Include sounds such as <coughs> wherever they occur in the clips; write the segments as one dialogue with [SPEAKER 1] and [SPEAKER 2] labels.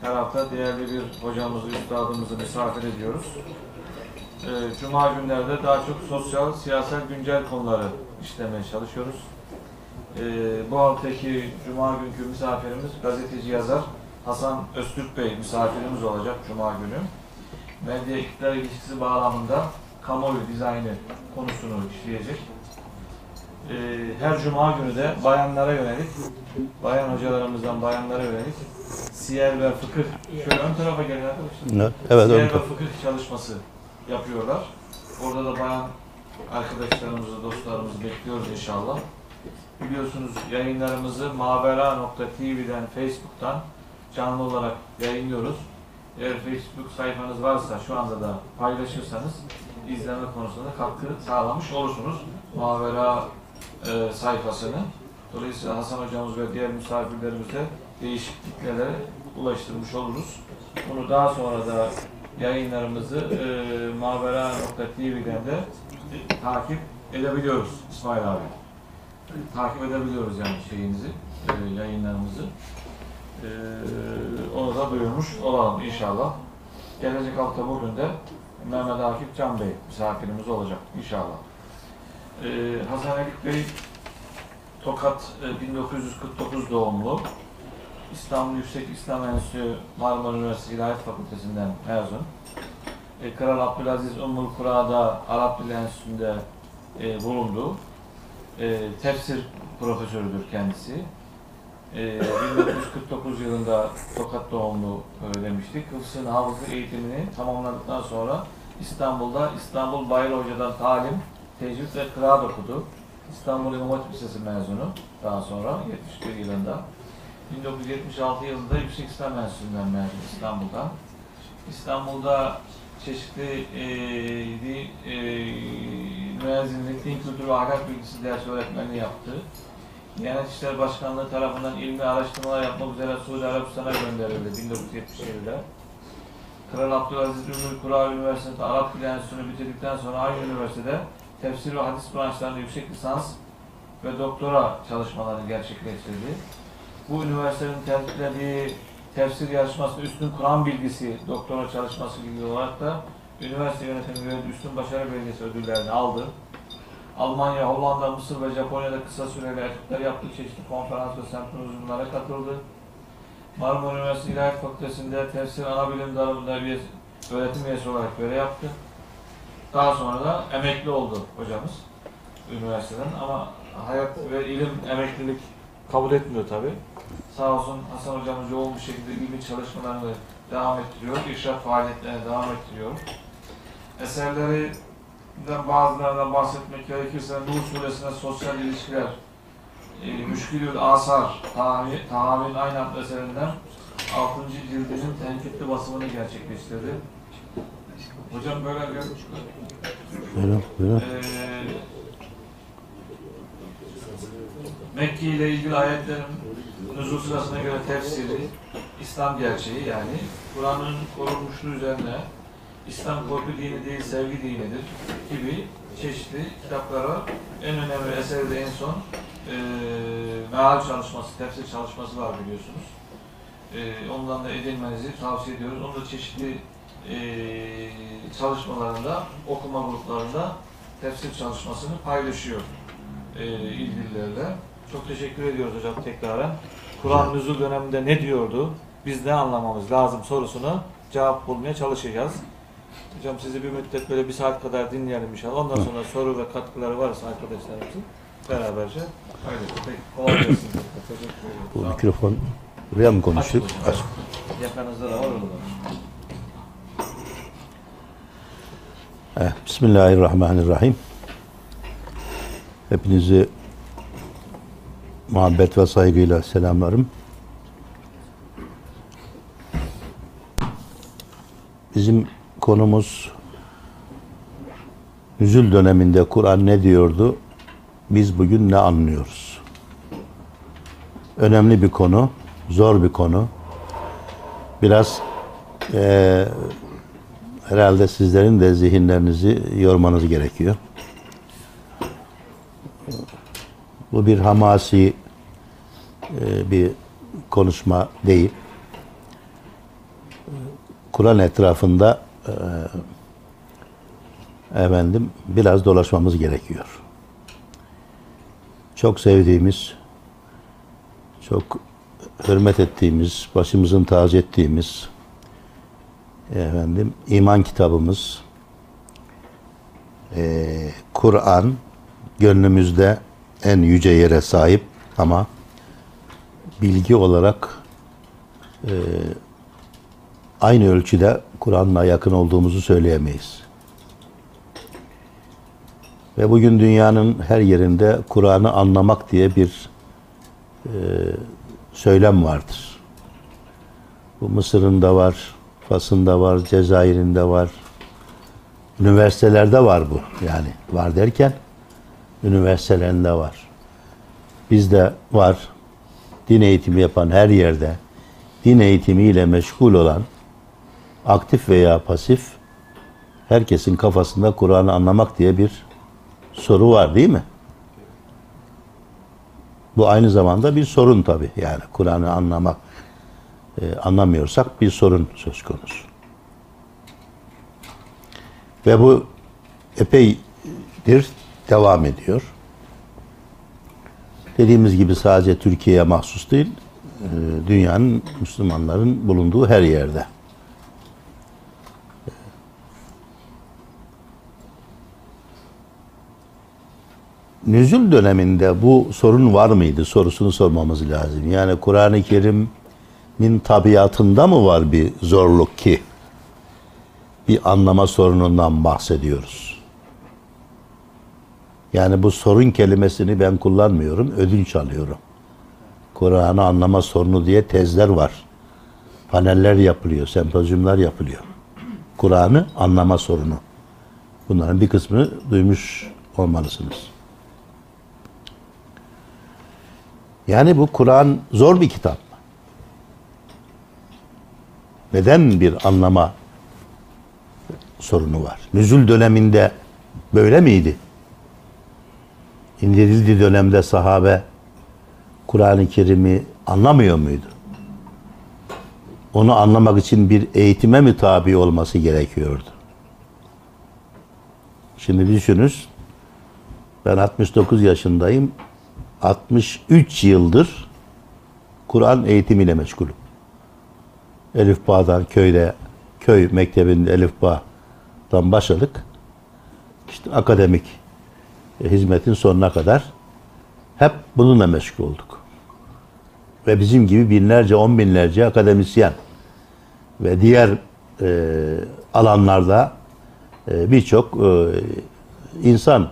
[SPEAKER 1] Her hafta değerli bir hocamızı, üstadımızı misafir ediyoruz. Ee, Cuma günlerde daha çok sosyal, siyasal, güncel konuları işlemeye çalışıyoruz. Ee, bu haftaki Cuma günkü misafirimiz gazeteci yazar Hasan Öztürk Bey misafirimiz olacak Cuma günü. Medya iktidar ilişkisi bağlamında kamuoyu dizaynı konusunu işleyecek. Ee, her Cuma günü de bayanlara yönelik, bayan hocalarımızdan bayanlara yönelik siyer ve fıkıh, şöyle ön tarafa gelin arkadaşlar.
[SPEAKER 2] Evet,
[SPEAKER 1] Siyer
[SPEAKER 2] ön
[SPEAKER 1] ve fıkıh çalışması yapıyorlar. Orada da bayan arkadaşlarımızı, dostlarımızı bekliyoruz inşallah. Biliyorsunuz yayınlarımızı mavera.tv'den, Facebook'tan canlı olarak yayınlıyoruz. Eğer Facebook sayfanız varsa şu anda da paylaşırsanız izleme konusunda katkı sağlamış olursunuz. Mavera e, sayfasını. Dolayısıyla Hasan hocamız ve diğer misafirlerimize değişikliklere ulaştırmış oluruz. Bunu daha sonra da yayınlarımızı e, mavera.tv'den de takip edebiliyoruz İsmail abi. Takip edebiliyoruz yani şeyinizi, e, yayınlarımızı. E, onu da duyurmuş olalım inşallah. Gelecek hafta bugün de Mehmet Akif Can Bey misafirimiz olacak inşallah. E, Hasan Elik Bey Tokat e, 1949 doğumlu. İstanbul Yüksek İslam Enstitüsü Marmara Üniversitesi İlahiyat Fakültesinden mezun. E, Kral Abdülaziz Ümmül Kura'da Arap Dili Enstitüsü'nde e, bulundu. E, tefsir profesörüdür kendisi. E, 1949 yılında Tokat doğumlu e, demiştik. Hıfzın hafızlık eğitimini tamamladıktan sonra İstanbul'da İstanbul Bayır Hoca'dan talim, tecvid ve kıraat okudu. İstanbul İmam Hatip Lisesi mezunu daha sonra 71 yılında. 1976 yılında Yüksek İslam Enstitüsü'nden mezun İstanbul'dan. İstanbul'da çeşitli e, e, müezzinlik, din kültürü ve ahlak bilgisi ders öğretmenliği yaptı. Diyanet İşleri Başkanlığı tarafından ilmi araştırmalar yapmak üzere Suudi Arabistan'a gönderildi 1977'de. Kral Abdülaziz Ümmül Kura Üniversitesi Arap Dili Enstitüsü'nü bitirdikten sonra aynı üniversitede tefsir ve hadis branşlarında yüksek lisans ve doktora çalışmalarını gerçekleştirdi. Bu üniversitenin tertiplediği tefsir yarışmasında üstün Kur'an bilgisi doktora çalışması gibi olarak da üniversite yönetimi verdiği üstün başarı belgesi ödüllerini aldı. Almanya, Hollanda, Mısır ve Japonya'da kısa süreli etütler yaptığı çeşitli konferans ve sempozyumlara katıldı. Marmara Üniversitesi İlahiyat Fakültesi'nde tefsir ana bilim dalında bir öğretim üyesi olarak görev yaptı. Daha sonra da emekli oldu hocamız üniversiteden ama hayat ve ilim emeklilik kabul etmiyor tabi. Sağ olsun Hasan hocamız yoğun bir şekilde ilmi çalışmalarını devam ettiriyor, irşat faaliyetlerine devam ettiriyor. Eserlerinden bazılarından bahsetmek gerekirse Nur Suresine sosyal ilişkiler, e, Müşkülül Asar, Tahavi- Tahavin aynı adlı eserinden 6. cildinin tenkitli basımını gerçekleştirdi. Hocam böyle gelmiş.
[SPEAKER 2] Buyurun, buyurun.
[SPEAKER 1] Ee, Mekke ile ilgili ayetlerin nüzul sırasına göre tefsiri, İslam gerçeği yani Kur'an'ın korunmuşluğu üzerine İslam korku dini değil sevgi dinidir gibi çeşitli kitaplar var. En önemli eseri de en son e, meal çalışması, tefsir çalışması var biliyorsunuz. E, ondan da edinmenizi tavsiye ediyoruz. Onu da çeşitli çalışmalarında, okuma gruplarında tefsir çalışmasını paylaşıyor e, ilgililerle. Çok teşekkür ediyoruz hocam tekraren. Kur'an nüzul döneminde ne diyordu? Biz ne anlamamız lazım sorusunu cevap bulmaya çalışacağız. Hocam sizi bir müddet böyle bir saat kadar dinleyelim inşallah. Ondan sonra soru ve katkıları varsa arkadaşlarımızın beraberce paylaşalım. Peki, kolay <coughs> gelsin.
[SPEAKER 2] Bu mikrofon buraya mı konuştuk?
[SPEAKER 1] Yakanızda da var orada.
[SPEAKER 2] Eh, Bismillahirrahmanirrahim. Hepinizi muhabbet ve saygıyla selamlarım. Bizim konumuz nüzül döneminde Kur'an ne diyordu? Biz bugün ne anlıyoruz? Önemli bir konu, zor bir konu. Biraz eee herhalde sizlerin de zihinlerinizi yormanız gerekiyor. Bu bir hamasi e, bir konuşma değil. Kur'an etrafında e, efendim biraz dolaşmamız gerekiyor. Çok sevdiğimiz, çok hürmet ettiğimiz, başımızın tacı ettiğimiz efendim iman kitabımız e, Kur'an gönlümüzde en yüce yere sahip ama bilgi olarak e, aynı ölçüde Kur'an'la yakın olduğumuzu söyleyemeyiz. Ve bugün dünyanın her yerinde Kur'an'ı anlamak diye bir e, söylem vardır. Bu Mısır'ın da var, Fas'ın da var, Cezayir'in de var. Üniversitelerde var bu. Yani var derken üniversitelerinde var. Bizde var. Din eğitimi yapan her yerde din eğitimiyle meşgul olan aktif veya pasif herkesin kafasında Kur'an'ı anlamak diye bir soru var değil mi? Bu aynı zamanda bir sorun tabii. Yani Kur'an'ı anlamak anlamıyorsak bir sorun söz konusu. Ve bu epeydir devam ediyor. Dediğimiz gibi sadece Türkiye'ye mahsus değil, e, dünyanın Müslümanların bulunduğu her yerde. Nüzul döneminde bu sorun var mıydı sorusunu sormamız lazım. Yani Kur'an-ı Kerim'in tabiatında mı var bir zorluk ki bir anlama sorunundan bahsediyoruz? Yani bu sorun kelimesini ben kullanmıyorum, ödünç alıyorum. Kur'an'ı anlama sorunu diye tezler var. Paneller yapılıyor, sempozyumlar yapılıyor. Kur'an'ı anlama sorunu. Bunların bir kısmını duymuş olmalısınız. Yani bu Kur'an zor bir kitap. Neden bir anlama sorunu var? Nüzul döneminde böyle miydi? İndirildiği dönemde sahabe Kur'an-ı Kerim'i anlamıyor muydu? Onu anlamak için bir eğitime mi tabi olması gerekiyordu? Şimdi düşününüz. Ben 69 yaşındayım. 63 yıldır Kur'an eğitimiyle meşgulüm. Elif Bağ'dan köyde, köy mektebinde Elif Bağ'dan başladık. İşte akademik hizmetin sonuna kadar hep bununla meşgul olduk. Ve bizim gibi binlerce, on binlerce akademisyen ve diğer e, alanlarda e, birçok e, insan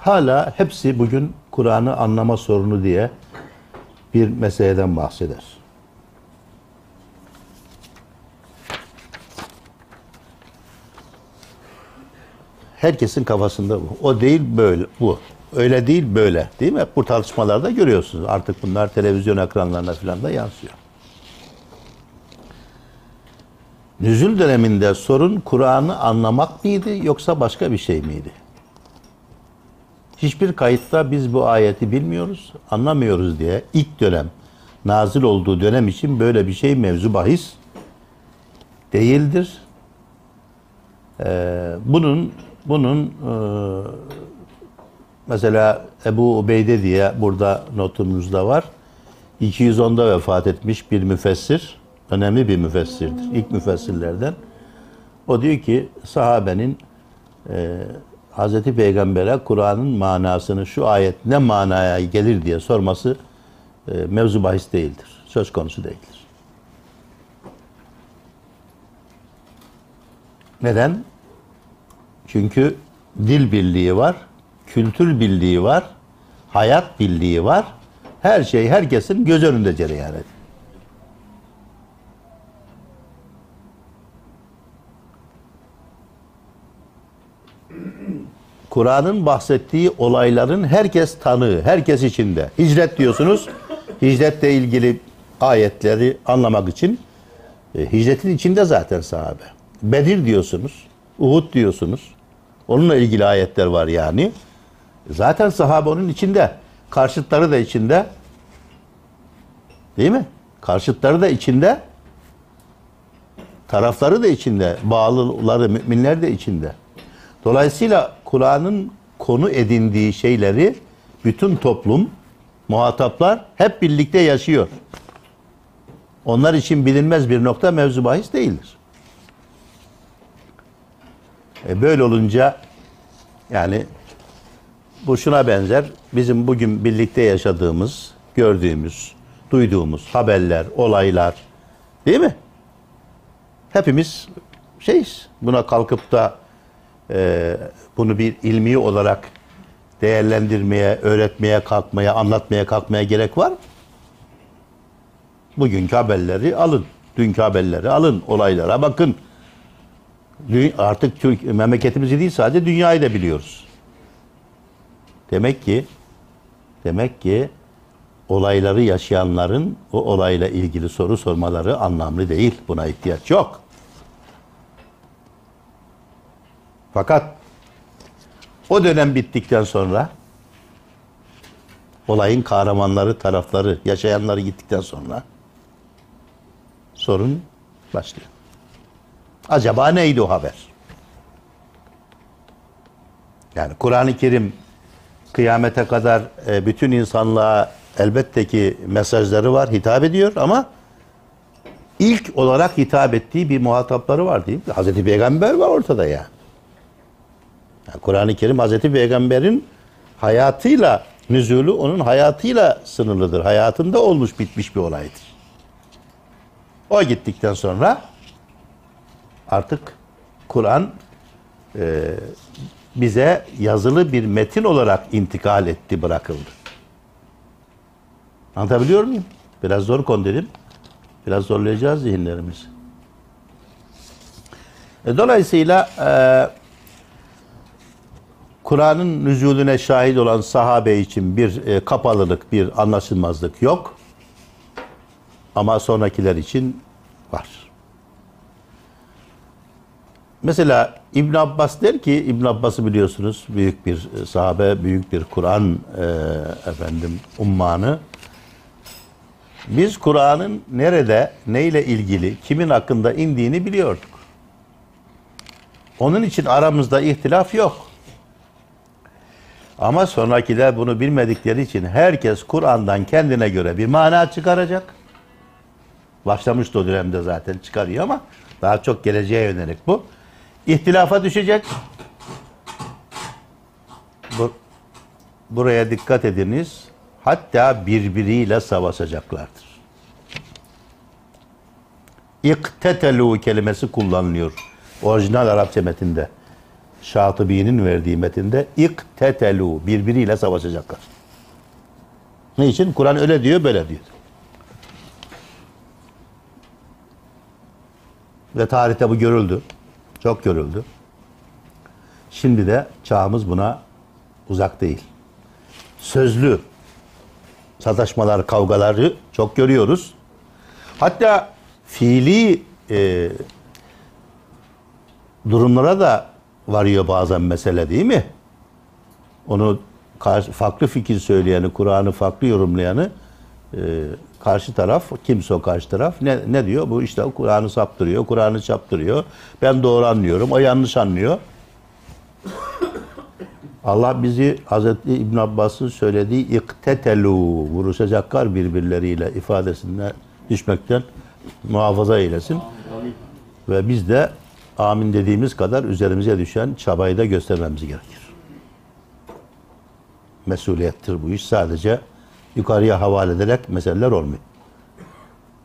[SPEAKER 2] hala hepsi bugün Kur'an'ı anlama sorunu diye bir meseleden bahseder. Herkesin kafasında bu. O değil böyle bu. Öyle değil böyle. Değil mi? Bu tartışmalarda görüyorsunuz. Artık bunlar televizyon ekranlarına falan da yansıyor. Nüzul döneminde sorun Kur'an'ı anlamak mıydı yoksa başka bir şey miydi? Hiçbir kayıtta biz bu ayeti bilmiyoruz, anlamıyoruz diye ilk dönem nazil olduğu dönem için böyle bir şey mevzu bahis değildir. Ee, bunun bunun e, mesela Ebu Ubeyde diye burada notumuzda var. 210'da vefat etmiş bir müfessir. Önemli bir müfessirdir. İlk müfessirlerden. O diyor ki sahabenin e, Hz. Peygamber'e Kur'an'ın manasını şu ayet ne manaya gelir diye sorması e, mevzu bahis değildir. Söz konusu değildir. Neden? Çünkü dil birliği var, kültür birliği var, hayat birliği var. Her şey herkesin göz önünde cereyan ediyor. Kur'an'ın bahsettiği olayların herkes tanığı, herkes içinde. Hicret diyorsunuz. Hicretle ilgili ayetleri anlamak için e, hicretin içinde zaten sahabe. Bedir diyorsunuz. Uhud diyorsunuz. Onunla ilgili ayetler var yani. Zaten sahabe onun içinde. Karşıtları da içinde. Değil mi? Karşıtları da içinde. tarafları da içinde, bağlıları, müminler de içinde. Dolayısıyla Kur'an'ın konu edindiği şeyleri bütün toplum, muhataplar hep birlikte yaşıyor. Onlar için bilinmez bir nokta mevzu bahis değildir. E böyle olunca yani bu şuna benzer. Bizim bugün birlikte yaşadığımız, gördüğümüz, duyduğumuz haberler, olaylar değil mi? Hepimiz şeyiz. Buna kalkıp da e, bunu bir ilmi olarak değerlendirmeye, öğretmeye kalkmaya, anlatmaya kalkmaya gerek var mı? Bugünkü haberleri alın. Dünkü haberleri alın. Olaylara bakın. Artık Türk memleketimizi değil sadece dünyayı da biliyoruz. Demek ki demek ki olayları yaşayanların o olayla ilgili soru sormaları anlamlı değil. Buna ihtiyaç yok. Fakat o dönem bittikten sonra olayın kahramanları, tarafları, yaşayanları gittikten sonra sorun başlıyor. Acaba neydi o haber? Yani Kur'an-ı Kerim kıyamete kadar e, bütün insanlığa elbette ki mesajları var, hitap ediyor ama ilk olarak hitap ettiği bir muhatapları var değil mi? Hazreti Peygamber var ortada ya. Yani Kur'an-ı Kerim Hazreti Peygamber'in hayatıyla, nüzulü onun hayatıyla sınırlıdır. Hayatında olmuş bitmiş bir olaydır. O gittikten sonra artık Kur'an e, bize yazılı bir metin olarak intikal etti, bırakıldı. Anlatabiliyor muyum? Biraz zor konu dedim. Biraz zorlayacağız zihinlerimizi. E, dolayısıyla e, Kur'an'ın nüzulüne şahit olan sahabe için bir e, kapalılık, bir anlaşılmazlık yok. Ama sonrakiler için var. Mesela İbn Abbas der ki, İbn Abbas'ı biliyorsunuz büyük bir e, sahabe, büyük bir Kur'an e, efendim ummanı. Biz Kur'an'ın nerede, neyle ilgili, kimin hakkında indiğini biliyorduk. Onun için aramızda ihtilaf yok. Ama sonrakiler bunu bilmedikleri için herkes Kur'an'dan kendine göre bir mana çıkaracak. Başlamıştı o dönemde zaten çıkarıyor ama daha çok geleceğe yönelik bu. İhtilafa düşecek. Bu, buraya dikkat ediniz. Hatta birbiriyle savaşacaklardır. İktetelu kelimesi kullanılıyor. Orijinal Arapça metinde. Şatıbi'nin verdiği metinde iktetelu birbiriyle savaşacaklar. Ne için? Kur'an öyle diyor, böyle diyor. Ve tarihte bu görüldü. Çok görüldü. Şimdi de çağımız buna uzak değil. Sözlü sataşmalar, kavgaları çok görüyoruz. Hatta fiili e, durumlara da varıyor bazen mesele değil mi? Onu farklı fikir söyleyeni, Kur'an'ı farklı yorumlayanı e, karşı taraf, kimse o karşı taraf ne, ne diyor? Bu işte Kur'an'ı saptırıyor, Kur'an'ı çaptırıyor. Ben doğru anlıyorum, o yanlış anlıyor. Allah bizi Hazreti İbn Abbas'ın söylediği iktetelu vuruşacaklar birbirleriyle ifadesine düşmekten muhafaza eylesin. Ve biz de amin dediğimiz kadar üzerimize düşen çabayı da göstermemiz gerekir. Mesuliyettir bu iş. Sadece yukarıya havale ederek meseleler olmuyor.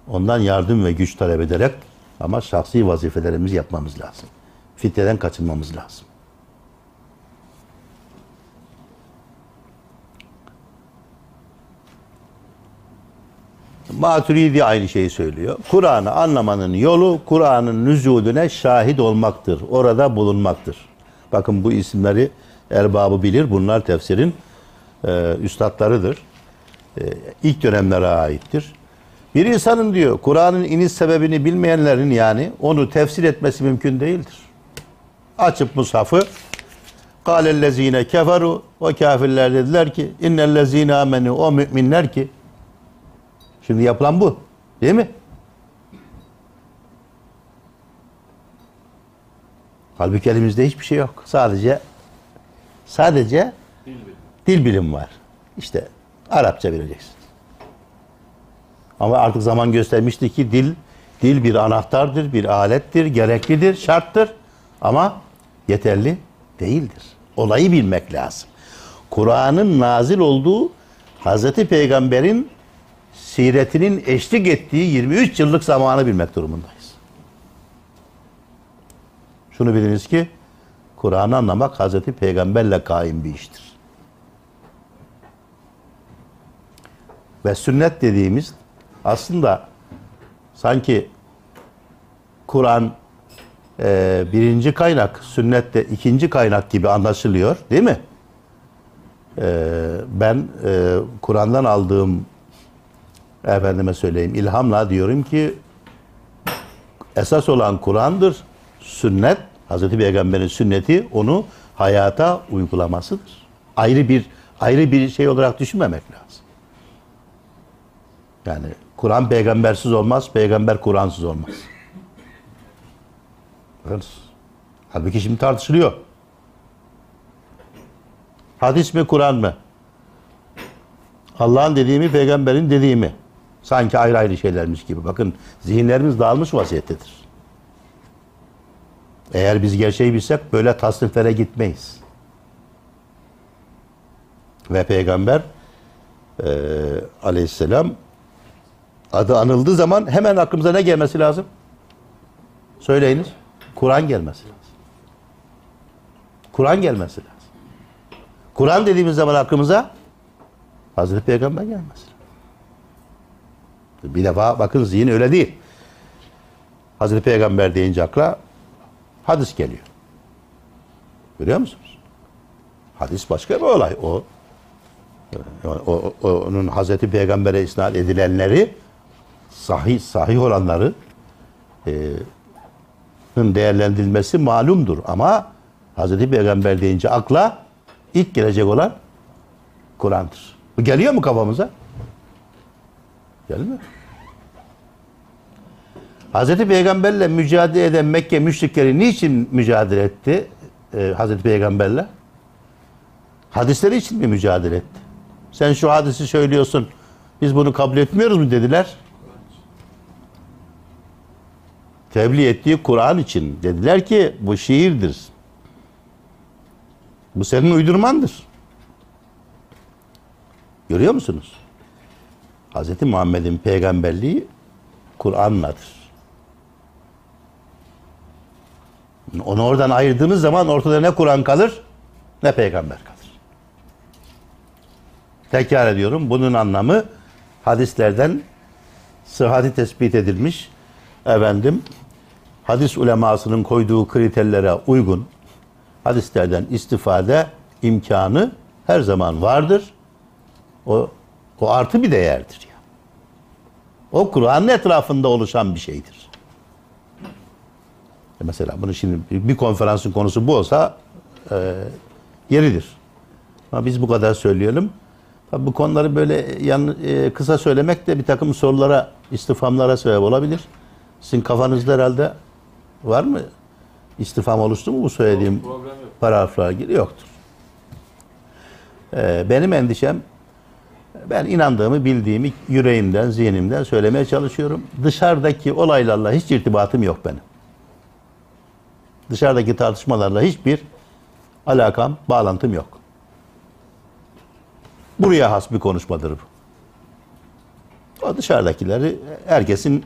[SPEAKER 2] Ondan yardım ve güç talep ederek ama şahsi vazifelerimizi yapmamız lazım. Fitneden kaçınmamız lazım. Maturidi aynı şeyi söylüyor. Kur'an'ı anlamanın yolu Kur'an'ın nüzulüne şahit olmaktır. Orada bulunmaktır. Bakın bu isimleri erbabı bilir. Bunlar tefsirin e, üstadlarıdır. E, ilk dönemlere aittir. Bir insanın diyor Kur'an'ın iniş sebebini bilmeyenlerin yani onu tefsir etmesi mümkün değildir. Açıp mushafı Kâlellezîne keferu o kafirler dediler ki innellezîne amenu o müminler ki Şimdi yapılan bu. Değil mi? Halbuki elimizde hiçbir şey yok. Sadece sadece dil bilim var. İşte Arapça bileceksin. Ama artık zaman göstermişti ki dil dil bir anahtardır, bir alettir, gereklidir, şarttır ama yeterli değildir. Olayı bilmek lazım. Kur'an'ın nazil olduğu Hazreti Peygamber'in siretinin eşlik ettiği 23 yıllık zamanı bilmek durumundayız. Şunu biliniz ki Kur'an'ı anlamak Hazreti Peygamberle kaim bir iştir. Ve sünnet dediğimiz aslında sanki Kur'an e, birinci kaynak, sünnet de ikinci kaynak gibi anlaşılıyor değil mi? E, ben e, Kur'an'dan aldığım efendime söyleyeyim ilhamla diyorum ki esas olan Kur'an'dır. Sünnet, Hazreti Peygamber'in sünneti onu hayata uygulamasıdır. Ayrı bir ayrı bir şey olarak düşünmemek lazım. Yani Kur'an peygambersiz olmaz, peygamber Kur'ansız olmaz. Bakınız. Halbuki şimdi tartışılıyor. Hadis mi, Kur'an mı? Allah'ın dediği mi, peygamberin dediği mi? Sanki ayrı ayrı şeylermiş gibi. Bakın zihinlerimiz dağılmış vaziyettedir. Eğer biz gerçeği bilsek böyle tasniflere gitmeyiz. Ve peygamber eee aleyhisselam adı anıldığı zaman hemen aklımıza ne gelmesi lazım? Söyleyiniz. Kur'an gelmesi lazım. Kur'an gelmesi lazım. Kur'an dediğimiz zaman aklımıza Hazreti Peygamber gelmesi. Bir defa bakın zihin öyle değil. Hazreti Peygamber deyince akla hadis geliyor. Görüyor musunuz? Hadis başka bir olay. O, o, o- onun Hazreti Peygamber'e isnat edilenleri sahih sahih olanları e, değerlendirilmesi malumdur ama Hazreti Peygamber deyince akla ilk gelecek olan Kur'an'dır. Bu geliyor mu kafamıza? Gelmiyor. Hazreti Peygamberle mücadele eden Mekke müşrikleri niçin mücadele etti e, Hazreti Peygamberle? Hadisleri için mi mücadele etti? Sen şu hadisi söylüyorsun, biz bunu kabul etmiyoruz mu dediler. Tebliğ ettiği Kur'an için dediler ki bu şiirdir. Bu senin uydurmandır. Görüyor musunuz? Hz. Muhammed'in peygamberliği Kur'an'ladır. Onu oradan ayırdığınız zaman ortada ne Kur'an kalır ne peygamber kalır. Tekrar ediyorum bunun anlamı hadislerden sıhhati tespit edilmiş efendim hadis ulemasının koyduğu kriterlere uygun hadislerden istifade imkanı her zaman vardır. O o artı bir değerdir ya. O Kur'an'ın etrafında oluşan bir şeydir. E Mesela bunu şimdi bir konferansın konusu bu olsa e, yeridir. Ama biz bu kadar söyleyelim. Tabii bu konuları böyle yan, e, kısa söylemek de bir takım sorulara, istifamlara sebep olabilir. Sizin kafanızda herhalde var mı? İstifam oluştu mu bu söylediğim
[SPEAKER 1] Problem yok.
[SPEAKER 2] paragraflar gibi yoktur. Ee, benim endişem ben inandığımı, bildiğimi yüreğimden, zihnimden söylemeye çalışıyorum. Dışarıdaki olaylarla hiç irtibatım yok benim. Dışarıdaki tartışmalarla hiçbir alakam, bağlantım yok. Buraya has bir konuşmadır bu. O dışarıdakileri herkesin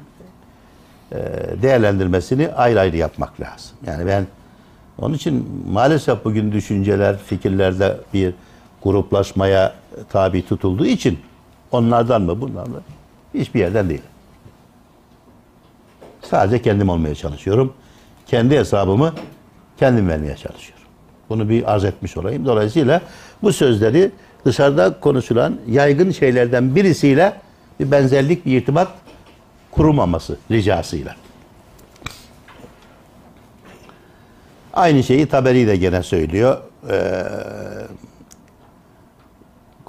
[SPEAKER 2] e, değerlendirmesini ayrı ayrı yapmak lazım. Yani ben onun için maalesef bugün düşünceler, fikirlerde bir gruplaşmaya tabi tutulduğu için onlardan mı bundan mı hiçbir yerden değil. Sadece kendim olmaya çalışıyorum. Kendi hesabımı kendim vermeye çalışıyorum. Bunu bir arz etmiş olayım. Dolayısıyla bu sözleri dışarıda konuşulan yaygın şeylerden birisiyle bir benzerlik, bir irtibat kurulmaması ricasıyla. Aynı şeyi Taberi de gene söylüyor. Ee,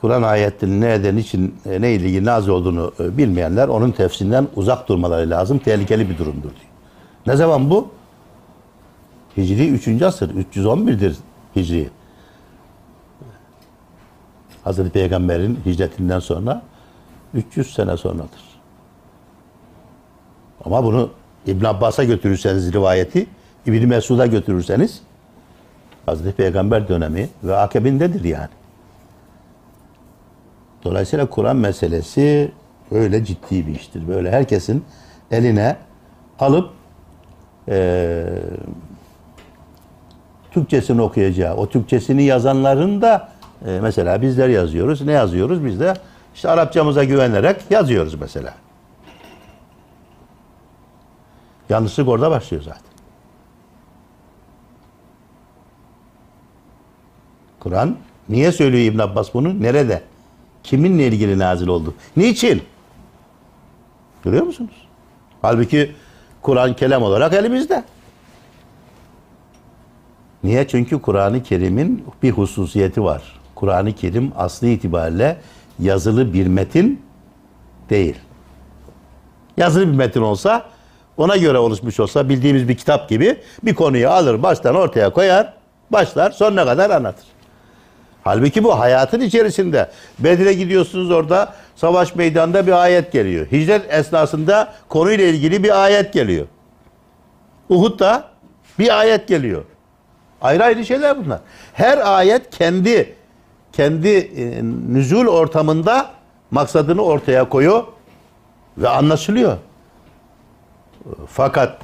[SPEAKER 2] Kur'an ayetinin nereden için e, ne ilgili nazil olduğunu e, bilmeyenler onun tefsirinden uzak durmaları lazım. Tehlikeli bir durumdur diyor. Ne zaman bu? Hicri 3. asır. 311'dir Hicri. Hazreti Peygamber'in hicretinden sonra 300 sene sonradır. Ama bunu İbn Abbas'a götürürseniz rivayeti, İbn Mesud'a götürürseniz Hazreti Peygamber dönemi ve akabindedir yani. Dolayısıyla Kur'an meselesi öyle ciddi bir iştir. Böyle herkesin eline alıp eee Türkçesini okuyacağı, o Türkçesini yazanların da e, mesela bizler yazıyoruz. Ne yazıyoruz? Biz de işte Arapçamıza güvenerek yazıyoruz mesela. Yanlışlık orada başlıyor zaten. Kur'an niye söylüyor İbn Abbas bunu? Nerede? Kiminle ilgili nazil oldu? Niçin? Görüyor musunuz? Halbuki Kur'an kelam olarak elimizde. Niye? Çünkü Kur'an-ı Kerim'in bir hususiyeti var. Kur'an-ı Kerim aslı itibariyle yazılı bir metin değil. Yazılı bir metin olsa, ona göre oluşmuş olsa bildiğimiz bir kitap gibi bir konuyu alır, baştan ortaya koyar, başlar, sonuna kadar anlatır. Halbuki bu hayatın içerisinde. Bedir'e gidiyorsunuz orada savaş meydanında bir ayet geliyor. Hicret esnasında konuyla ilgili bir ayet geliyor. Uhud'da bir ayet geliyor. Ayrı ayrı şeyler bunlar. Her ayet kendi kendi e, nüzul ortamında maksadını ortaya koyuyor ve anlaşılıyor. Fakat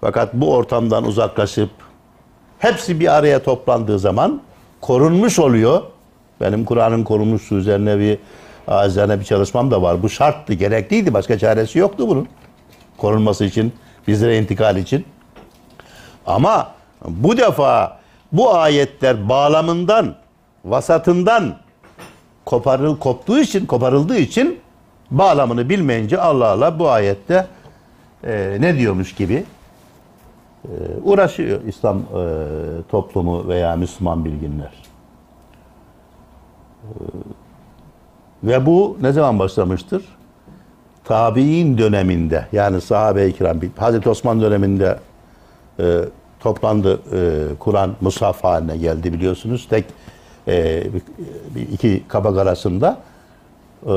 [SPEAKER 2] fakat bu ortamdan uzaklaşıp hepsi bir araya toplandığı zaman korunmuş oluyor. Benim Kur'an'ın korunmuşluğu üzerine bir üzerine bir çalışmam da var. Bu şarttı, gerekliydi. Başka çaresi yoktu bunun. Korunması için, bizlere intikal için. Ama bu defa bu ayetler bağlamından, vasatından koparıl, koptuğu için, koparıldığı için bağlamını bilmeyince Allah Allah bu ayette e, ne diyormuş gibi uğraşıyor İslam e, toplumu veya Müslüman bilginler. E, ve bu ne zaman başlamıştır? Tabi'in döneminde yani sahabe-i kiram, Hazreti Osman döneminde e, toplandı. E, Kur'an mushaf haline geldi biliyorsunuz. Tek e, iki kabak arasında. E,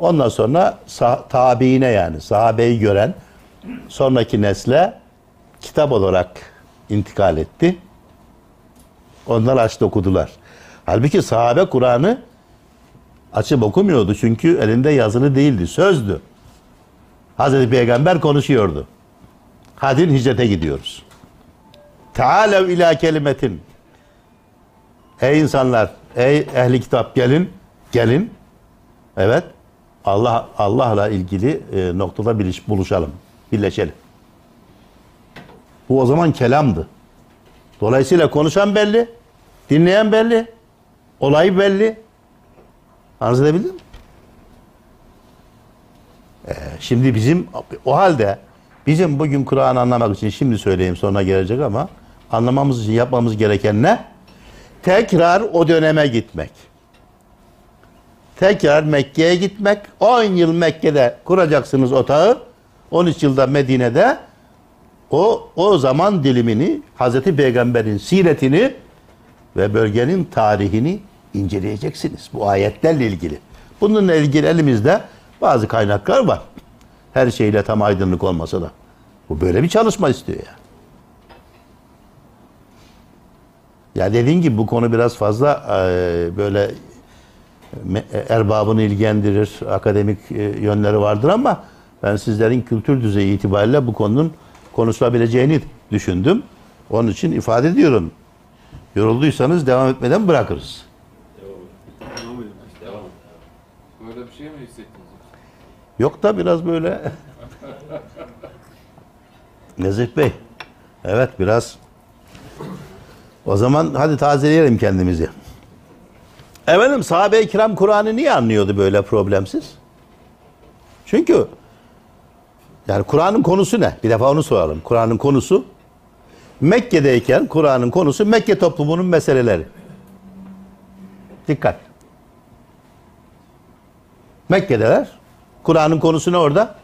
[SPEAKER 2] ondan sonra sah- tabiine yani sahabeyi gören sonraki nesle kitap olarak intikal etti. Onlar açtı okudular. Halbuki sahabe Kur'an'ı açıp okumuyordu. Çünkü elinde yazılı değildi, sözdü. Hazreti Peygamber konuşuyordu. Hadi hicrete gidiyoruz. Tealev ila kelimetin. Ey insanlar, ey ehli kitap gelin, gelin. Evet. Allah Allah'la ilgili e, noktada biliş, buluşalım, birleşelim. Bu o zaman kelamdı. Dolayısıyla konuşan belli, dinleyen belli, olay belli. Arz edebildim mi? Ee, şimdi bizim o halde bizim bugün Kur'an anlamak için şimdi söyleyeyim sonra gelecek ama anlamamız için yapmamız gereken ne? Tekrar o döneme gitmek. Tekrar Mekke'ye gitmek. 10 yıl Mekke'de kuracaksınız otağı. 13 yılda Medine'de o o zaman dilimini Hazreti Peygamber'in siretini ve bölgenin tarihini inceleyeceksiniz. Bu ayetlerle ilgili. Bununla ilgili elimizde bazı kaynaklar var. Her şeyle tam aydınlık olmasa da. Bu böyle bir çalışma istiyor ya. Ya dediğin gibi bu konu biraz fazla e, böyle me- erbabını ilgilendirir, akademik e, yönleri vardır ama ben sizlerin kültür düzeyi itibariyle bu konunun konuşulabileceğini düşündüm. Onun için ifade ediyorum. Yorulduysanız devam etmeden bırakırız.
[SPEAKER 3] Böyle bir şey mi hissettiniz?
[SPEAKER 2] Yok da biraz böyle Nezih Bey. Evet biraz o zaman hadi tazeleyelim kendimizi. Efendim sahabe-i kiram Kur'an'ı niye anlıyordu böyle problemsiz? Çünkü yani Kur'an'ın konusu ne? Bir defa onu soralım. Kur'an'ın konusu Mekke'deyken Kur'an'ın konusu Mekke toplumunun meseleleri. Dikkat. Mekke'deler. Kur'an'ın konusu ne orada?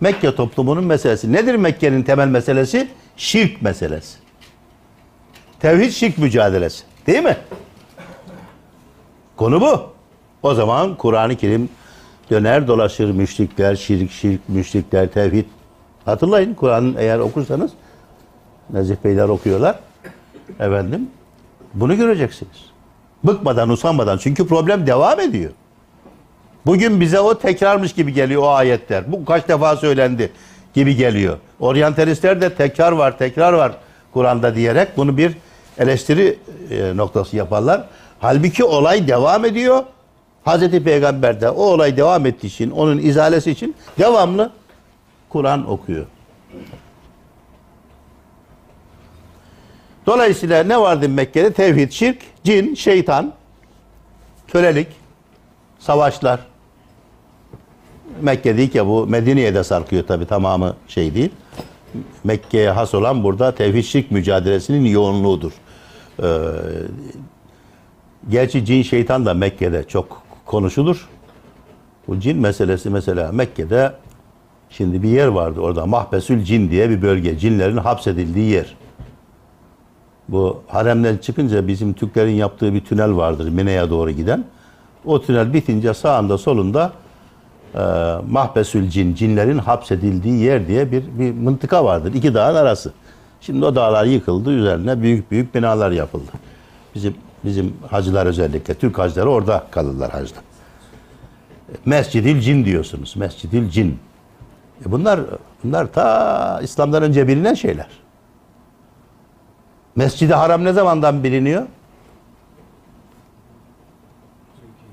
[SPEAKER 2] Mekke toplumunun meselesi. Nedir Mekke'nin temel meselesi? Şirk meselesi. Tevhid şirk mücadelesi. Değil mi? Konu bu. O zaman Kur'an-ı Kerim döner dolaşır müşrikler, şirk, şirk, müşrikler, tevhid. Hatırlayın Kur'an eğer okursanız Nezih Beyler okuyorlar. Efendim bunu göreceksiniz. Bıkmadan, usanmadan. Çünkü problem devam ediyor. Bugün bize o tekrarmış gibi geliyor o ayetler. Bu kaç defa söylendi gibi geliyor. Oryantalistler de tekrar var, tekrar var Kur'an'da diyerek bunu bir eleştiri e, noktası yaparlar. Halbuki olay devam ediyor. Hazreti Peygamber de o olay devam ettiği için, onun izalesi için devamlı Kur'an okuyor. Dolayısıyla ne vardı Mekke'de? Tevhid, şirk, cin, şeytan, kölelik, savaşlar. Mekke değil ki bu Medine'ye de sarkıyor tabi tamamı şey değil. Mekke'ye has olan burada tevhid şirk mücadelesinin yoğunluğudur. Ee, gerçi cin şeytan da Mekke'de çok konuşulur. Bu cin meselesi mesela Mekke'de şimdi bir yer vardı orada Mahbesül Cin diye bir bölge. Cinlerin hapsedildiği yer. Bu haremden çıkınca bizim Türklerin yaptığı bir tünel vardır Mine'ye doğru giden. O tünel bitince sağında solunda e, Mahbesül Cin, cinlerin hapsedildiği yer diye bir, bir mıntıka vardır. iki dağın arası. Şimdi o dağlar yıkıldı, üzerine büyük büyük binalar yapıldı. Bizim bizim hacılar özellikle, Türk hacıları orada kalırlar hacda. Mescidil Cin diyorsunuz, Mescidil Cin. E bunlar bunlar ta İslam'dan önce bilinen şeyler. Mescid-i Haram ne zamandan biliniyor?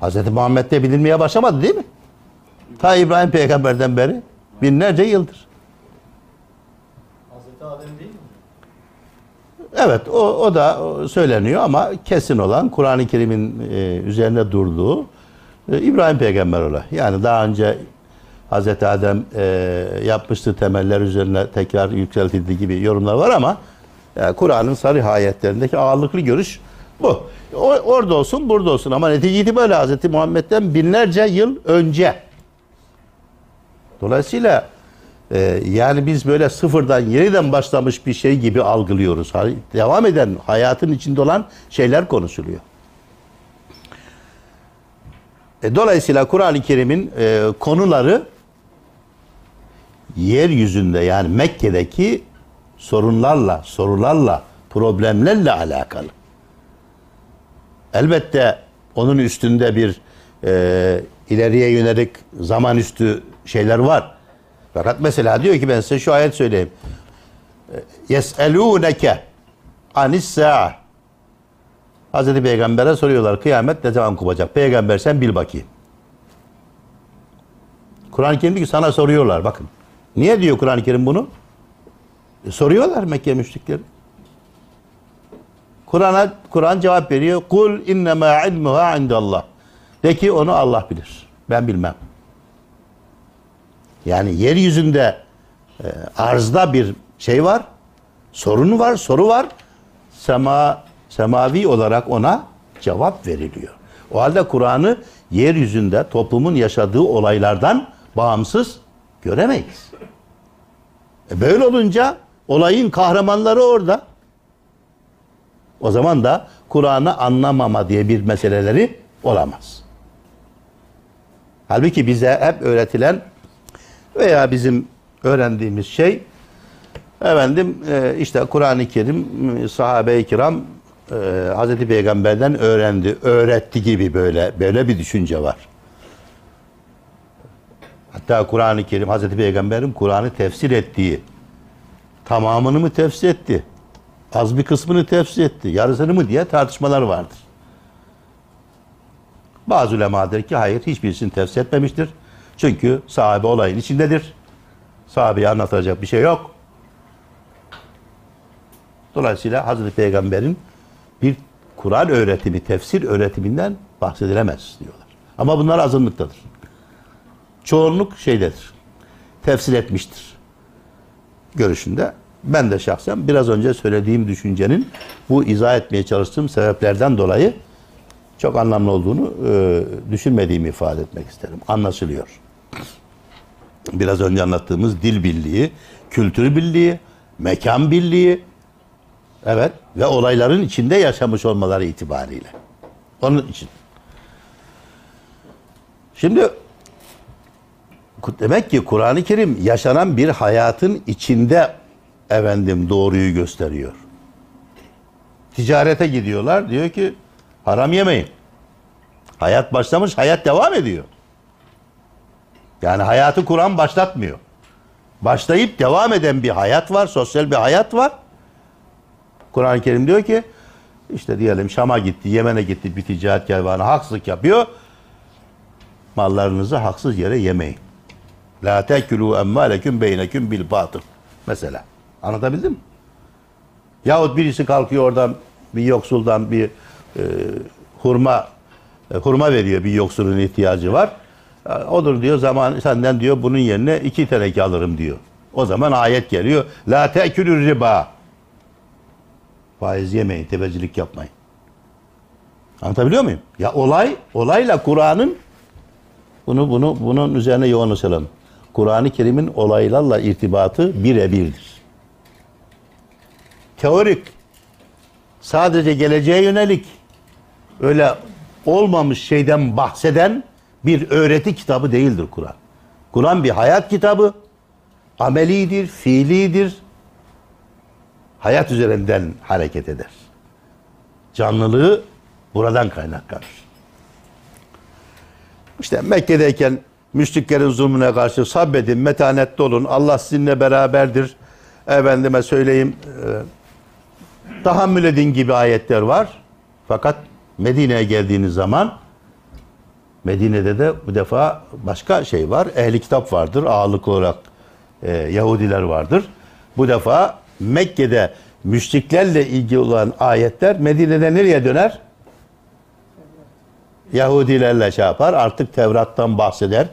[SPEAKER 2] Hz. Muhammed'de bilinmeye başlamadı değil mi? Ta İbrahim peygamberden beri binlerce yıldır.
[SPEAKER 4] Hazreti Adem değil mi?
[SPEAKER 2] Evet o, o da söyleniyor ama kesin olan Kur'an-ı Kerim'in e, üzerine durduğu e, İbrahim peygamber ola. Yani daha önce Hz. Adem e, yapmıştı temeller üzerine tekrar yükseltildi gibi yorumlar var ama e, Kur'an'ın sarı ayetlerindeki ağırlıklı görüş bu. O, orada olsun burada olsun ama netice itibariyle Hz. Muhammed'den binlerce yıl önce. Dolayısıyla ee, yani biz böyle sıfırdan yeniden başlamış bir şey gibi algılıyoruz. Devam eden hayatın içinde olan şeyler konuşuluyor. E, dolayısıyla Kur'an-ı Kerim'in e, konuları yeryüzünde yani Mekke'deki sorunlarla, sorularla, problemlerle alakalı. Elbette onun üstünde bir e, ileriye yönelik zaman üstü şeyler var. Fakat mesela diyor ki ben size şu ayet söyleyeyim. Yes'elûneke anis sa'a. Hazreti Peygamber'e soruyorlar kıyamet ne zaman kopacak? Peygamber sen bil bakayım. Kur'an-ı Kerim ki sana soruyorlar bakın. Niye diyor Kur'an-ı Kerim bunu? E, soruyorlar Mekke müşrikleri. Kur'an'a Kur'an cevap veriyor. Kul innema ilmuha indallah. De ki onu Allah bilir. Ben bilmem. Yani yeryüzünde e, arzda bir şey var. Sorun var, soru var. Sema semavi olarak ona cevap veriliyor. O halde Kur'an'ı yeryüzünde toplumun yaşadığı olaylardan bağımsız göremeyiz. E böyle olunca olayın kahramanları orada. O zaman da Kur'an'ı anlamama diye bir meseleleri olamaz. Halbuki bize hep öğretilen veya bizim öğrendiğimiz şey efendim e, işte Kur'an-ı Kerim e, sahabe-i kiram e, Hazreti Peygamber'den öğrendi, öğretti gibi böyle böyle bir düşünce var. Hatta Kur'an-ı Kerim Hazreti Peygamber'in Kur'an'ı tefsir ettiği tamamını mı tefsir etti? Az bir kısmını tefsir etti. Yarısını mı diye tartışmalar vardır. Bazı ulema der ki hayır hiçbirisini tefsir etmemiştir. Çünkü sahabe olayın içindedir. Sahabeye anlatacak bir şey yok. Dolayısıyla Hazreti Peygamber'in bir Kur'an öğretimi, tefsir öğretiminden bahsedilemez diyorlar. Ama bunlar azınlıktadır. Çoğunluk şeydedir. Tefsir etmiştir. Görüşünde. Ben de şahsen biraz önce söylediğim düşüncenin bu izah etmeye çalıştığım sebeplerden dolayı çok anlamlı olduğunu e, düşünmediğimi ifade etmek isterim. Anlaşılıyor. Biraz önce anlattığımız dil birliği, kültür birliği, mekan birliği, Evet ve olayların içinde yaşamış olmaları itibariyle. Onun için. Şimdi demek ki Kur'an-ı Kerim yaşanan bir hayatın içinde efendim doğruyu gösteriyor. Ticarete gidiyorlar diyor ki haram yemeyin. Hayat başlamış, hayat devam ediyor. Yani hayatı Kur'an başlatmıyor. Başlayıp devam eden bir hayat var, sosyal bir hayat var. Kur'an-ı Kerim diyor ki işte diyelim Şam'a gitti, Yemen'e gitti bir ticaret kervanı haksızlık yapıyor. Mallarınızı haksız yere yemeyin. La tekulu emmâleküm beyneküm bil batıl. Mesela. Anlatabildim mi? Yahut birisi kalkıyor oradan bir yoksuldan bir e, hurma e, hurma veriyor bir yoksulun ihtiyacı var. Odur diyor zaman senden diyor bunun yerine iki teneke alırım diyor. O zaman ayet geliyor. La te'külür riba. Faiz yemeyin, tebecilik yapmayın. Anlatabiliyor muyum? Ya olay, olayla Kur'an'ın bunu bunu bunun üzerine yoğunlaşalım. Kur'an-ı Kerim'in olaylarla irtibatı birebirdir. Teorik, sadece geleceğe yönelik, öyle olmamış şeyden bahseden bir öğreti kitabı değildir Kur'an. Kur'an bir hayat kitabı, amelidir, fiilidir, hayat üzerinden hareket eder. Canlılığı buradan kaynaklanır. İşte Mekke'deyken müşriklerin zulmüne karşı sabredin, metanetli olun, Allah sizinle beraberdir. Efendime söyleyeyim, e, tahammül edin gibi ayetler var. Fakat Medine'ye geldiğiniz zaman Medine'de de bu defa başka şey var. Ehli kitap vardır. Ağırlıklı olarak e, Yahudiler vardır. Bu defa Mekke'de müşriklerle ilgili olan ayetler Medine'de nereye döner? Yahudilerle şey yapar. Artık Tevrat'tan bahseder.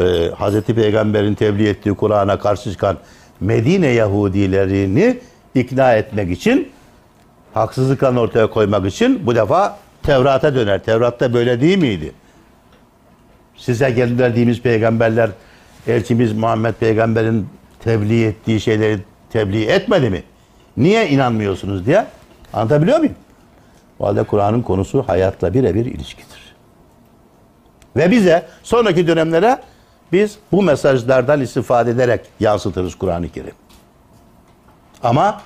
[SPEAKER 2] Ee, Hazreti Peygamber'in tebliğ ettiği Kur'an'a karşı çıkan Medine Yahudilerini ikna etmek için haksızlıklarını ortaya koymak için bu defa Tevrat'a döner. Tevrat'ta böyle değil miydi? Size gönderdiğimiz peygamberler elçimiz Muhammed Peygamber'in tebliğ ettiği şeyleri tebliğ etmedi mi? Niye inanmıyorsunuz diye anlatabiliyor muyum? O halde Kur'an'ın konusu hayatla birebir ilişkidir. Ve bize sonraki dönemlere biz bu mesajlardan istifade ederek yansıtırız Kur'an-ı Kerim. Ama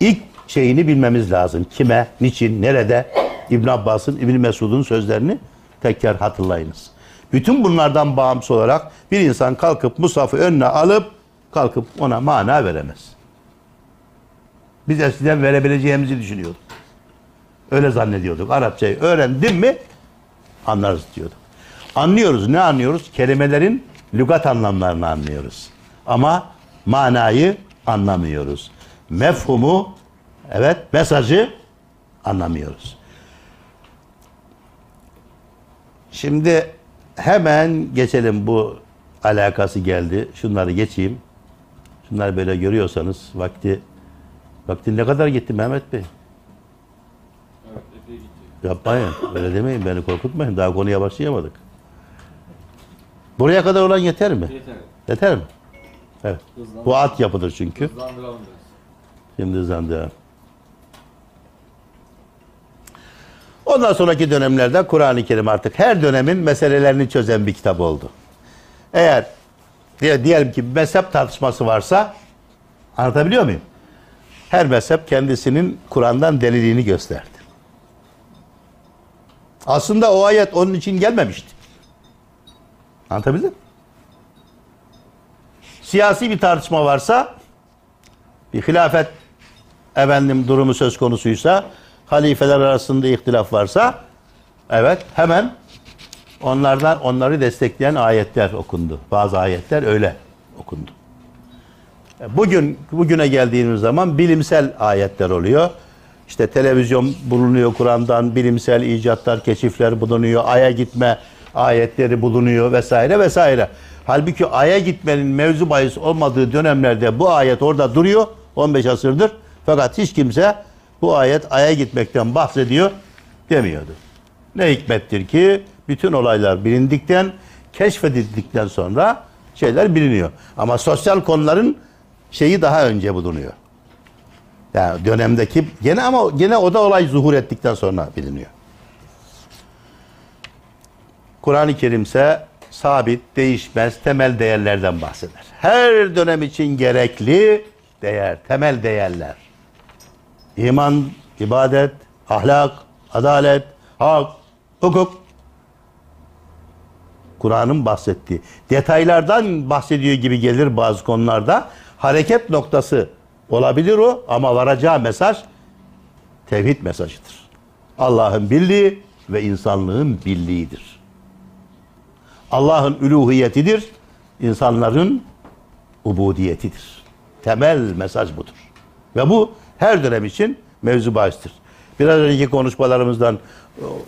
[SPEAKER 2] ilk şeyini bilmemiz lazım. Kime, niçin, nerede? İbn Abbas'ın, İbn Mesud'un sözlerini tekrar hatırlayınız. Bütün bunlardan bağımsız olarak bir insan kalkıp Musaf'ı önüne alıp kalkıp ona mana veremez. Biz eskiden verebileceğimizi düşünüyorduk. Öyle zannediyorduk. Arapçayı öğrendim mi anlarız diyorduk. Anlıyoruz. Ne anlıyoruz? Kelimelerin lügat anlamlarını anlıyoruz. Ama manayı anlamıyoruz. Mefhumu, evet mesajı anlamıyoruz. Şimdi hemen geçelim bu alakası geldi. Şunları geçeyim. Şunları böyle görüyorsanız vakti vakti ne kadar gitti Mehmet Bey?
[SPEAKER 3] Evet, epey gidiyor.
[SPEAKER 2] Yapmayın. Öyle demeyin. Beni korkutmayın. Daha konuya başlayamadık. Buraya kadar olan yeter mi?
[SPEAKER 3] Yeter.
[SPEAKER 2] Yeter mi? Evet. Bu at yapıdır çünkü.
[SPEAKER 3] Hızlandıralım.
[SPEAKER 2] Şimdi hızlandı. Ondan sonraki dönemlerde Kur'an-ı Kerim artık her dönemin meselelerini çözen bir kitap oldu. Eğer diye- diyelim ki mezhep tartışması varsa anlatabiliyor muyum? Her mezhep kendisinin Kur'an'dan delilini gösterdi. Aslında o ayet onun için gelmemişti. Anlatabildim? Siyasi bir tartışma varsa bir hilafet efendim durumu söz konusuysa halifeler arasında ihtilaf varsa evet hemen onlardan onları destekleyen ayetler okundu. Bazı ayetler öyle okundu. Bugün bugüne geldiğimiz zaman bilimsel ayetler oluyor. İşte televizyon bulunuyor Kur'an'dan, bilimsel icatlar, keşifler bulunuyor, aya gitme ayetleri bulunuyor vesaire vesaire. Halbuki aya gitmenin mevzu bahis olmadığı dönemlerde bu ayet orada duruyor 15 asırdır. Fakat hiç kimse bu ayet aya gitmekten bahsediyor demiyordu. Ne hikmettir ki bütün olaylar bilindikten, keşfedildikten sonra şeyler biliniyor. Ama sosyal konuların şeyi daha önce bulunuyor. Yani dönemdeki gene ama gene o da olay zuhur ettikten sonra biliniyor. Kur'an-ı Kerim ise sabit, değişmez, temel değerlerden bahseder. Her dönem için gerekli değer, temel değerler. İman, ibadet, ahlak, adalet, hak, hukuk. Kur'an'ın bahsettiği. Detaylardan bahsediyor gibi gelir bazı konularda. Hareket noktası olabilir o ama varacağı mesaj tevhid mesajıdır. Allah'ın birliği ve insanlığın birliğidir. Allah'ın üluhiyetidir, insanların ubudiyetidir. Temel mesaj budur. Ve bu her dönem için mevzu bahistir. Biraz önceki konuşmalarımızdan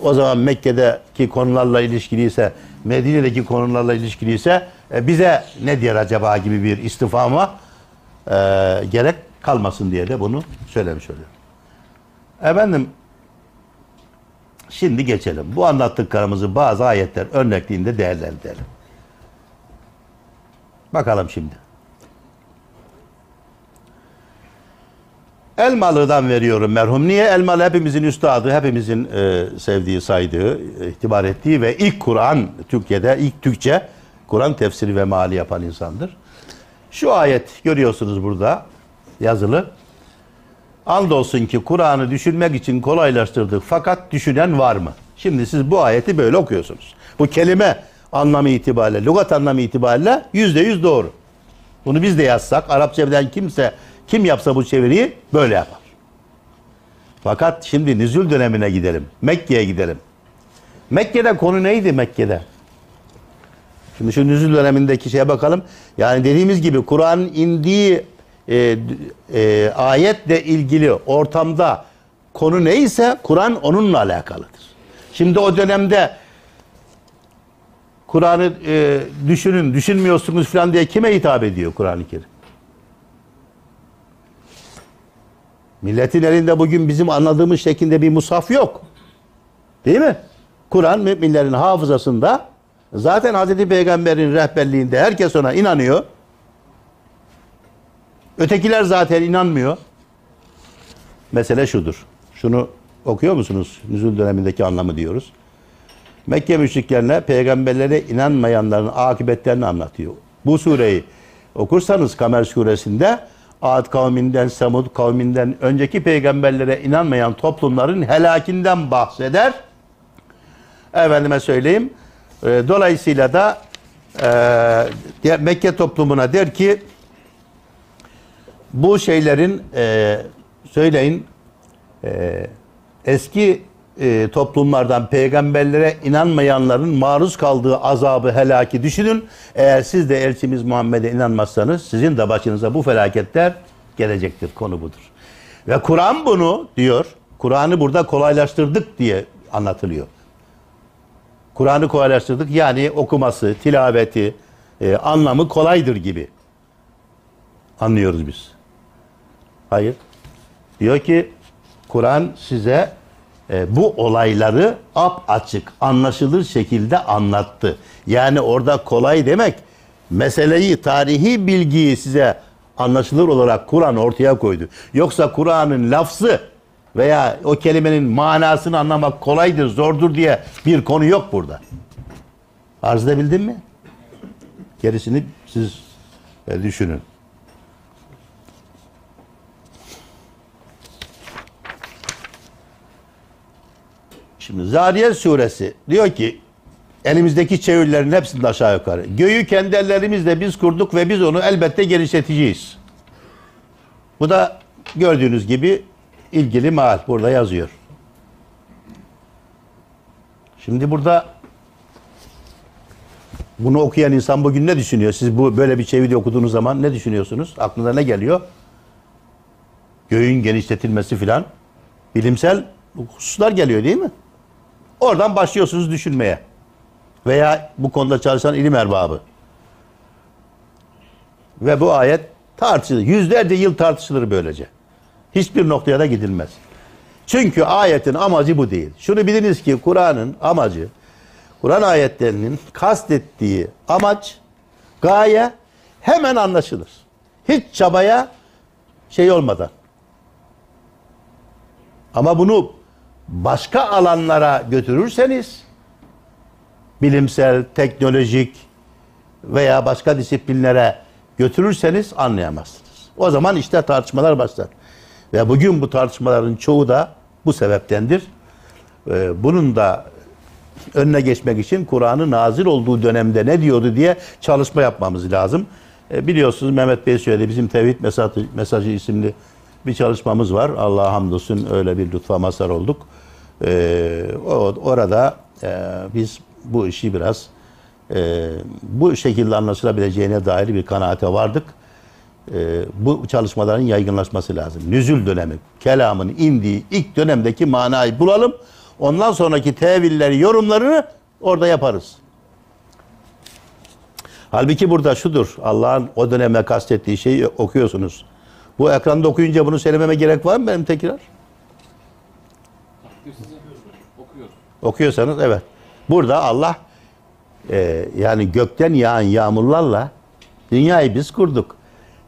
[SPEAKER 2] o zaman Mekke'deki konularla ilişkiliyse, Medine'deki konularla ilişkiliyse e, bize ne diyor acaba gibi bir istifama e, gerek kalmasın diye de bunu söylemiş oluyorum. Efendim Şimdi geçelim. Bu anlattıklarımızı bazı ayetler örnekliğinde değerlendirelim. Bakalım şimdi. Elmalı'dan veriyorum merhum. Niye? Elmalı hepimizin üstadı, hepimizin e, sevdiği, saydığı, itibar ettiği ve ilk Kur'an Türkiye'de ilk Türkçe Kur'an tefsiri ve mali yapan insandır. Şu ayet görüyorsunuz burada yazılı. Andolsun ki Kur'an'ı düşünmek için kolaylaştırdık fakat düşünen var mı? Şimdi siz bu ayeti böyle okuyorsunuz. Bu kelime anlamı itibariyle, lügat anlamı itibariyle yüzde yüz doğru. Bunu biz de yazsak, Arapçadan kimse, kim yapsa bu çeviriyi böyle yapar. Fakat şimdi nüzül dönemine gidelim. Mekke'ye gidelim. Mekke'de konu neydi Mekke'de? Şimdi şu nüzül dönemindeki şeye bakalım. Yani dediğimiz gibi Kur'an'ın indiği e, e, ayetle ilgili ortamda konu neyse Kur'an onunla alakalıdır. Şimdi o dönemde Kur'an'ı e, düşünün, düşünmüyorsunuz falan diye kime hitap ediyor Kur'an-ı Kerim? Milletin elinde bugün bizim anladığımız şeklinde bir musaf yok. Değil mi? Kur'an müminlerin hafızasında zaten Hazreti Peygamber'in rehberliğinde herkes ona inanıyor. Ötekiler zaten inanmıyor. Mesele şudur. Şunu okuyor musunuz? Nüzul dönemindeki anlamı diyoruz. Mekke müşriklerine peygamberlere inanmayanların akıbetlerini anlatıyor. Bu sureyi okursanız Kamer suresinde Ad kavminden, Semud kavminden önceki peygamberlere inanmayan toplumların helakinden bahseder. Efendime söyleyeyim. E, Dolayısıyla da e, Mekke toplumuna der ki bu şeylerin e, söyleyin e, eski e, toplumlardan peygamberlere inanmayanların maruz kaldığı azabı helaki düşünün. Eğer siz de elçimiz Muhammed'e inanmazsanız sizin de başınıza bu felaketler gelecektir. Konu budur. Ve Kur'an bunu diyor. Kur'an'ı burada kolaylaştırdık diye anlatılıyor. Kur'an'ı kolaylaştırdık yani okuması, tilaveti, e, anlamı kolaydır gibi anlıyoruz biz. Hayır. Diyor ki Kur'an size e, bu olayları ap açık, anlaşılır şekilde anlattı. Yani orada kolay demek meseleyi, tarihi bilgiyi size anlaşılır olarak Kur'an ortaya koydu. Yoksa Kur'an'ın lafzı veya o kelimenin manasını anlamak kolaydır, zordur diye bir konu yok burada. Arz edebildim mi? Gerisini siz e, düşünün. Şimdi Zariyet suresi diyor ki elimizdeki çevirilerin hepsinde aşağı yukarı. Göğü kendi ellerimizle biz kurduk ve biz onu elbette genişleteceğiz. Bu da gördüğünüz gibi ilgili maal burada yazıyor. Şimdi burada bunu okuyan insan bugün ne düşünüyor? Siz bu böyle bir çeviri okuduğunuz zaman ne düşünüyorsunuz? Aklınıza ne geliyor? Göğün genişletilmesi filan bilimsel hususlar geliyor değil mi? Oradan başlıyorsunuz düşünmeye. Veya bu konuda çalışan ilim erbabı. Ve bu ayet tartışılır. Yüzlerce yıl tartışılır böylece. Hiçbir noktaya da gidilmez. Çünkü ayetin amacı bu değil. Şunu biliniz ki Kur'an'ın amacı, Kur'an ayetlerinin kastettiği amaç, gaye hemen anlaşılır. Hiç çabaya şey olmadan, Ama bunu başka alanlara götürürseniz bilimsel, teknolojik veya başka disiplinlere götürürseniz anlayamazsınız. O zaman işte tartışmalar başlar. Ve bugün bu tartışmaların çoğu da bu sebeptendir. Ee, Bunun da önüne geçmek için Kur'an'ın nazil olduğu dönemde ne diyordu diye çalışma yapmamız lazım. E, biliyorsunuz Mehmet Bey söyledi bizim Tevhid Mesajı isimli bir çalışmamız var. Allah'a hamdolsun öyle bir lütfa mazhar olduk. E, o, orada e, biz bu işi biraz e, bu şekilde anlaşılabileceğine dair bir kanaate vardık. E, bu çalışmaların yaygınlaşması lazım. Nüzül dönemi, kelamın indiği ilk dönemdeki manayı bulalım. Ondan sonraki tevilleri, yorumlarını orada yaparız. Halbuki burada şudur. Allah'ın o döneme kastettiği şeyi okuyorsunuz. Bu ekranda okuyunca bunu söylememe gerek var mı benim tekrar?
[SPEAKER 3] Okuyoruz.
[SPEAKER 2] Okuyorsanız evet. Burada Allah e, yani gökten yağan yağmurlarla dünyayı biz kurduk.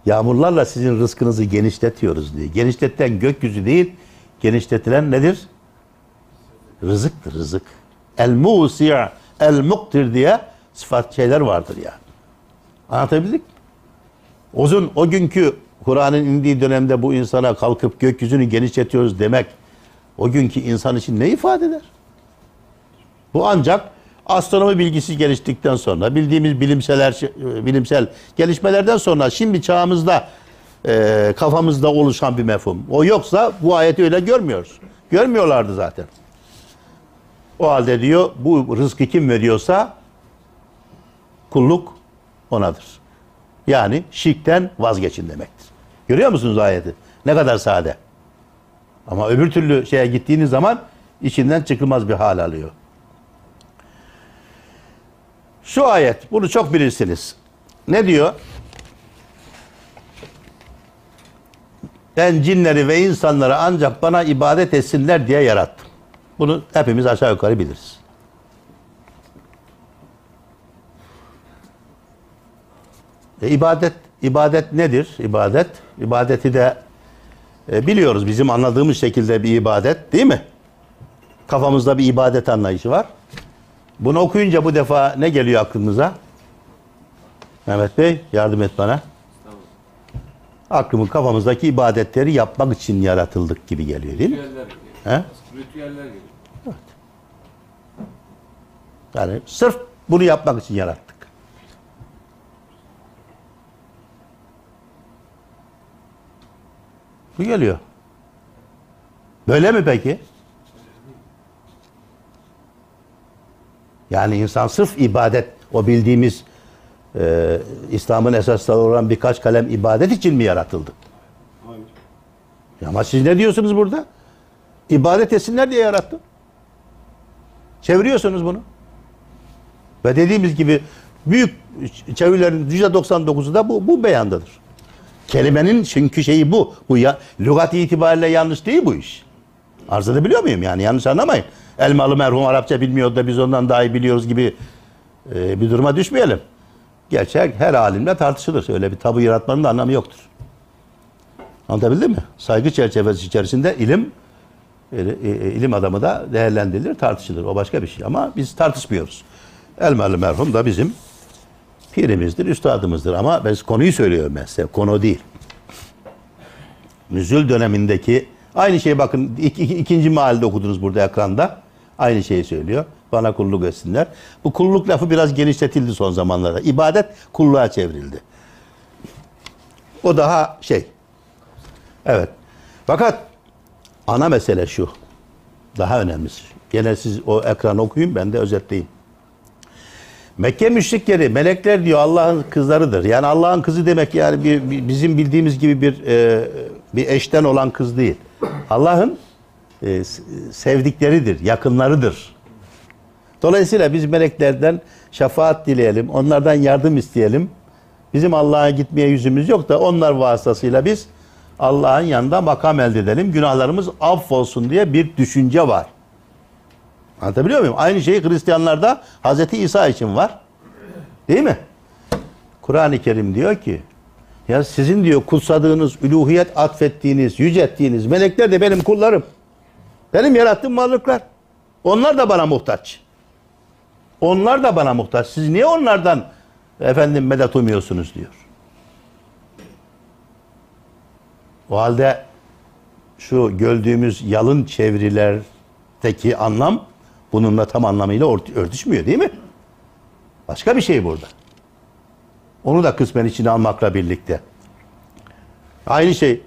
[SPEAKER 2] Yağmurlarla sizin rızkınızı genişletiyoruz diye. Genişletilen gökyüzü değil, genişletilen nedir? Rızıktır, rızık. El musi' el muktir diye sıfat şeyler vardır yani. Anlatabildik mi? Uzun o günkü Kur'an'ın indiği dönemde bu insana kalkıp gökyüzünü genişletiyoruz demek o günkü insan için ne ifade eder? Bu ancak astronomi bilgisi geliştikten sonra bildiğimiz bilimsel bilimsel gelişmelerden sonra şimdi çağımızda e, kafamızda oluşan bir mefhum. O yoksa bu ayeti öyle görmüyoruz. Görmüyorlardı zaten. O halde diyor bu rızkı kim veriyorsa kulluk onadır. Yani şirkten vazgeçin demektir. Görüyor musunuz ayeti? Ne kadar sade. Ama öbür türlü şeye gittiğiniz zaman içinden çıkılmaz bir hal alıyor. Şu ayet, bunu çok bilirsiniz. Ne diyor? Ben cinleri ve insanları ancak bana ibadet etsinler diye yarattım. Bunu hepimiz aşağı yukarı biliriz. E, ibadet ibadet nedir? İbadet ibadeti de e, biliyoruz bizim anladığımız şekilde bir ibadet değil mi? Kafamızda bir ibadet anlayışı var. Bunu okuyunca bu defa ne geliyor aklınıza? Mehmet Bey yardım et bana. Aklımın kafamızdaki ibadetleri yapmak için yaratıldık gibi geliyor değil mi?
[SPEAKER 3] Ritüeller geliyor.
[SPEAKER 2] He?
[SPEAKER 3] Ritüeller geliyor.
[SPEAKER 2] Yani sırf bunu yapmak için yarattık. Bu geliyor. Böyle mi peki? Yani insan sırf ibadet, o bildiğimiz e, İslam'ın esasları olan birkaç kalem ibadet için mi yaratıldı?
[SPEAKER 3] Hayır.
[SPEAKER 2] Ama siz ne diyorsunuz burada? İbadet etsinler diye yarattım. Çeviriyorsunuz bunu. Ve dediğimiz gibi büyük çevirilerin %99'u da bu, bu beyandadır. Kelimenin çünkü şeyi bu. Bu ya, lügat itibariyle yanlış değil bu iş. Arz edebiliyor muyum? Yani yanlış anlamayın. Elmalı merhum Arapça bilmiyor da biz ondan daha iyi biliyoruz gibi e, bir duruma düşmeyelim. Gerçek her alimle tartışılır. Öyle bir tabu yaratmanın da anlamı yoktur. Anlatabildim mi? Saygı çerçevesi içerisinde ilim e, e, ilim adamı da değerlendirilir, tartışılır. O başka bir şey ama biz tartışmıyoruz. Elmalı merhum da bizim pirimizdir, üstadımızdır ama ben konuyu söylüyorum ben size. Konu değil. Nüzül dönemindeki aynı şeyi bakın ik, ik- ikinci mahallede okudunuz burada ekranda. Aynı şeyi söylüyor. Bana kulluk etsinler. Bu kulluk lafı biraz genişletildi son zamanlarda. İbadet kulluğa çevrildi. O daha şey. Evet. Fakat ana mesele şu. Daha önemlisi. Gene siz o ekranı okuyun ben de özetleyeyim. Mekke müşrikleri, melekler diyor Allah'ın kızlarıdır. Yani Allah'ın kızı demek yani bir, bir- bizim bildiğimiz gibi bir e, bir eşten olan kız değil. Allah'ın e, sevdikleridir, yakınlarıdır. Dolayısıyla biz meleklerden şefaat dileyelim, onlardan yardım isteyelim. Bizim Allah'a gitmeye yüzümüz yok da onlar vasıtasıyla biz Allah'ın yanında makam elde edelim. Günahlarımız affolsun diye bir düşünce var. Anlatabiliyor muyum? Aynı şey Hristiyanlarda Hazreti İsa için var. Değil mi? Kur'an-ı Kerim diyor ki ya sizin diyor kutsadığınız, üluhiyet atfettiğiniz, yücelttiğiniz melekler de benim kullarım. Benim yarattığım varlıklar. Onlar da bana muhtaç. Onlar da bana muhtaç. Siz niye onlardan efendim medet umuyorsunuz diyor. O halde şu gördüğümüz yalın çevirilerdeki anlam bununla tam anlamıyla örtüşmüyor değil mi? Başka bir şey burada. Onu da kısmen içine almakla birlikte. Aynı şey.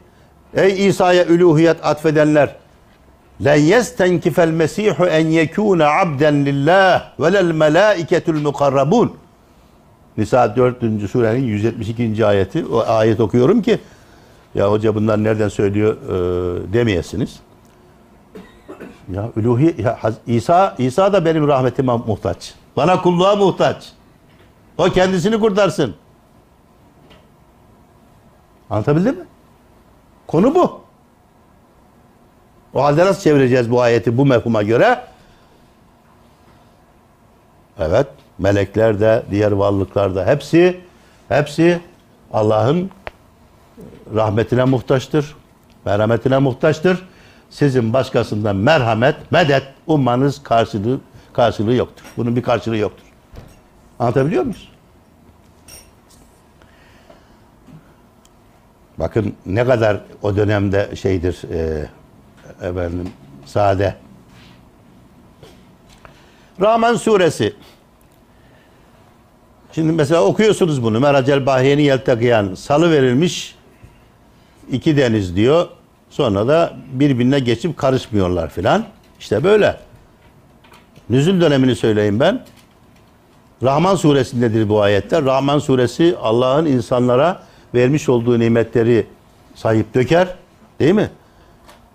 [SPEAKER 2] Ey İsa'ya üluhiyet atfedenler. Len yestenkifel mesihu en yekûne abden lillah ve lel melâiketul mukarrabun. Nisa 4. surenin 172. ayeti. O ayet okuyorum ki ya hoca bunlar nereden söylüyor e, demeyesiniz. Ya üluhi ya, İsa İsa da benim rahmetime muhtaç. Bana kulluğa muhtaç. O kendisini kurtarsın. Anlatabildim mi? Konu bu. O halde nasıl çevireceğiz bu ayeti bu mefhuma göre? Evet, melekler de, diğer varlıklar da hepsi hepsi Allah'ın rahmetine muhtaçtır. Merhametine muhtaçtır. Sizin başkasından merhamet, medet ummanız karşılığı karşılığı yoktur. Bunun bir karşılığı yoktur. Anlatabiliyor muyuz? Bakın ne kadar o dönemde şeydir e, efendim sade. Rahman suresi. Şimdi mesela okuyorsunuz bunu. Meracel Bahiyeni Yeltekiyan salı verilmiş iki deniz diyor. Sonra da birbirine geçip karışmıyorlar filan. İşte böyle. Nüzül dönemini söyleyeyim ben. Rahman suresindedir bu ayetler. Rahman suresi Allah'ın insanlara vermiş olduğu nimetleri sahip döker. Değil mi?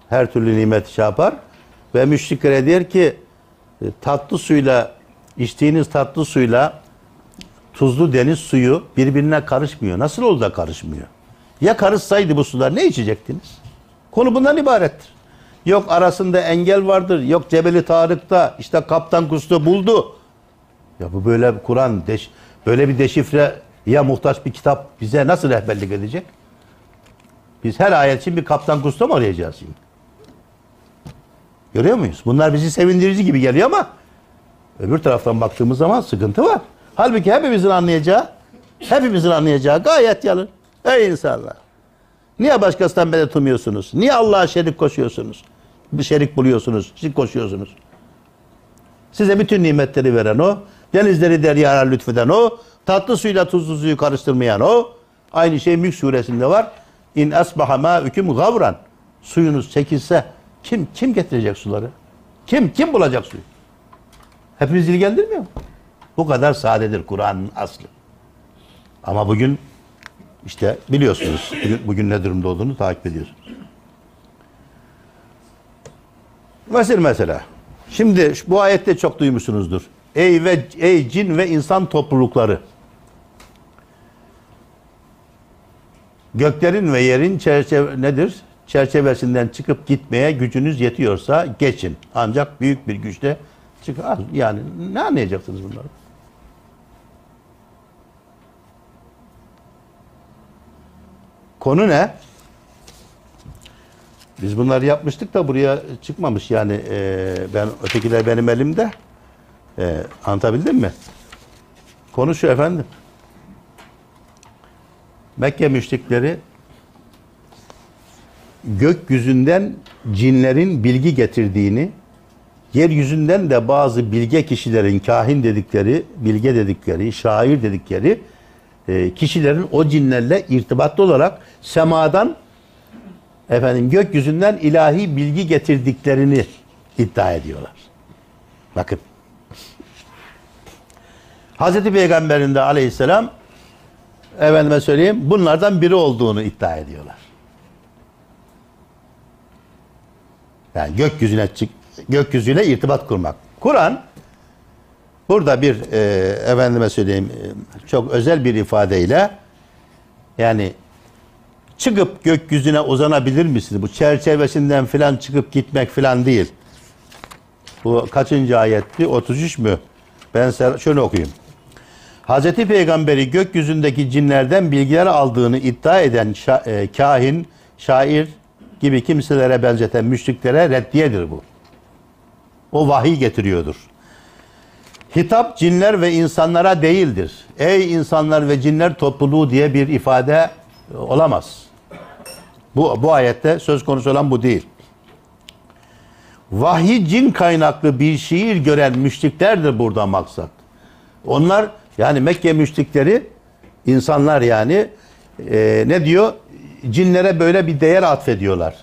[SPEAKER 2] Her türlü nimet şey yapar. Ve müşriklere der ki e, tatlı suyla içtiğiniz tatlı suyla tuzlu deniz suyu birbirine karışmıyor. Nasıl oldu da karışmıyor? Ya karışsaydı bu sular ne içecektiniz? Konu bundan ibarettir. Yok arasında engel vardır. Yok Cebeli Tarık'ta işte Kaptan Kustu buldu. Ya bu böyle Kur'an deş, böyle bir deşifre ya muhtaç bir kitap bize nasıl rehberlik edecek? Biz her ayet için bir Kaptan Kustu mu arayacağız şimdi? Görüyor muyuz? Bunlar bizi sevindirici gibi geliyor ama öbür taraftan baktığımız zaman sıkıntı var. Halbuki hepimizin anlayacağı, hepimizin anlayacağı gayet yalın. Ey insanlar! Niye başkasından medet umuyorsunuz? Niye Allah'a şerik koşuyorsunuz? Bir şerik buluyorsunuz, şirk koşuyorsunuz. Size bütün nimetleri veren o, denizleri deryara lütfeden o, tatlı suyla tuzlu suyu karıştırmayan o. Aynı şey Mülk suresinde var. İn asbaha ma'ukum gavran. Suyunuz çekilse kim kim getirecek suları? Kim kim bulacak suyu? Hepimiz ilgilendirmiyor mu? Bu kadar sadedir Kur'an'ın aslı. Ama bugün işte biliyorsunuz bugün, bugün ne durumda olduğunu takip ediyorsunuz. Mesela mesela. Şimdi bu ayette çok duymuşsunuzdur. Ey ve ey cin ve insan toplulukları. Göklerin ve yerin çerçeve nedir? Çerçevesinden çıkıp gitmeye gücünüz yetiyorsa geçin. Ancak büyük bir güçle çıkar. Yani ne anlayacaksınız bunları? Konu ne? Biz bunları yapmıştık da buraya çıkmamış yani e, ben ötekiler benim elimde. E, anlatabildim mi? Konu şu efendim. Mekke müşrikleri gökyüzünden cinlerin bilgi getirdiğini, yeryüzünden de bazı bilge kişilerin kahin dedikleri, bilge dedikleri, şair dedikleri e, kişilerin o cinlerle irtibatlı olarak semadan efendim gökyüzünden ilahi bilgi getirdiklerini iddia ediyorlar. Bakın. Hazreti Peygamber'in de aleyhisselam efendime söyleyeyim bunlardan biri olduğunu iddia ediyorlar. Yani gökyüzüne çık gökyüzüyle irtibat kurmak. Kur'an burada bir e, efendime söyleyeyim e, çok özel bir ifadeyle yani çıkıp gökyüzüne uzanabilir misiniz? Bu çerçevesinden filan çıkıp gitmek filan değil. Bu kaçıncı ayetti? 33 mü? Ben şöyle okuyayım. Hazreti Peygamberi gökyüzündeki cinlerden bilgiler aldığını iddia eden şa- e, kahin, şair gibi kimselere benzeten müşriklere reddiyedir bu. O vahiy getiriyordur. Hitap cinler ve insanlara değildir. Ey insanlar ve cinler topluluğu diye bir ifade e, olamaz. Bu, bu ayette söz konusu olan bu değil. Vahiy cin kaynaklı bir şiir gören müşriklerdir burada maksat. Onlar yani Mekke müşrikleri insanlar yani e, ne diyor? Cinlere böyle bir değer atfediyorlar.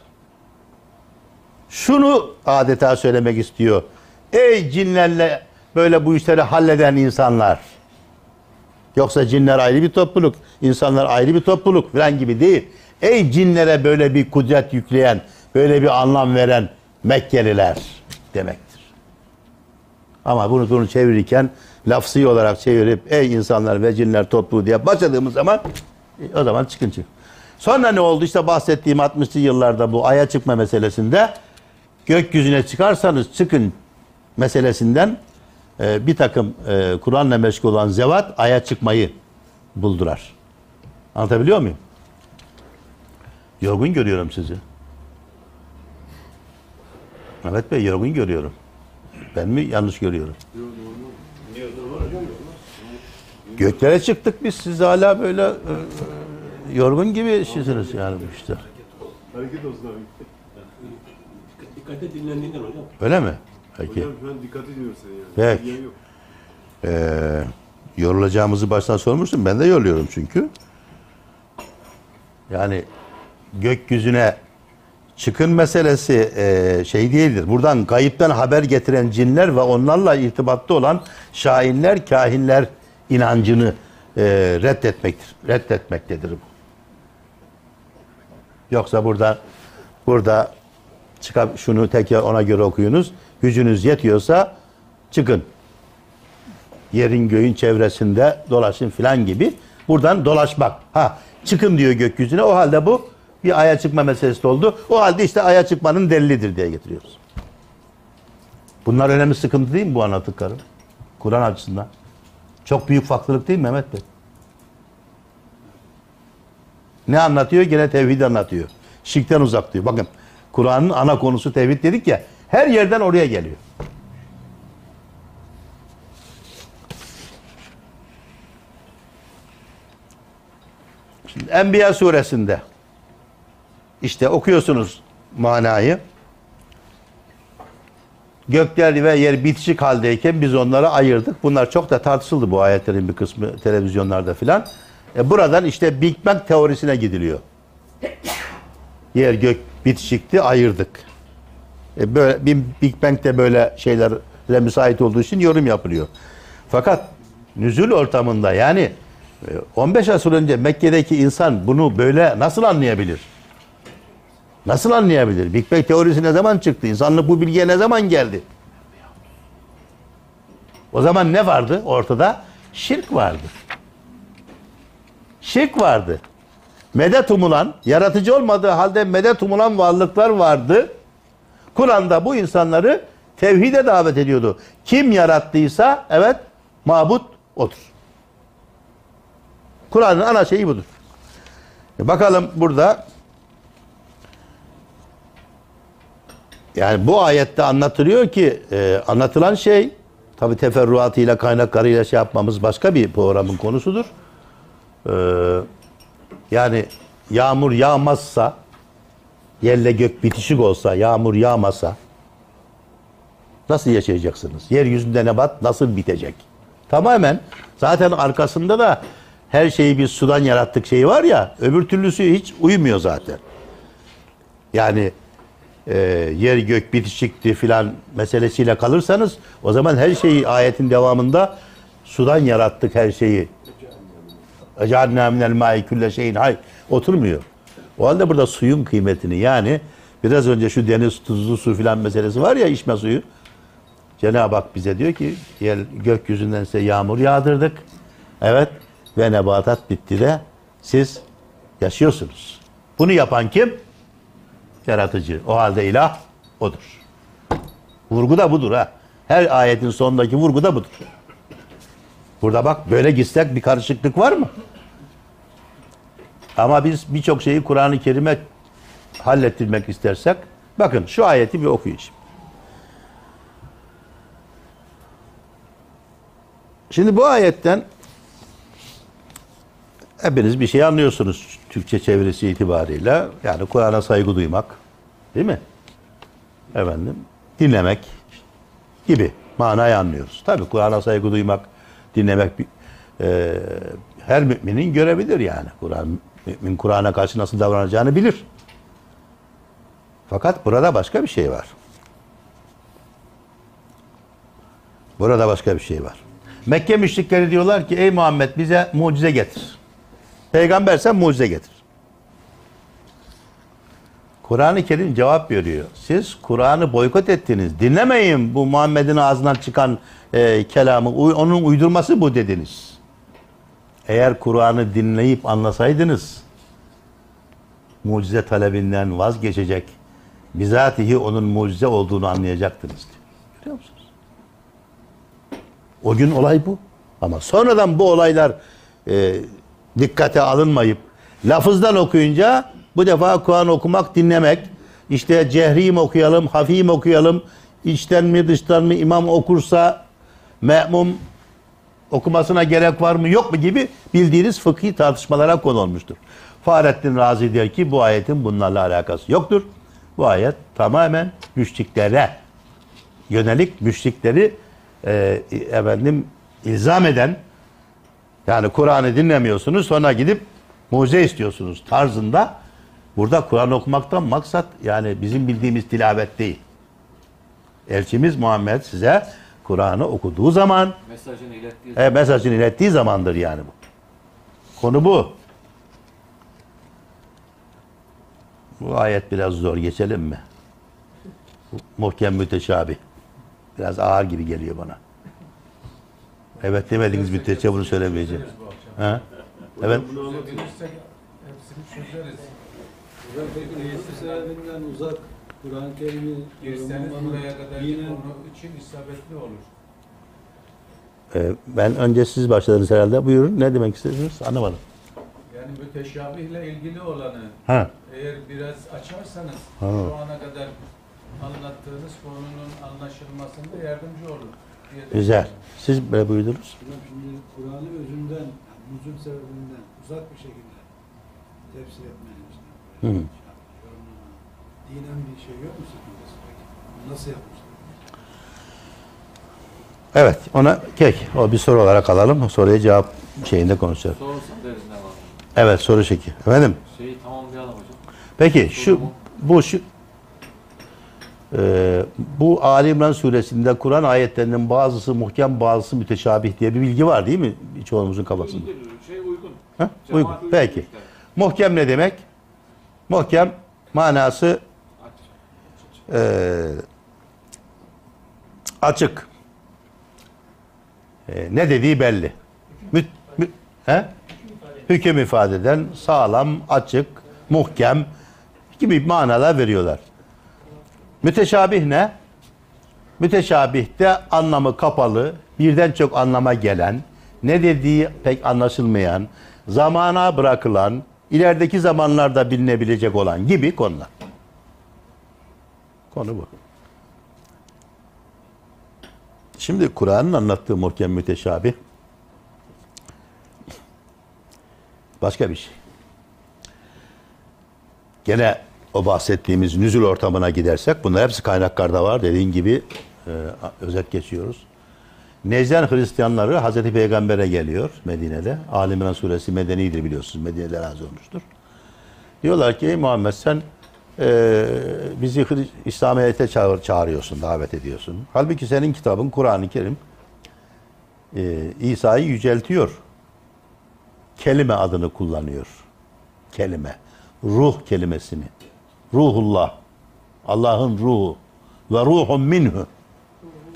[SPEAKER 2] Şunu adeta söylemek istiyor. Ey cinlerle böyle bu işleri halleden insanlar. Yoksa cinler ayrı bir topluluk, insanlar ayrı bir topluluk falan gibi değil. Ey cinlere böyle bir kudret yükleyen, böyle bir anlam veren Mekkeliler demektir. Ama bunu bunu çevirirken lafzı olarak çevirip ey insanlar ve cinler topluluğu diye başladığımız zaman e, o zaman çıkın çık. Sonra ne oldu? İşte bahsettiğim 60'lı yıllarda bu aya çıkma meselesinde gökyüzüne çıkarsanız çıkın meselesinden e, bir takım e, Kur'an'la meşgul olan zevat aya çıkmayı buldurar. Anlatabiliyor muyum? Yorgun görüyorum sizi. Mehmet Bey yorgun görüyorum. Ben mi yanlış görüyorum? Göklere çıktık biz. Siz hala böyle e, e, yorgun gibi şişsiniz yani bu işte.
[SPEAKER 3] Hareket olsun abi.
[SPEAKER 4] Dikkate dinlendiğinden hocam.
[SPEAKER 2] Öyle mi? Peki.
[SPEAKER 3] Hocam şu an dikkat ediyorum seni yani.
[SPEAKER 2] Peki.
[SPEAKER 3] Yok.
[SPEAKER 2] Ee, yorulacağımızı baştan sormuştum. Ben de yoruluyorum çünkü. Yani gökyüzüne çıkın meselesi e, şey değildir. Buradan kayıptan haber getiren cinler ve onlarla irtibatta olan şahinler, kahinler inancını e, reddetmektir. Reddetmektedir bu. Yoksa burada burada çıkıp şunu tekrar ona göre okuyunuz. Gücünüz yetiyorsa çıkın yerin göğün çevresinde dolaşın filan gibi. Buradan dolaşmak. Ha çıkın diyor gökyüzüne. O halde bu bir aya çıkma meselesi oldu. O halde işte aya çıkmanın delilidir diye getiriyoruz. Bunlar önemli sıkıntı değil mi bu anlattıklarım? Kur'an açısından. Çok büyük farklılık değil mi Mehmet Bey? Ne anlatıyor? Gene tevhid anlatıyor. Şirkten uzak diyor. Bakın Kur'an'ın ana konusu tevhid dedik ya. Her yerden oraya geliyor. Şimdi Enbiya suresinde işte okuyorsunuz manayı. Gökler ve yer bitişik haldeyken biz onları ayırdık. Bunlar çok da tartışıldı bu ayetlerin bir kısmı televizyonlarda filan. E buradan işte Big Bang teorisine gidiliyor. Yer gök bitişikti ayırdık. E böyle bir Big Bang'de böyle şeylere müsait olduğu için yorum yapılıyor. Fakat nüzul ortamında yani e, 15 asır önce Mekke'deki insan bunu böyle nasıl anlayabilir? Nasıl anlayabilir? Big Bang teorisi ne zaman çıktı? İnsanlık bu bilgiye ne zaman geldi? O zaman ne vardı ortada? Şirk vardı. Şirk vardı. Medet umulan, yaratıcı olmadığı halde medet umulan varlıklar vardı. Kur'an'da bu insanları tevhide davet ediyordu. Kim yarattıysa evet mabut odur. Kur'an'ın ana şeyi budur. E bakalım burada yani bu ayette anlatılıyor ki e, anlatılan şey tabi teferruatıyla kaynaklarıyla şey yapmamız başka bir programın konusudur. E, yani yağmur yağmazsa yerle gök bitişik olsa yağmur yağmasa nasıl yaşayacaksınız? Yeryüzünde nebat nasıl bitecek? Tamamen zaten arkasında da her şeyi biz sudan yarattık şeyi var ya öbür türlüsü hiç uymuyor zaten. Yani e, yer gök bitişikti filan meselesiyle kalırsanız o zaman her şeyi ayetin devamında sudan yarattık her şeyi. Minel ma'i külle şeyin hay oturmuyor. O halde burada suyun kıymetini yani biraz önce şu deniz tuzlu su filan meselesi var ya içme suyu. Cenab-ı Hak bize diyor ki gökyüzünden size yağmur yağdırdık. Evet ve nebatat bitti de siz yaşıyorsunuz. Bunu yapan kim? Yaratıcı. O halde ilah odur. Vurgu da budur ha. Her ayetin sonundaki vurgu da budur. Burada bak böyle gitsek bir karışıklık var mı? Ama biz birçok şeyi Kur'an-ı Kerim'e hallettirmek istersek bakın şu ayeti bir okuyun şimdi. Şimdi bu ayetten hepiniz bir şey anlıyorsunuz Türkçe çevirisi itibariyle. Yani Kur'an'a saygı duymak değil mi? Efendim dinlemek gibi manayı anlıyoruz. Tabi Kur'an'a saygı duymak, dinlemek bir, e, her müminin görebilir yani. Kur'an mümin Kur'an'a karşı nasıl davranacağını bilir. Fakat burada başka bir şey var. Burada başka bir şey var. Mekke müşrikleri diyorlar ki ey Muhammed bize mucize getir. Peygambersen mucize getir. Kur'an-ı Kerim cevap veriyor. Siz Kur'an'ı boykot ettiniz. Dinlemeyin bu Muhammed'in ağzından çıkan e, kelamı. Onun uydurması bu dediniz. Eğer Kur'an'ı dinleyip anlasaydınız mucize talebinden vazgeçecek bizatihi onun mucize olduğunu anlayacaktınız. diyor. Görüyor musunuz? O gün olay bu. Ama sonradan bu olaylar e, dikkate alınmayıp lafızdan okuyunca bu defa Kur'an okumak, dinlemek, işte cehri mi okuyalım, hafi mi okuyalım, içten mi dıştan mı imam okursa me'mum okumasına gerek var mı yok mu gibi bildiğiniz fıkhi tartışmalara konu olmuştur. Fahrettin Razi diyor ki bu ayetin bunlarla alakası yoktur. Bu ayet tamamen müşriklere yönelik müşrikleri e, efendim ilzam eden yani Kur'an'ı dinlemiyorsunuz sonra gidip mucize istiyorsunuz tarzında burada Kur'an okumaktan maksat yani bizim bildiğimiz tilavet değil. Elçimiz Muhammed size Kur'an'ı okuduğu zaman
[SPEAKER 1] Mesajını ilettiği
[SPEAKER 2] e, mesajını ilettiği zamandır yani bu. Konu bu. Bu ayet biraz zor. Geçelim mi? Muhkem müteşabih. Biraz ağır gibi geliyor bana. Evet demediniz müddetçe bunu söylemeyeceğim. Ha? Evet.
[SPEAKER 4] Hepsini çözeriz.
[SPEAKER 5] Hocam peki nefis aleminden uzak Kur'an-ı Kerim'i
[SPEAKER 4] Girseniz
[SPEAKER 5] yorumlamanın
[SPEAKER 4] buraya kadar
[SPEAKER 5] dinen
[SPEAKER 4] konu için isabetli olur.
[SPEAKER 2] Ee, ben önce siz başladınız herhalde. Buyurun. Ne demek istiyorsunuz? Anlamadım.
[SPEAKER 4] Yani müteşabihle ilgili olanı
[SPEAKER 2] Ha.
[SPEAKER 4] eğer biraz açarsanız
[SPEAKER 2] Ha.
[SPEAKER 4] şu ana kadar anlattığınız konunun anlaşılmasında yardımcı olur. diye
[SPEAKER 2] Güzel.
[SPEAKER 4] düşünüyorum.
[SPEAKER 2] Siz böyle buyurdunuz.
[SPEAKER 5] Şimdi Kur'an'ı özünden, yani nüzul sebebinden uzak bir şekilde tefsir etmenin işte.
[SPEAKER 2] Hı.
[SPEAKER 5] Dinen bir şey yok mu peki? Nasıl yapmışlar?
[SPEAKER 2] Evet. Ona kek. O bir soru olarak alalım. O soruya cevap şeyinde konuşacağız.
[SPEAKER 1] Sorulsun deriz ne var.
[SPEAKER 2] Evet soru şeki. Efendim.
[SPEAKER 1] Şeyi tamamlayalım hocam.
[SPEAKER 2] Peki şu bu şu e, bu Ali İmran suresinde Kur'an ayetlerinin bazısı muhkem bazısı müteşabih diye bir bilgi var değil mi çoğumuzun kafasında?
[SPEAKER 1] Şey uygun.
[SPEAKER 2] Ha?
[SPEAKER 1] Cemaat
[SPEAKER 2] Uygun.
[SPEAKER 1] uygun
[SPEAKER 2] Peki. Muhkem ne demek? Muhkem manası. E, açık. E, ne dediği belli. Mü, mü, he? Hüküm ifade eden sağlam, açık, muhkem gibi manalar veriyorlar. Müteşabih ne? Müteşabihte anlamı kapalı, birden çok anlama gelen, ne dediği pek anlaşılmayan, zamana bırakılan, ilerideki zamanlarda bilinebilecek olan gibi konular. Konu bu. Şimdi Kur'an'ın anlattığı muhkem müteşabih başka bir şey. Gene o bahsettiğimiz nüzul ortamına gidersek bunlar hepsi kaynaklarda var. Dediğin gibi e, özet geçiyoruz. Necden Hristiyanları Hazreti Peygamber'e geliyor Medine'de. Ali İmran suresi medenidir biliyorsunuz. Medine'de razı olmuştur. Diyorlar ki Muhammed sen e, bizi İslamiyet'e çağır, çağırıyorsun, davet ediyorsun. Halbuki senin kitabın Kur'an-ı Kerim e, İsa'yı yüceltiyor. Kelime adını kullanıyor. Kelime. Ruh kelimesini. Ruhullah. Allah'ın ruhu. Ve ruhun minhu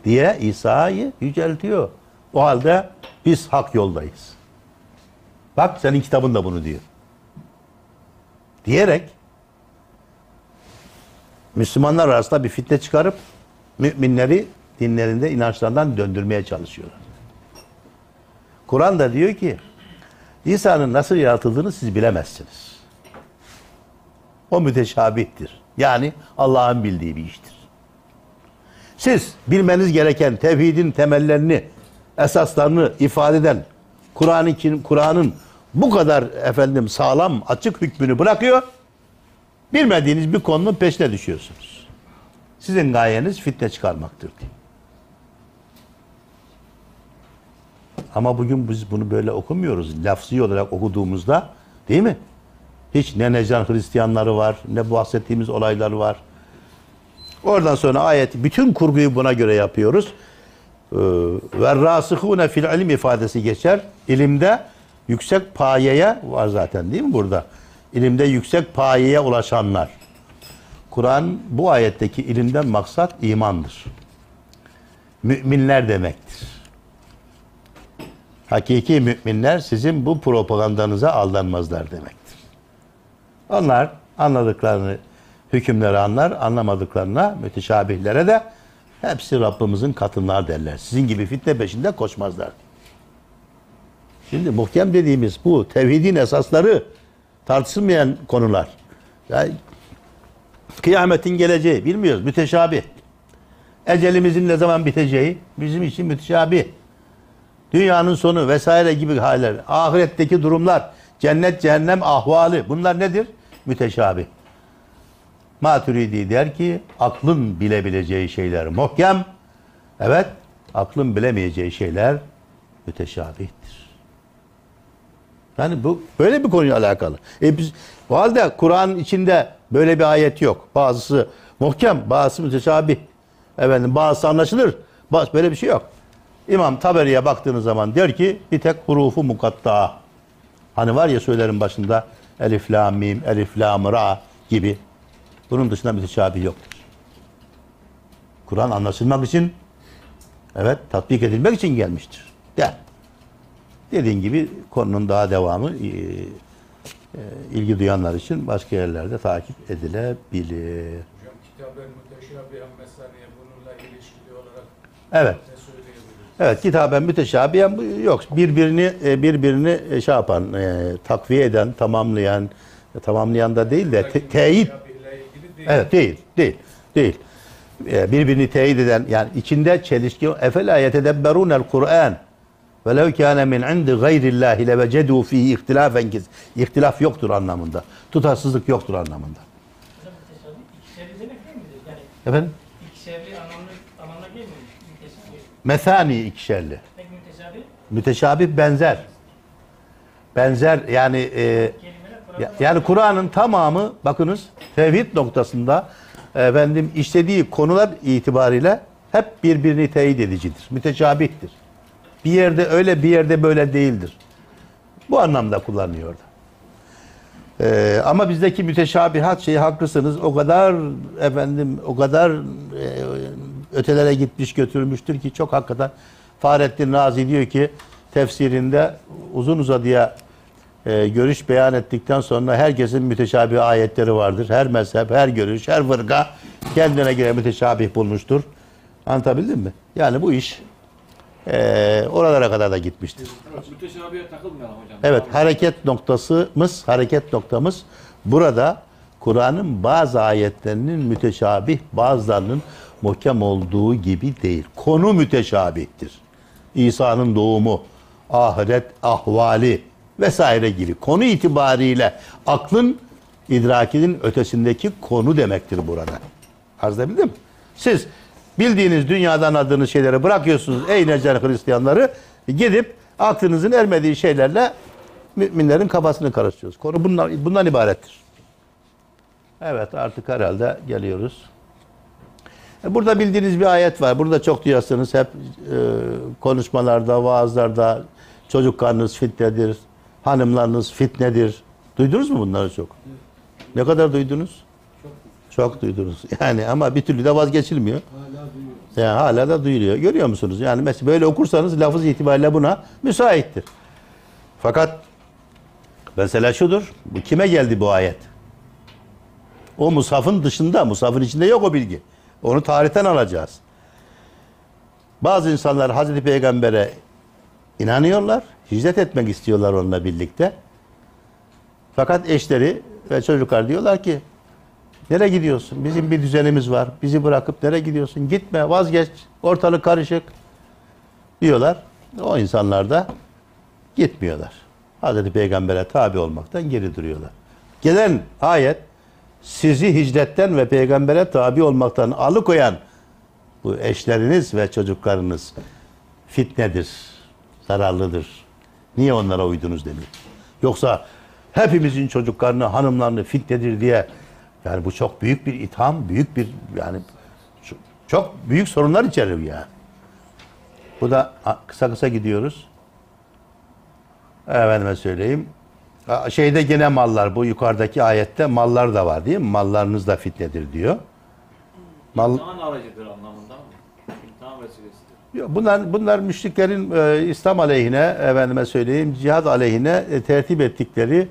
[SPEAKER 2] diye İsa'yı yüceltiyor. O halde biz hak yoldayız. Bak senin kitabın da bunu diyor. Diyerek Müslümanlar arasında bir fitne çıkarıp müminleri dinlerinde inançlarından döndürmeye çalışıyorlar. Kur'an da diyor ki İsa'nın nasıl yaratıldığını siz bilemezsiniz. O müteşabihtir. Yani Allah'ın bildiği bir iştir. Siz bilmeniz gereken tevhidin temellerini esaslarını ifade eden Kur'an-ı Kur'an'ın bu kadar efendim sağlam açık hükmünü bırakıyor. Bilmediğiniz bir konunun peşine düşüyorsunuz. Sizin gayeniz fitne çıkarmaktır diye. Ama bugün biz bunu böyle okumuyoruz. Lafzi olarak okuduğumuzda değil mi? Hiç ne Necan Hristiyanları var, ne bahsettiğimiz olaylar var. Oradan sonra ayet, bütün kurguyu buna göre yapıyoruz. Ee, Ve rasihune fil ilim ifadesi geçer. İlimde yüksek payeye var zaten değil mi burada? İlimde yüksek payeye ulaşanlar. Kur'an bu ayetteki ilimden maksat imandır. Müminler demektir. Hakiki müminler sizin bu propagandanıza aldanmazlar demektir. Onlar anladıklarını hükümleri anlar, anlamadıklarına müteşabihlere de hepsi Rabbimizin katınlar derler. Sizin gibi fitne peşinde koşmazlar. Şimdi muhkem dediğimiz bu tevhidin esasları tartışılmayan konular. Yani kıyametin geleceği bilmiyoruz. Müteşabih. Ecelimizin ne zaman biteceği bizim için müteşabih. Dünyanın sonu vesaire gibi haller. Ahiretteki durumlar, cennet cehennem ahvali bunlar nedir? Müteşabih. Maturidi der ki aklın bilebileceği şeyler muhkem. Evet, aklın bilemeyeceği şeyler müteşabihtir. Yani bu böyle bir konuyla alakalı. E biz o halde Kur'an içinde böyle bir ayet yok. Bazısı muhkem, bazısı müteşabih. Efendim bazısı anlaşılır. Bazı böyle bir şey yok. İmam Taberi'ye baktığınız zaman der ki bir tek hurufu mukatta. Hani var ya söylerin başında elif la mim, elif la ra gibi. Bunun dışında müteşabih yoktur. Kur'an anlaşılmak için evet tatbik edilmek için gelmiştir. Der. Dediğin gibi konunun daha devamı e, e, ilgi duyanlar için başka yerlerde takip edilebilir.
[SPEAKER 4] Hocam kitaben müteşabihen mesaniye bununla ilişkili olarak
[SPEAKER 2] Evet. Evet kitaben müteşabihen bu yok. Birbirini e, birbirini e, şey yapan, e, takviye eden, tamamlayan, e, tamamlayan da değil de te- teyit. Evet değil, değil, değil. Birbirini teyit eden yani içinde çelişki efela yetedebberunel Kur'an velev kâne min indi gayrillâhi levecedû fîhî ihtilâfen kes. İhtilaf yoktur anlamında. Tutarsızlık yoktur anlamında. Efendim?
[SPEAKER 6] ikişerli anlamlı, anlamına gelmiyor mu? Müteşabih.
[SPEAKER 2] Mesani ikişerli.
[SPEAKER 6] Peki müteşabih
[SPEAKER 2] Müteşabih benzer. Benzer yani e, Ya- Yani Kur'an'ın tamamı bakınız tevhid noktasında efendim işlediği konular itibariyle hep birbirini teyit edicidir. Müteşabihtir. Bir yerde öyle bir yerde böyle değildir. Bu anlamda kullanıyor orada. Ee, ama bizdeki müteşabihat şeyi haklısınız. O kadar efendim o kadar e, ötelere gitmiş götürmüştür ki çok hakikaten Fahrettin Razi diyor ki tefsirinde uzun uzadıya e, görüş beyan ettikten sonra herkesin müteşabih ayetleri vardır. Her mezhep, her görüş, her fırka kendine göre müteşabih bulmuştur. Anlatabildim mi? Yani bu iş e, oralara kadar da gitmiştir.
[SPEAKER 1] Müteşabihe takılmayalım hocam.
[SPEAKER 2] Evet hareket noktasımız, hareket noktamız burada Kur'an'ın bazı ayetlerinin müteşabih, bazılarının muhkem olduğu gibi değil. Konu müteşabihtir. İsa'nın doğumu, ahiret ahvali vesaire gibi konu itibariyle aklın idrakinin ötesindeki konu demektir burada. Arz edebildim mi? Siz bildiğiniz dünyadan adığınız şeyleri bırakıyorsunuz ey necer Hristiyanları gidip aklınızın ermediği şeylerle müminlerin kafasını karıştırıyoruz. Konu bundan, bundan ibarettir. Evet artık herhalde geliyoruz. E, Burada bildiğiniz bir ayet var. Burada çok duyarsınız hep e, konuşmalarda, vaazlarda çocuk karnınız fitnedir, hanımlarınız fitnedir. Duydunuz mu bunları çok? Ne kadar duydunuz? Çok duydunuz. Yani ama bir türlü de vazgeçilmiyor.
[SPEAKER 5] Duyuyoruz.
[SPEAKER 2] Yani hala da duyuluyor. Görüyor musunuz? Yani mesela böyle okursanız lafız itibariyle buna müsaittir. Fakat mesela şudur. Bu kime geldi bu ayet? O musafın dışında, musafın içinde yok o bilgi. Onu tarihten alacağız. Bazı insanlar Hazreti Peygamber'e inanıyorlar. Hicret etmek istiyorlar onunla birlikte. Fakat eşleri ve çocuklar diyorlar ki Nereye gidiyorsun? Bizim bir düzenimiz var. Bizi bırakıp nereye gidiyorsun? Gitme, vazgeç. Ortalık karışık. Diyorlar. O insanlar da gitmiyorlar. Hazreti Peygamber'e tabi olmaktan geri duruyorlar. Gelen ayet sizi hicretten ve peygambere tabi olmaktan alıkoyan bu eşleriniz ve çocuklarınız fitnedir, zararlıdır. Niye onlara uydunuz demiyor. Yoksa hepimizin çocuklarını, hanımlarını fitnedir diye yani bu çok büyük bir itham, büyük bir yani çok, büyük sorunlar içerir yani. Bu da kısa kısa gidiyoruz. Efendime söyleyeyim. Şeyde gene mallar bu yukarıdaki ayette mallar da var değil mi? Mallarınız da fitnedir diyor. Mal,
[SPEAKER 1] İmtihan aracıdır anlamında mı? İmtihan vesilesidir.
[SPEAKER 2] Yok, Bunlar bunlar müşriklerin e, İslam aleyhine, efendime söyleyeyim, cihad aleyhine e, tertip ettikleri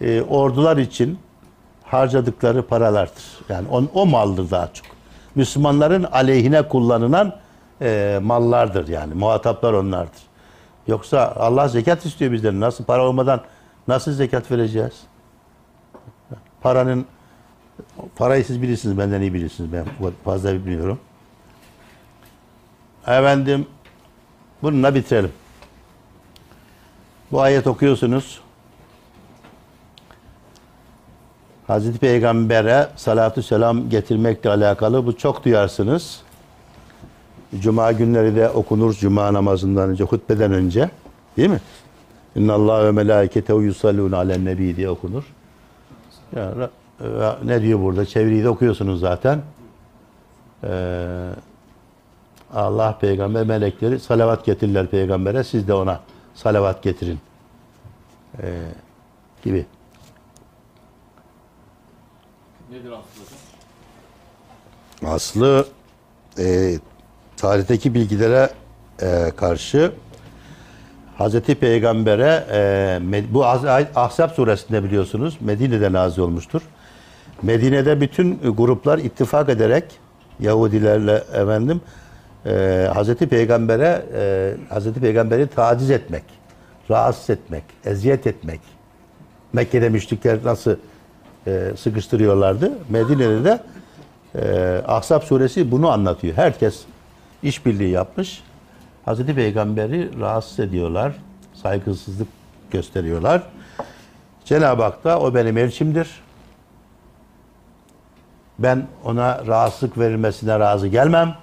[SPEAKER 2] e, ordular için harcadıkları paralardır. Yani on, o maldır daha çok. Müslümanların aleyhine kullanılan e, mallardır yani. Muhataplar onlardır. Yoksa Allah zekat istiyor bizden. Nasıl para olmadan nasıl zekat vereceğiz? Paranın parayı siz bilirsiniz, benden iyi bilirsiniz. Ben fazla bilmiyorum. Efendim bununla bitirelim. Bu ayet okuyorsunuz. Hazreti Peygamber'e salatu selam getirmekle alakalı bu çok duyarsınız. Cuma günleri de okunur Cuma namazından önce, hutbeden önce. Değil mi? İnna Allah ve melaiketehu yusallun alen nebi diye okunur. E, ne diyor burada? Çeviriyi de okuyorsunuz zaten. Eee Allah peygamber melekleri salavat getirirler peygambere. Siz de ona salavat getirin. Ee, gibi.
[SPEAKER 1] Nedir aslında?
[SPEAKER 2] Aslı e, tarihteki bilgilere e, karşı Hazreti Peygamber'e e, bu Ahzab suresinde biliyorsunuz Medine'de nazil olmuştur. Medine'de bütün gruplar ittifak ederek Yahudilerle efendim e, Hazreti Peygamber'e e, Hazreti Peygamber'i taciz etmek, rahatsız etmek, eziyet etmek. Mekke'de müşrikler nasıl e, sıkıştırıyorlardı. Medine'de de e, Ahzab suresi bunu anlatıyor. Herkes işbirliği yapmış. Hazreti Peygamber'i rahatsız ediyorlar. Saygısızlık gösteriyorlar. Cenab-ı Hak da o benim elçimdir. Ben ona rahatsızlık verilmesine razı gelmem.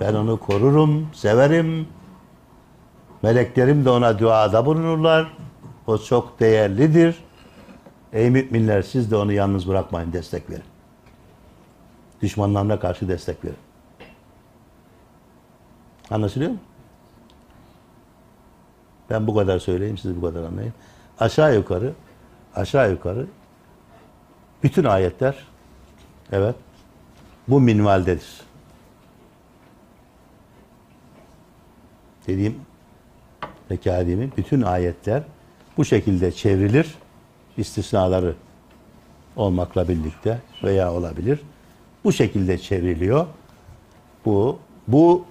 [SPEAKER 2] Ben onu korurum, severim. Meleklerim de ona duada bulunurlar. O çok değerlidir. Ey müminler siz de onu yalnız bırakmayın, destek verin. Düşmanlarına karşı destek verin. Anlaşılıyor mu? Ben bu kadar söyleyeyim, siz bu kadar anlayın. Aşağı yukarı, aşağı yukarı bütün ayetler evet bu minvaldedir. Dediğim Pekadimin bütün ayetler bu şekilde çevrilir. İstisnaları olmakla birlikte veya olabilir. Bu şekilde çevriliyor. Bu bu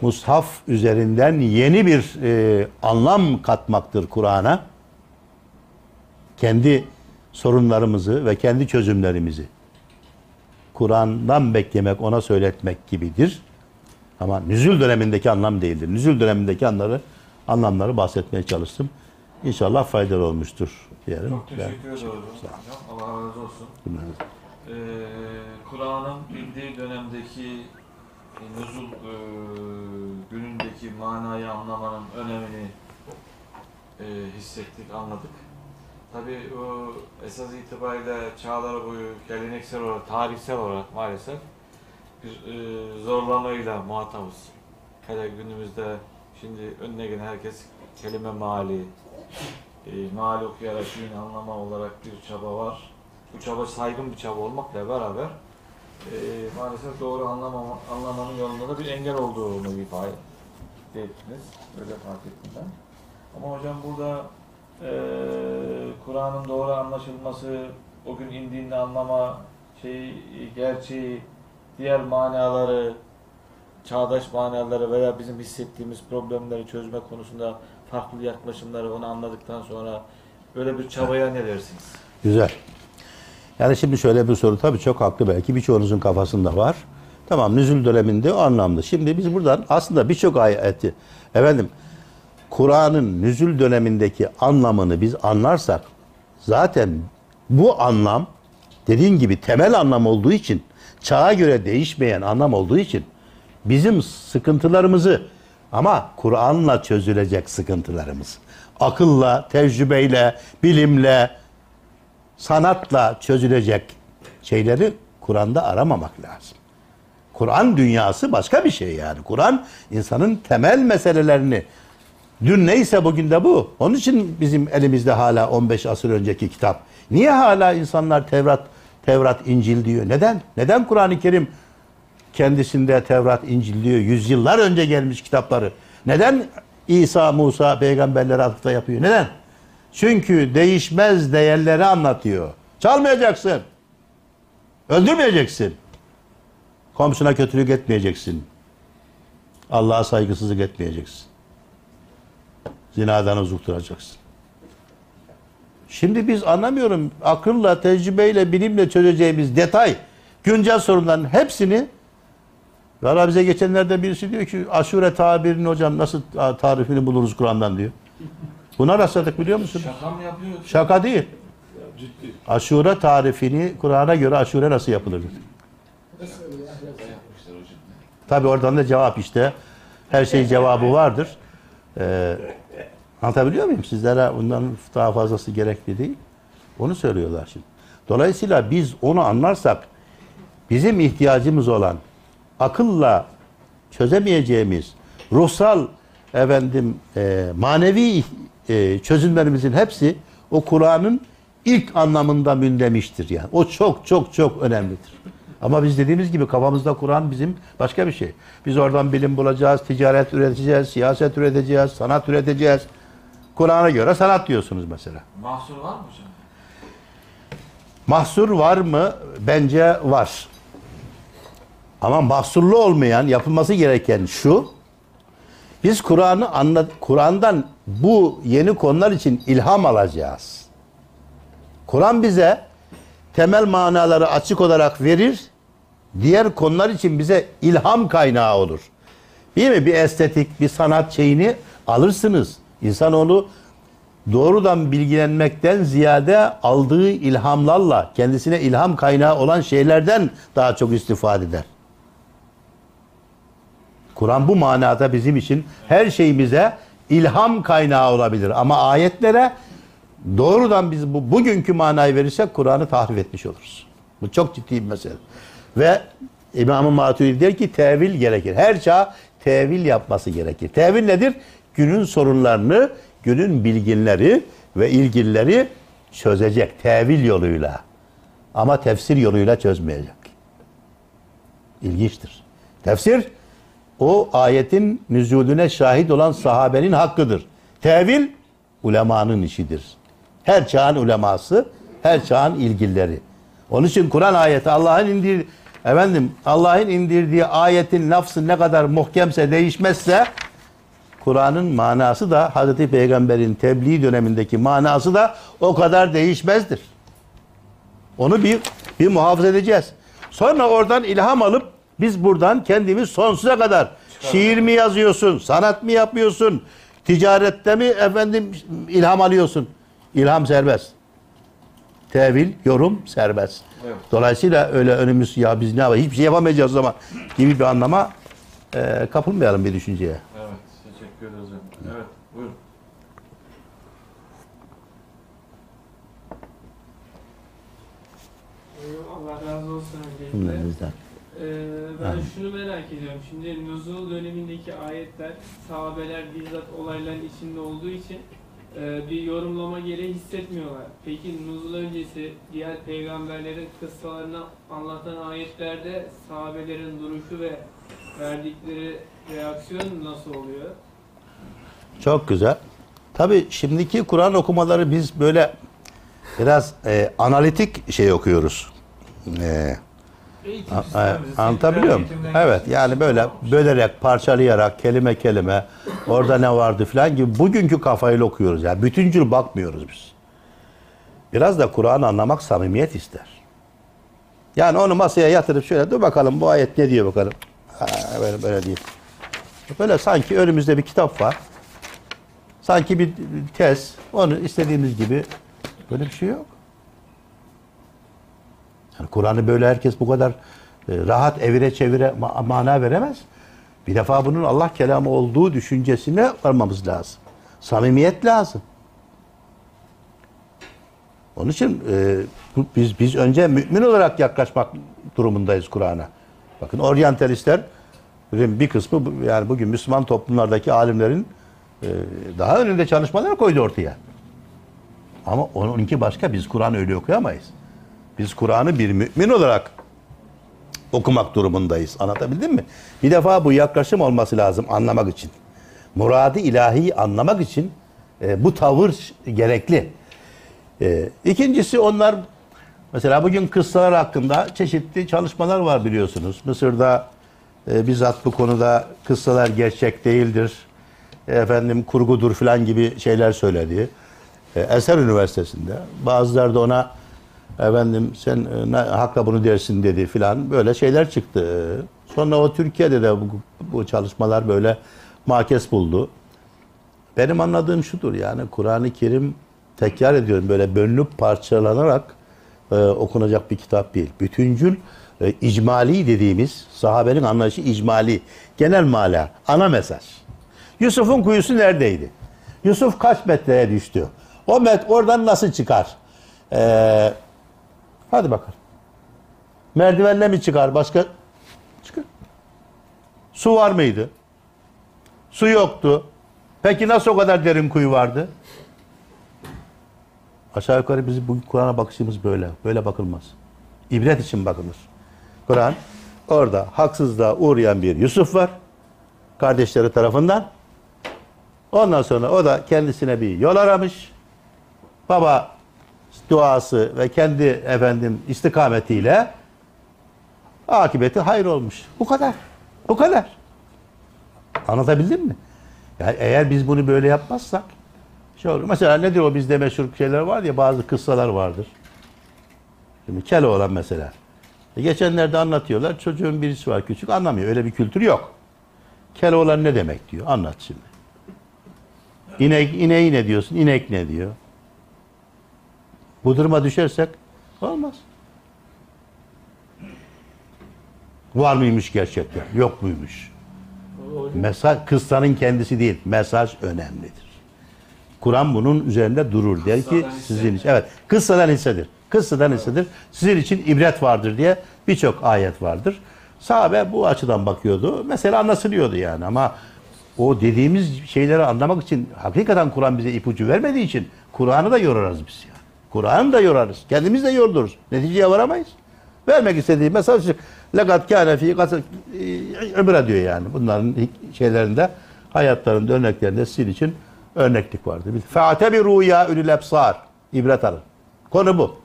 [SPEAKER 2] mushaf üzerinden yeni bir e, anlam katmaktır Kur'an'a. Kendi sorunlarımızı ve kendi çözümlerimizi Kur'an'dan beklemek, ona söyletmek gibidir. Ama nüzül dönemindeki anlam değildir. Nüzül dönemindeki anları, anlamları bahsetmeye çalıştım. İnşallah faydalı olmuştur diyelim.
[SPEAKER 1] Çok teşekkür ediyoruz hocam. Allah razı olsun. Ee, Kur'an'ın bildiği dönemdeki nüzul e, günündeki manayı anlamanın önemini e, hissettik, anladık. Tabii o esas itibariyle çağlar boyu geleneksel olarak, tarihsel olarak maalesef bir e, zorlamayla muhatabız. Hele günümüzde şimdi önüne gelen herkes kelime mali, e, mali okuyarak din anlama olarak bir çaba var. Bu çaba saygın bir çaba olmakla beraber e, maalesef doğru anlamama, anlamanın yolunda da bir engel olduğunu ifade ettiniz. Öyle fark ettim ben. Ama hocam burada e, Kur'an'ın doğru anlaşılması, o gün indiğinde anlama şeyi, gerçeği, diğer manaları, çağdaş manaları veya bizim hissettiğimiz problemleri çözme konusunda farklı yaklaşımları onu anladıktan sonra böyle bir çabaya ne dersiniz?
[SPEAKER 2] Güzel. Yani şimdi şöyle bir soru tabii çok haklı belki birçoğunuzun kafasında var. Tamam nüzul döneminde o anlamda. Şimdi biz buradan aslında birçok ayeti efendim Kur'an'ın nüzul dönemindeki anlamını biz anlarsak zaten bu anlam dediğin gibi temel anlam olduğu için çağa göre değişmeyen anlam olduğu için bizim sıkıntılarımızı ama Kur'an'la çözülecek sıkıntılarımız. Akılla, tecrübeyle, bilimle, sanatla çözülecek şeyleri Kur'an'da aramamak lazım. Kur'an dünyası başka bir şey yani. Kur'an insanın temel meselelerini dün neyse bugün de bu. Onun için bizim elimizde hala 15 asır önceki kitap. Niye hala insanlar Tevrat, Tevrat, İncil diyor? Neden? Neden Kur'an-ı Kerim kendisinde Tevrat, İncil diyor? Yüzyıllar önce gelmiş kitapları. Neden İsa, Musa peygamberlere atıfta yapıyor? Neden? Çünkü değişmez değerleri anlatıyor. Çalmayacaksın. Öldürmeyeceksin. Komşuna kötülük etmeyeceksin. Allah'a saygısızlık etmeyeceksin. Zinadan uzak duracaksın. Şimdi biz anlamıyorum akılla, tecrübeyle, bilimle çözeceğimiz detay, güncel sorunların hepsini Valla bize geçenlerde birisi diyor ki aşure tabirini hocam nasıl ta- tarifini buluruz Kur'an'dan diyor. Buna rastladık biliyor musun?
[SPEAKER 1] Şaka mı yapıyor?
[SPEAKER 2] Şaka değil.
[SPEAKER 3] Ciddi.
[SPEAKER 2] Aşure tarifini Kur'an'a göre aşure nasıl yapılır. Tabi oradan da cevap işte. Her şeyin cevabı vardır. Ee, anlatabiliyor muyum? Sizlere bundan daha fazlası gerekli değil. Onu söylüyorlar şimdi. Dolayısıyla biz onu anlarsak bizim ihtiyacımız olan akılla çözemeyeceğimiz ruhsal efendim e, manevi e, çözümlerimizin hepsi o Kur'an'ın ilk anlamında mündemiştir yani. O çok çok çok önemlidir. Ama biz dediğimiz gibi kafamızda Kur'an bizim başka bir şey. Biz oradan bilim bulacağız, ticaret üreteceğiz, siyaset üreteceğiz, sanat üreteceğiz. Kur'an'a göre sanat diyorsunuz mesela.
[SPEAKER 1] Mahsur var mı hocam?
[SPEAKER 2] Mahsur var mı? Bence var. Ama mahsurlu olmayan, yapılması gereken şu. Biz Kur'an'ı anlat Kur'an'dan bu yeni konular için ilham alacağız. Kur'an bize temel manaları açık olarak verir. Diğer konular için bize ilham kaynağı olur. Değil mi? Bir estetik, bir sanat şeyini alırsınız. İnsanoğlu doğrudan bilgilenmekten ziyade aldığı ilhamlarla kendisine ilham kaynağı olan şeylerden daha çok istifade eder. Kur'an bu manada bizim için her şeyimize ilham kaynağı olabilir. Ama ayetlere doğrudan biz bu, bugünkü manayı verirsek Kur'an'ı tahrif etmiş oluruz. Bu çok ciddi bir mesele. Ve İmam-ı Maturidi der ki tevil gerekir. Her çağ tevil yapması gerekir. Tevil nedir? Günün sorunlarını, günün bilginleri ve ilgilileri çözecek tevil yoluyla. Ama tefsir yoluyla çözmeyecek. İlginçtir. Tefsir o ayetin nüzulüne şahit olan sahabenin hakkıdır. Tevil ulemanın işidir. Her çağın uleması, her çağın ilgilileri. Onun için Kur'an ayeti Allah'ın indir efendim Allah'ın indirdiği ayetin lafzı ne kadar muhkemse değişmezse Kur'an'ın manası da Hazreti Peygamber'in tebliğ dönemindeki manası da o kadar değişmezdir. Onu bir bir muhafaza edeceğiz. Sonra oradan ilham alıp biz buradan kendimiz sonsuza kadar şiir mi yazıyorsun, sanat mı yapıyorsun, ticarette mi efendim ilham alıyorsun? İlham serbest. Tevil, yorum serbest.
[SPEAKER 1] Evet.
[SPEAKER 2] Dolayısıyla öyle önümüz ya biz ne yapalım hiçbir şey yapamayacağız o zaman gibi bir anlama e, kapılmayalım bir düşünceye.
[SPEAKER 1] Evet. Teşekkür ederiz. Evet. Buyurun.
[SPEAKER 7] Allah razı olsun öncelikle. Ee, ben şunu merak ediyorum. Şimdi nuzul dönemindeki ayetler sahabeler bizzat olayların içinde olduğu için e, bir yorumlama gereği hissetmiyorlar. Peki nuzul öncesi diğer peygamberlerin kıssalarını anlatan ayetlerde sahabelerin duruşu ve verdikleri reaksiyon nasıl oluyor?
[SPEAKER 2] Çok güzel. Tabii şimdiki Kur'an okumaları biz böyle biraz e, analitik şey okuyoruz. E,
[SPEAKER 1] Eğitim sistemimizi,
[SPEAKER 2] a- anlatabiliyor muyum?
[SPEAKER 1] eğitimden
[SPEAKER 2] Evet yani böyle bölerek, parçalayarak, kelime kelime orada ne vardı falan gibi bugünkü kafayla okuyoruz. Yani bütüncül bakmıyoruz biz. Biraz da Kur'an'ı anlamak samimiyet ister. Yani onu masaya yatırıp şöyle dur bakalım bu ayet ne diyor bakalım. Ha, böyle böyle değil. Böyle sanki önümüzde bir kitap var. Sanki bir tez. Onu istediğimiz gibi böyle bir şey yok. Yani Kur'an'ı böyle herkes bu kadar e, rahat evire çevire ma- mana veremez. Bir defa bunun Allah kelamı olduğu düşüncesine varmamız lazım. Samimiyet lazım. Onun için e, biz biz önce mümin olarak yaklaşmak durumundayız Kur'an'a. Bakın oryantalistler bir kısmı yani bugün Müslüman toplumlardaki alimlerin e, daha önünde çalışmalar koydu ortaya. Ama onunki başka. Biz Kur'an'ı öyle okuyamayız. Biz Kur'an'ı bir mümin olarak okumak durumundayız. Anlatabildim mi? Bir defa bu yaklaşım olması lazım anlamak için. Muradı ilahiyi anlamak için e, bu tavır gerekli. E, ikincisi onlar mesela bugün kıssalar hakkında çeşitli çalışmalar var biliyorsunuz. Mısır'da e, bizzat bu konuda kıssalar gerçek değildir. E, efendim kurgudur falan gibi şeyler söyledi. E, Eser Üniversitesi'nde. Bazıları da ona efendim sen e, hakla bunu dersin dedi filan böyle şeyler çıktı. Sonra o Türkiye'de de bu, bu çalışmalar böyle makes buldu. Benim anladığım şudur yani Kur'an-ı Kerim tekrar ediyorum böyle bölünüp parçalanarak e, okunacak bir kitap değil. Bütüncül e, icmali dediğimiz sahabenin anlayışı icmali, genel mala, ana mesaj. Yusuf'un kuyusu neredeydi? Yusuf kaç metreye düştü? O met oradan nasıl çıkar? Ee, hadi bakalım. Merdivenle mi çıkar? Başka? Çıkar. Su var mıydı? Su yoktu. Peki nasıl o kadar derin kuyu vardı? Aşağı yukarı bizim bugün Kur'an'a bakışımız böyle. Böyle bakılmaz. İbret için bakılır. Kur'an orada haksızlığa uğrayan bir Yusuf var. Kardeşleri tarafından. Ondan sonra o da kendisine bir yol aramış. Baba duası ve kendi efendim istikametiyle akıbeti hayır olmuş. Bu kadar. Bu kadar. Anlatabildim mi? Yani eğer biz bunu böyle yapmazsak şey olur. Mesela nedir o bizde meşhur şeyler var ya bazı kıssalar vardır. Şimdi Keloğlan mesela. E geçenlerde anlatıyorlar. Çocuğun birisi var küçük anlamıyor. Öyle bir kültür yok. Keloğlan ne demek diyor. Anlat şimdi. İnek, ineği ne diyorsun? İnek ne diyor? Bu duruma düşersek olmaz. Var mıymış gerçekten? Yok muymuş? Mesaj kıssanın kendisi değil. Mesaj önemlidir. Kur'an bunun üzerinde durur. Der ki
[SPEAKER 1] Kıssadan
[SPEAKER 2] sizin için. Evet. Kıssadan hissedir. Kıssadan hissedir. Sizin için ibret vardır diye birçok ayet vardır. Sahabe bu açıdan bakıyordu. Mesela anlaşılıyordu yani ama o dediğimiz şeyleri anlamak için hakikaten Kur'an bize ipucu vermediği için Kur'an'ı da yorarız biz yani. Kur'an'ı da yorarız. Kendimiz de yordururuz. Neticeye varamayız. Vermek istediği mesaj lekat kâne fî kasır öbüre diyor yani. Bunların şeylerinde hayatlarında örneklerinde sizin için örneklik vardır. Fe'tebiru ya ülül ebsar. İbret alın. Konu bu.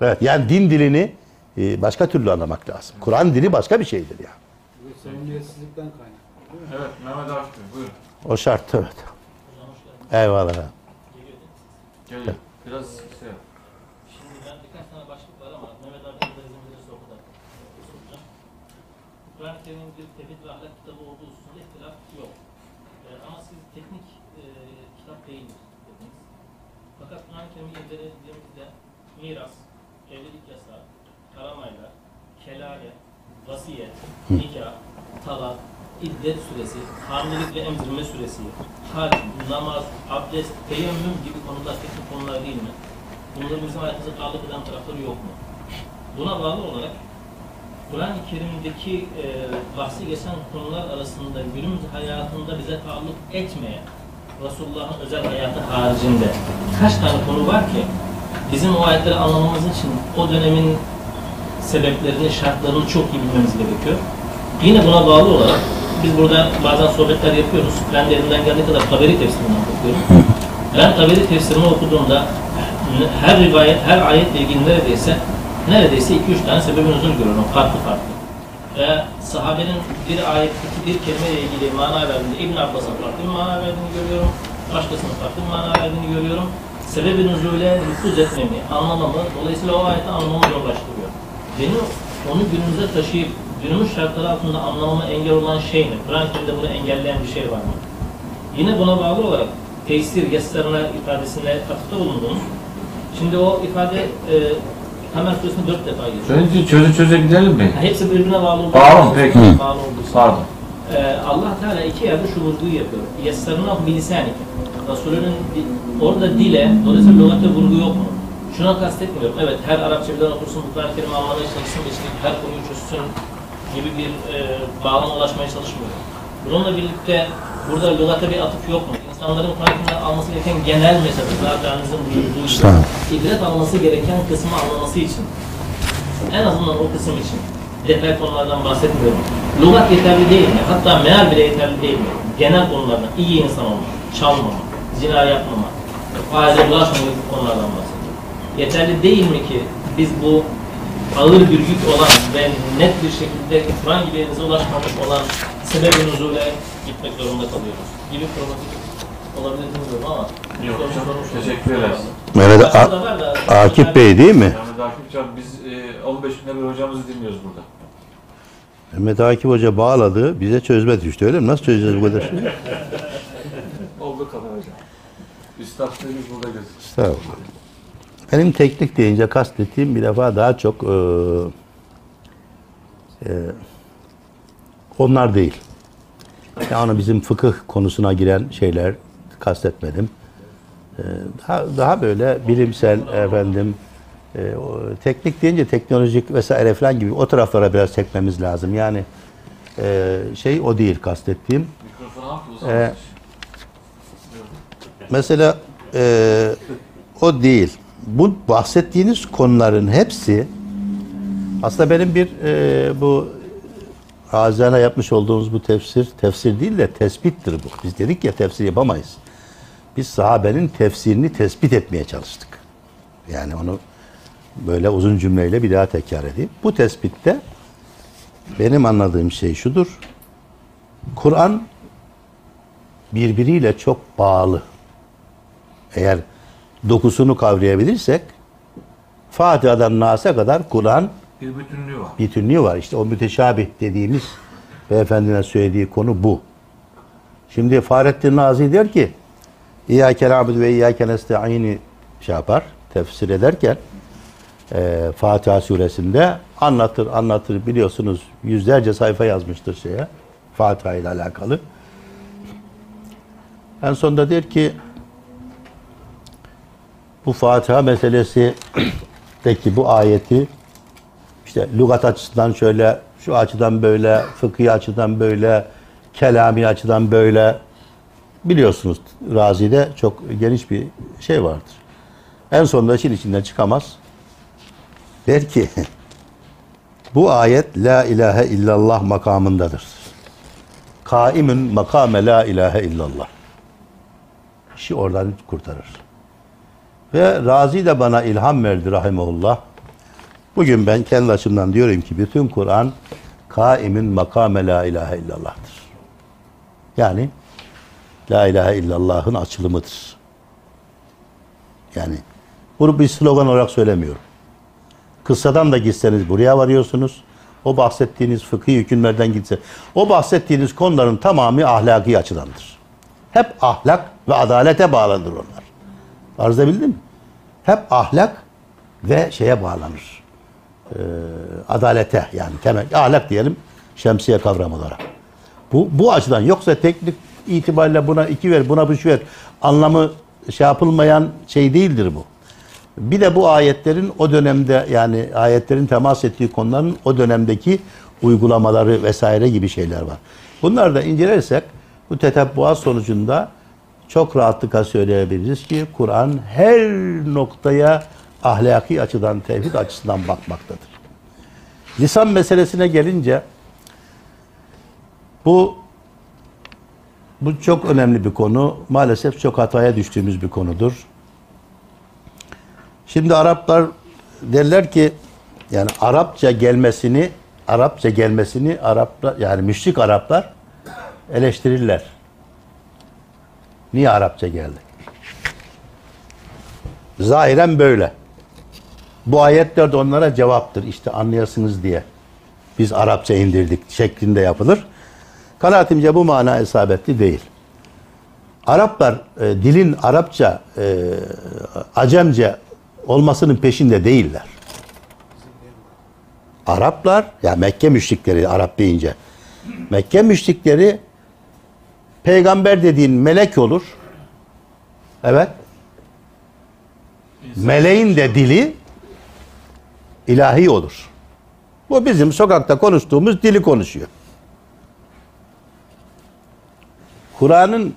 [SPEAKER 2] Evet yani din dilini e, başka türlü anlamak lazım. Kur'an dili başka bir şeydir ya.
[SPEAKER 5] Bu samimiyetsizlikten kaynaklı.
[SPEAKER 1] Evet Mehmet Akif Bey buyurun.
[SPEAKER 2] O şart evet. Eyvallah.
[SPEAKER 1] Geliyor. Biraz şey.
[SPEAKER 6] Şimdi ben birkaç tane başlık var ama Mehmet izin verirse o kadar soracağım. Kur'an-ı Kerim'in bir tevhid ve ahlak kitabı olduğu hususunda ihtilaf yok. Ee, ama siz teknik e, kitap değildir dediniz. Fakat Kur'an-ı Kerim'i incelediğimizde miras, evlilik yasağı, karamaylar, kelale, vasiyet, nikah, talak, iddet süresi, hamilelik ve emzirme süresi, hac, namaz, abdest, teyemmüm gibi konular teknik konular değil mi? Bunların bizim hayatımıza taalluk eden tarafları yok mu? Buna bağlı olarak Kur'an-ı Kerim'deki e, bahsi geçen konular arasında günümüz hayatında bize taalluk etmeyen Resulullah'ın özel hayatı haricinde kaç tane konu var ki bizim o ayetleri anlamamız için o dönemin sebeplerini, şartlarını çok iyi bilmemiz gerekiyor. Yine buna bağlı olarak biz burada bazen sohbetler yapıyoruz. Ben de elimden geldiği kadar Taberi tefsirinden okuyorum. Ben Taberi tefsirini okuduğumda her rivayet, her ayetle ilgili neredeyse neredeyse 2-3 tane sebebin uzun görüyorum farklı farklı. Ve sahabenin bir ayetteki bir kelimeyle ilgili mana verdiğinde İbn Abbas'ın farklı bir mana verdiğini görüyorum. Başkasının farklı bir mana verdiğini görüyorum. Sebebi nüzule nüfuz etmemi, anlamamı, dolayısıyla o ayeti anlamamı zorlaştırıyor. Benim onu günümüze taşıyıp günümüz şartları altında anlamama engel olan şey ne? Kur'an-ı Kerim'de bunu engelleyen bir şey var mı? Yine buna bağlı olarak tesir yaslarına ifadesinde atıfta bulundunuz. Şimdi o ifade e, Kamer Suresi'nde dört defa geçiyor.
[SPEAKER 1] Önce çöze çöze gidelim mi?
[SPEAKER 6] Ha, Hepsi birbirine bağlı olduğu
[SPEAKER 1] Bağlı mı? Peki.
[SPEAKER 6] Bağlı olduğu.
[SPEAKER 1] Pardon.
[SPEAKER 6] Ee, Allah Teala iki yerde şu vurguyu yapıyor. Yessarına bilisanik. Resulünün orada dile, dolayısıyla lügate vurgu yok mu? Şuna kastetmiyorum. Evet her Arapça bilen otursun, bu Kur'an-ı Kerim'i anlamaya çalışsın, işte her konuyu çözsün gibi bir e, bağlama ulaşmaya çalışmıyorum. Bununla birlikte burada lügate bir atıf yok mu? İnsanların Kerim'den alması gereken genel mesajı, zaten buyurduğu gibi, ibret alması gereken kısmı anlaması için en azından o kısım için detay konulardan bahsetmiyorum. Lugat yeterli değil mi? Hatta meal bile yeterli değil mi? Genel konulardan iyi insan olmak, çalmama, zina yapmama, faize bulaşmama gibi konulardan bahsediyorum. Yeterli değil mi ki biz bu ağır bir yük olan ve net bir şekilde Kur'an gibi elinize ulaşmamış olan sebep-i nuzule gitmek zorunda kalıyoruz gibi problematik olabilir bilmiyorum ama
[SPEAKER 1] Yok hocam,
[SPEAKER 6] sorun-
[SPEAKER 1] teşekkür ederiz.
[SPEAKER 2] Mehmet Akif Bey değil mi?
[SPEAKER 1] Mehmet Akif Can, biz e, 15 günde bir hocamızı dinliyoruz burada.
[SPEAKER 2] Mehmet Akif Hoca bağladı. Bize çözme düştü öyle mi? Nasıl çözeceğiz bu kadar şeyi? <laughs>
[SPEAKER 1] Oldu kadar hocam. Üstad biz burada gözüküyor.
[SPEAKER 2] Estağfurullah. Benim teknik deyince kastettiğim bir defa daha çok e, e, onlar değil. Yani bizim fıkıh konusuna giren şeyler kastetmedim. E, daha, daha böyle bilimsel efendim e, o, teknik deyince teknolojik vesaire falan gibi o taraflara biraz çekmemiz lazım. Yani e, şey o değil kastettiğim.
[SPEAKER 1] Uzatmış.
[SPEAKER 2] Mesela e, o değil. Bu bahsettiğiniz konuların hepsi aslında benim bir e, bu Razana yapmış olduğumuz bu tefsir, tefsir değil de tespittir bu. Biz dedik ya tefsir yapamayız. Biz sahabenin tefsirini tespit etmeye çalıştık. Yani onu böyle uzun cümleyle bir daha tekrar edeyim. Bu tespitte benim anladığım şey şudur. Kur'an birbiriyle çok bağlı. Eğer dokusunu kavrayabilirsek Fatiha'dan Nas'a kadar Kur'an
[SPEAKER 1] Bir bütünlüğü var.
[SPEAKER 2] bütünlüğü var. İşte o müteşabih dediğimiz beyefendinin söylediği konu bu. Şimdi Fahrettin Nazi der ki İyyâke na'budu ve İyyâke nesta'ini şey yapar, tefsir ederken e, Fatiha suresinde anlatır anlatır biliyorsunuz yüzlerce sayfa yazmıştır şeye Fatiha ile alakalı. En sonunda der ki bu Fatiha meselesi <clears throat> deki bu ayeti işte lügat açısından şöyle, şu açıdan böyle, fıkhi açıdan böyle, kelami açıdan böyle biliyorsunuz Razi'de çok geniş bir şey vardır. En sonunda işin içinden çıkamaz. Der ki <laughs> bu ayet la ilahe illallah makamındadır. Kaimün makame la ilahe illallah. İşi oradan kurtarır. Ve Razi de bana ilham verdi rahimahullah. Bugün ben kendi açımdan diyorum ki bütün Kur'an kaimin makame la ilahe illallah'tır. Yani la ilahe illallah'ın açılımıdır. Yani bunu bir slogan olarak söylemiyorum. Kıssadan da gitseniz buraya varıyorsunuz. O bahsettiğiniz fıkhi hükümlerden gitse. O bahsettiğiniz konuların tamamı ahlaki açıdandır. Hep ahlak ve adalete bağlanır onlar. Arz edebildim mi? Hep ahlak ve şeye bağlanır. Ee, adalete yani temel ahlak diyelim şemsiye kavramı olarak. Bu bu açıdan yoksa teknik itibariyle buna iki ver, buna üç ver anlamı şey yapılmayan şey değildir bu. Bir de bu ayetlerin o dönemde yani ayetlerin temas ettiği konuların o dönemdeki uygulamaları vesaire gibi şeyler var. Bunları da incelersek bu tetebbuat sonucunda çok rahatlıkla söyleyebiliriz ki Kur'an her noktaya ahlaki açıdan, tevhid açısından bakmaktadır. Lisan meselesine gelince bu bu çok önemli bir konu. Maalesef çok hataya düştüğümüz bir konudur. Şimdi Araplar derler ki yani Arapça gelmesini Arapça gelmesini Araplar yani müşrik Araplar eleştirirler. Niye Arapça geldi? Zahiren böyle. Bu ayetler de onlara cevaptır. İşte anlayasınız diye. Biz Arapça indirdik şeklinde yapılır. Kanaatimce bu mana isabetli değil. Araplar e, dilin Arapça, e, Acemce olmasının peşinde değiller. Araplar, ya Mekke müşrikleri Arap deyince, Mekke müşrikleri peygamber dediğin melek olur. Evet. Meleğin de dili ilahi olur. Bu bizim sokakta konuştuğumuz dili konuşuyor. Kur'an'ın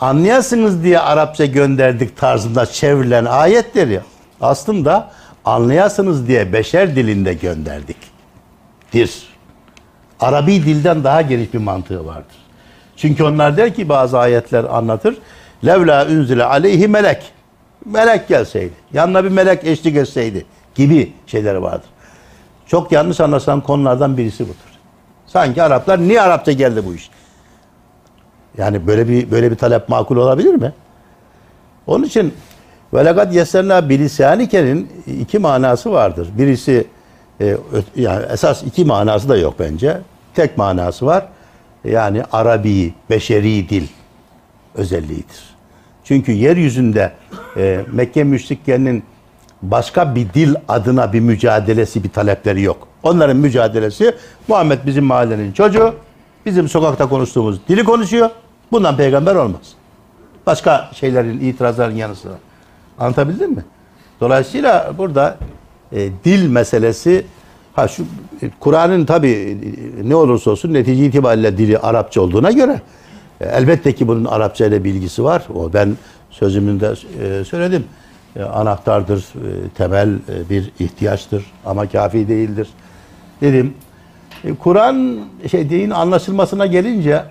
[SPEAKER 2] anlayasınız diye Arapça gönderdik tarzında çevrilen ayetleri aslında anlayasınız diye beşer dilinde gönderdik. Dir. Arabi dilden daha geniş bir mantığı vardır. Çünkü onlar der ki bazı ayetler anlatır. Levla unzile aleyhi melek. Melek gelseydi. Yanına bir melek eşlik etseydi gibi şeyleri vardır. Çok yanlış anlaşılan konulardan birisi budur. Sanki Araplar niye Arapça geldi bu iş? Yani böyle bir böyle bir talep makul olabilir mi? Onun için velakat yesenna bilisanike'nin iki manası vardır. Birisi e, yani esas iki manası da yok bence. Tek manası var. Yani Arabi, beşeri dil özelliğidir. Çünkü yeryüzünde e, Mekke müşriklerinin başka bir dil adına bir mücadelesi, bir talepleri yok. Onların mücadelesi Muhammed bizim mahallenin çocuğu, bizim sokakta konuştuğumuz dili konuşuyor. Bundan peygamber olmaz. Başka şeylerin, itirazların yanı sıra. Anlatabildim mi? Dolayısıyla burada e, dil meselesi ha şu e, Kur'an'ın tabi ne olursa olsun netice itibariyle dili Arapça olduğuna göre e, elbette ki bunun Arapça ile bilgisi var. O ben sözümünde e, söyledim. E, anahtardır, e, temel e, bir ihtiyaçtır ama kafi değildir. Dedim. E, Kur'an şey din anlaşılmasına gelince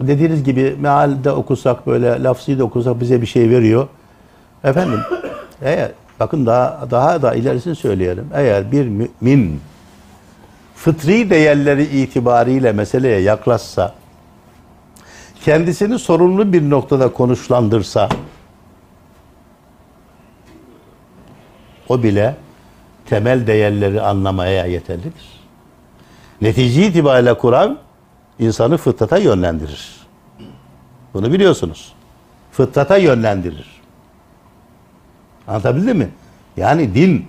[SPEAKER 2] dediğiniz gibi mealde okusak böyle lafzı da okusak bize bir şey veriyor. Efendim eğer bakın daha daha da ilerisini söyleyelim. Eğer bir mümin fıtri değerleri itibariyle meseleye yaklaşsa kendisini sorunlu bir noktada konuşlandırsa o bile temel değerleri anlamaya yeterlidir. Netice itibariyle Kur'an insanı fıtrata yönlendirir. Bunu biliyorsunuz. Fıtrata yönlendirir. Anlatabildim mi? Yani din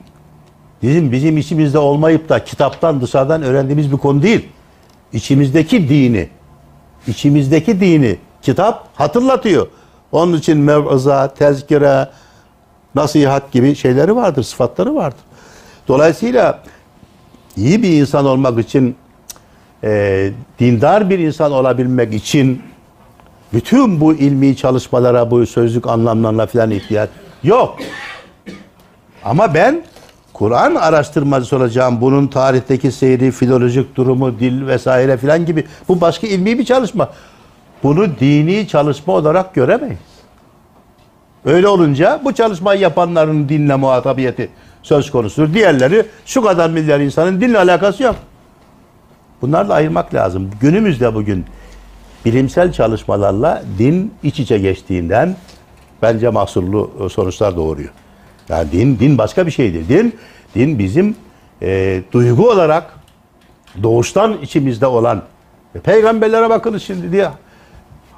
[SPEAKER 2] bizim bizim içimizde olmayıp da kitaptan dışarıdan öğrendiğimiz bir konu değil. İçimizdeki dini, içimizdeki dini kitap hatırlatıyor. Onun için mevza, tezkire, nasihat gibi şeyleri vardır, sıfatları vardır. Dolayısıyla iyi bir insan olmak için, e, dindar bir insan olabilmek için bütün bu ilmi çalışmalara, bu sözlük anlamlarına falan ihtiyaç yok. Ama ben Kur'an araştırmacısı olacağım. Bunun tarihteki seyri, filolojik durumu, dil vesaire filan gibi. Bu başka ilmi bir çalışma. Bunu dini çalışma olarak göremeyiz. Öyle olunca bu çalışmayı yapanların dinle muhatabiyeti söz konusudur. Diğerleri şu kadar milyar insanın dinle alakası yok. Bunlarla ayırmak lazım. Günümüzde bugün bilimsel çalışmalarla din iç içe geçtiğinden bence mahsurlu sonuçlar doğuruyor. Yani din din başka bir şeydir. Din din bizim e, duygu olarak doğuştan içimizde olan e, peygamberlere bakınız şimdi diye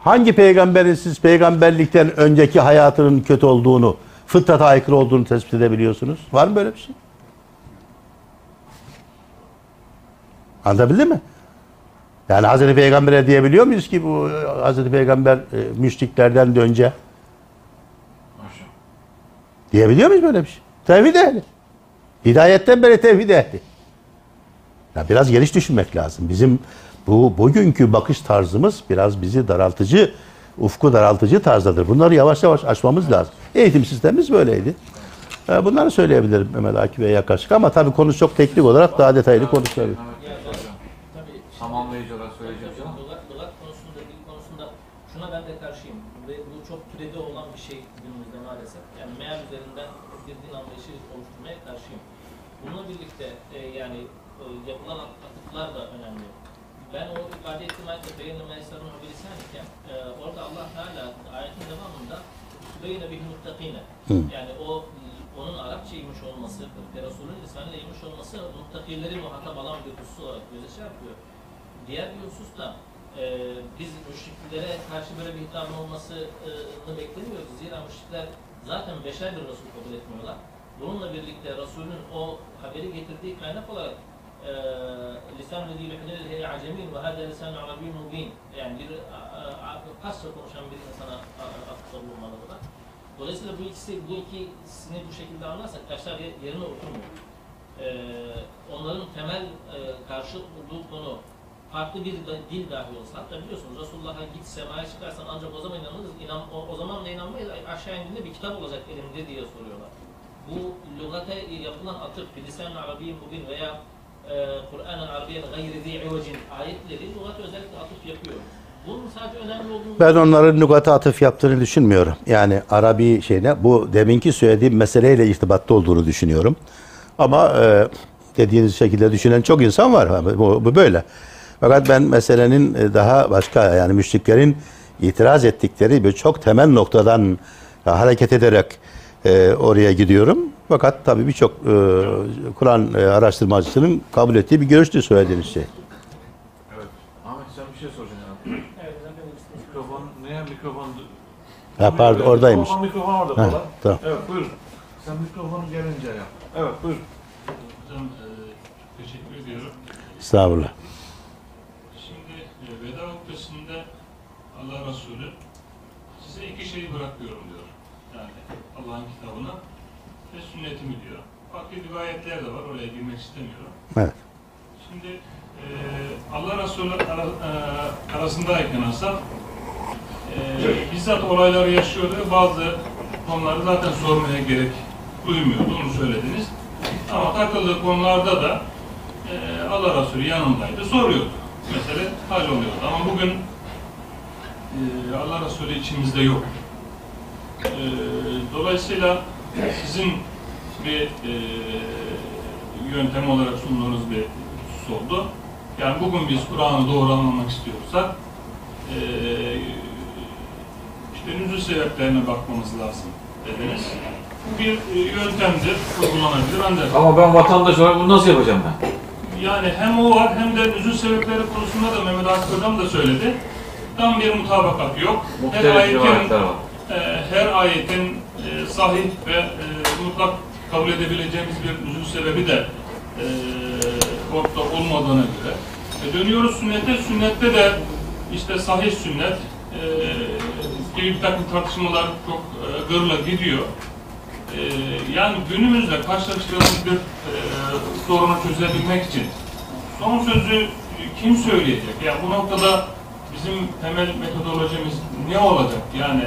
[SPEAKER 2] hangi peygamberin siz peygamberlikten önceki hayatının kötü olduğunu, fıtrata aykırı olduğunu tespit edebiliyorsunuz? Var mı böyle bir şey? Anlatabildim mi? Yani Hazreti Peygamber'e diyebiliyor muyuz ki bu e, Hazreti Peygamber e, müşriklerden de önce. Diyebiliyor muyuz böyle bir şey? Tevhid ehli. Hidayetten beri tevhid ehli. Ya biraz geniş düşünmek lazım. Bizim bu bugünkü bakış tarzımız biraz bizi daraltıcı, ufku daraltıcı tarzdadır. Bunları yavaş yavaş aşmamız lazım. Eğitim sistemimiz böyleydi. E, Bunları söyleyebilirim Mehmet Akif Bey'e yaklaşık ama tabii konu çok teknik olarak daha detaylı.
[SPEAKER 1] Evet.
[SPEAKER 6] Tabii
[SPEAKER 1] Tamamlayıcı olarak söyleyeceğim
[SPEAKER 6] Hocam
[SPEAKER 1] ama.
[SPEAKER 6] Lügat, lügat konusunda, dil konusunda şuna ben de karşıyım. Ve bu çok türede olan bir şey günümüzde maalesef. Yani meal üzerinden bir din anlayışı oluşturmaya karşıyım. Bununla birlikte e, yani e, yapılan atıflar da önemli. Ben o ifade ettiğim ayette Beyin-i Meysar'ın haberisan iken e, yani o onun Arapça inmiş olması Resul'ün lisanıyla inmiş olması muttakileri muhatap alan bir husus olarak göze şey yapıyor. Diğer bir husus da e, biz müşriklere karşı böyle bir hitabın olmasını beklemiyoruz. Zira müşrikler zaten beşer bir Resul kabul etmiyorlar. Bununla birlikte Resul'ün o haberi getirdiği kaynak olarak e, lisan ve dil hünel acemin ve hâdâ lisan arabi mubin yani bir Farsça konuşan bir insana atıfta bulunmalı bu da. Dolayısıyla bu ikisi, bu ikisini bu şekilde anlarsak taşlar ye- yerine oturmuyor. Ee, onların temel e, karşı olduğu konu farklı bir dil dahi olsa, hatta biliyorsunuz Resulullah'a git semaya çıkarsan ancak o zaman inanırız, inan, o, o zaman da inanmayız, aşağı indiğinde bir kitap olacak elimde diye soruyorlar. Bu lügate yapılan atıf, bilisan arabiyin bugün veya e, Kur'an-ı Arabiyen gayri zi ayetleri lügate özellikle atıf yapıyor.
[SPEAKER 2] Ben onların lügata atıf yaptığını düşünmüyorum. Yani Arabi şeyine bu deminki söylediğim meseleyle irtibatlı olduğunu düşünüyorum. Ama e, dediğiniz şekilde düşünen çok insan var. Bu, bu böyle. Fakat ben meselenin e, daha başka yani müşriklerin itiraz ettikleri bir çok temel noktadan hareket ederek e, oraya gidiyorum. Fakat tabii birçok e, Kur'an e, araştırmacısının kabul ettiği bir görüştür söylediğiniz şey.
[SPEAKER 1] Evet. Ahmet sen bir şey soracaksın ya.
[SPEAKER 6] Evet, ben de demek istedim.
[SPEAKER 1] Mikrofon, niye mikrofon?
[SPEAKER 2] Ha, pardon oradaymış.
[SPEAKER 1] Mikrofon, mikrofon orada
[SPEAKER 2] Ha,
[SPEAKER 1] falan.
[SPEAKER 2] tamam.
[SPEAKER 1] Evet buyurun. Sen mikrofonu gelince yap. Evet buyur.
[SPEAKER 8] Hocam e, teşekkür ediyorum.
[SPEAKER 2] Estağfurullah.
[SPEAKER 8] Şimdi e, veda noktasında Allah Resulü size iki şeyi bırakıyorum diyor. Yani Allah'ın kitabını ve sünnetimi diyor. Farklı rivayetler de var. Oraya girmek istemiyorum.
[SPEAKER 2] Evet.
[SPEAKER 8] Şimdi e, Allah Resulü ara, e, arasındayken Hasan e, bizzat olayları yaşıyordu bazı konuları zaten sormaya gerek duymuyordu. Onu söylediniz. Ama takıldığı konularda da e, Allah Resulü yanındaydı. Soruyordu. Mesele halloluyordu. Ama bugün e, Allah Resulü içimizde yok. E, dolayısıyla sizin bir e, yöntem olarak sunduğunuz bir husus. Yani bugün biz Kur'an'ı doğru anlamak istiyorsak e, nüzul sebeplerine bakmamız lazım dediniz. Bu bir e, yöntemdir, uygulanabilir ancak
[SPEAKER 1] Ama ben vatandaş olarak bunu nasıl yapacağım ben?
[SPEAKER 8] yani hem o var hem de nüzul sebepleri konusunda da Mehmet Akif Hocam da söyledi. Tam bir mutabakat yok. Her
[SPEAKER 1] Muhtelif
[SPEAKER 8] ayetin,
[SPEAKER 1] rivayetler var.
[SPEAKER 8] e, her ayetin e, sahih ve e, mutlak kabul edebileceğimiz bir nüzul sebebi de e, ortada olmadığına göre. E, dönüyoruz sünnete. Sünnette de işte sahih sünnet e, gibi bir takım tartışmalar çok e, gırla gidiyor. E, yani günümüzde karşılaştığımız bir e, sorunu çözebilmek için son sözü kim söyleyecek? Yani bu noktada bizim temel metodolojimiz ne olacak? Yani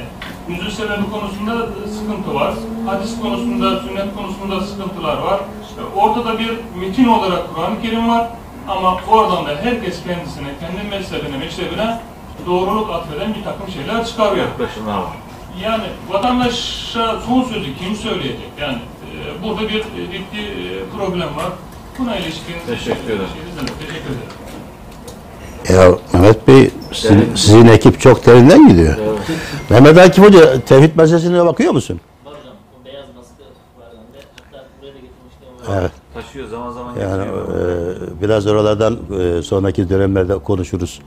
[SPEAKER 8] nüzul sebebi konusunda sıkıntı var. Hadis konusunda, sünnet konusunda sıkıntılar var. E, Ortada bir metin olarak Kur'an-ı Kerim var. Ama oradan da herkes kendisine, kendi mezhebine, meşrebine doğruluk atfeden bir takım şeyler çıkarıyor.
[SPEAKER 1] Yaklaşımlar var.
[SPEAKER 8] Yani vatandaşa son sözü kim söyleyecek? Yani e, burada bir e, ciddi e, problem var. Buna ilişkin
[SPEAKER 1] Teşekkür ederim.
[SPEAKER 8] Şeyiniz nedir? Teşekkür ederim.
[SPEAKER 2] Ya Mehmet Bey sizin,
[SPEAKER 1] Derin.
[SPEAKER 2] sizin ekip çok derinden gidiyor.
[SPEAKER 1] Evet.
[SPEAKER 2] Mehmet Akif Hoca tevhid meselesine bakıyor musun?
[SPEAKER 6] Var hocam, o beyaz baskı var bende. Hatta buraya da getirmiştim.
[SPEAKER 2] Evet.
[SPEAKER 1] Taşıyor zaman zaman
[SPEAKER 2] Yani e, biraz oralardan e, sonraki dönemlerde konuşuruz.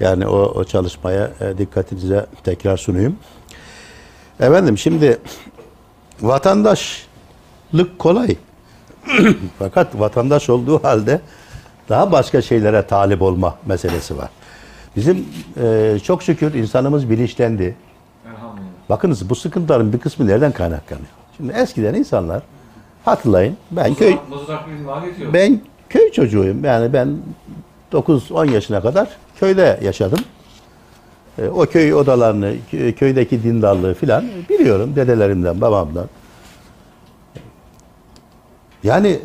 [SPEAKER 2] Yani o, o çalışmaya e, dikkatinize tekrar sunayım. Efendim şimdi vatandaşlık kolay. <clears throat> Fakat vatandaş olduğu halde daha başka şeylere talip olma meselesi var. Bizim e, çok şükür insanımız bilinçlendi.
[SPEAKER 1] Elhamdülillah.
[SPEAKER 2] Bakınız bu sıkıntıların bir kısmı nereden kaynaklanıyor? Şimdi eskiden insanlar hatırlayın ben köy
[SPEAKER 1] Mızrak bilmeye geçiyor.
[SPEAKER 2] ben köy çocuğuyum. Yani ben 9-10 yaşına kadar köyde yaşadım. E, o köy odalarını, kö- köydeki dindarlığı filan biliyorum dedelerimden, babamdan. Yani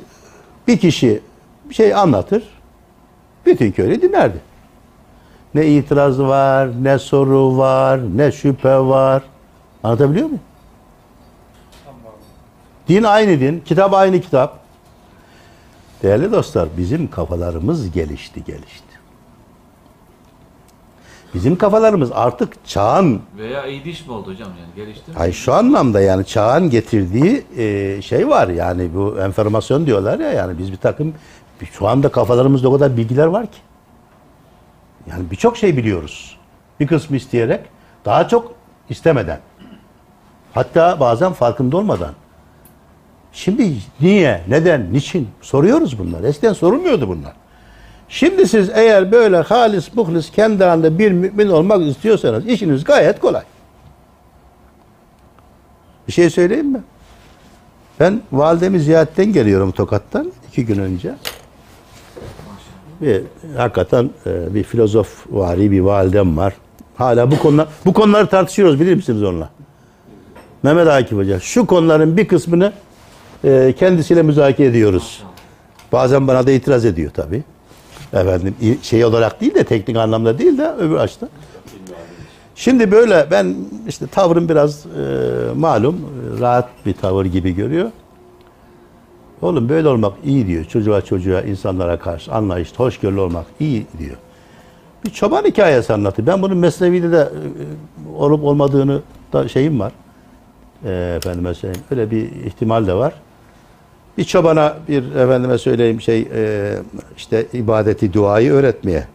[SPEAKER 2] bir kişi bir şey anlatır, bütün köylü dinlerdi. Ne itiraz var, ne soru var, ne şüphe var. Anlatabiliyor muyum? Din aynı din, kitap aynı kitap. Değerli dostlar, bizim kafalarımız gelişti, gelişti. Bizim kafalarımız artık çağın
[SPEAKER 1] Veya iyi diş mi oldu hocam yani gelişti mi?
[SPEAKER 2] Ay şu anlamda yani çağın getirdiği e, şey var yani bu enformasyon diyorlar ya yani biz bir takım şu anda kafalarımızda o kadar bilgiler var ki. Yani birçok şey biliyoruz. Bir kısmı isteyerek daha çok istemeden. Hatta bazen farkında olmadan. Şimdi niye, neden, niçin soruyoruz bunlar. Eskiden sorulmuyordu bunlar. Şimdi siz eğer böyle halis, muhlis, kendi halinde bir mümin olmak istiyorsanız işiniz gayet kolay. Bir şey söyleyeyim mi? Ben validemi ziyaretten geliyorum Tokat'tan iki gün önce. Bir, hakikaten e, bir filozof vari bir validem var. Hala bu konular bu konuları tartışıyoruz bilir misiniz onunla? Mehmet Akif Hoca. Şu konuların bir kısmını e, kendisiyle müzakere ediyoruz. Bazen bana da itiraz ediyor tabii. Efendim şey olarak değil de teknik anlamda değil de öbür açıdan. Şimdi böyle ben işte tavrım biraz e, malum rahat bir tavır gibi görüyor. Oğlum böyle olmak iyi diyor. Çocuğa çocuğa insanlara karşı anlayışlı, hoşgörülü olmak iyi diyor. Bir çoban hikayesi anlatıyor. Ben bunun Mesnevi'de de e, olup olmadığını da şeyim var. E, efendime söyleyeyim. Öyle bir ihtimal de var. Bir çobana bir efendime söyleyeyim şey e, işte ibadeti, duayı öğretmeye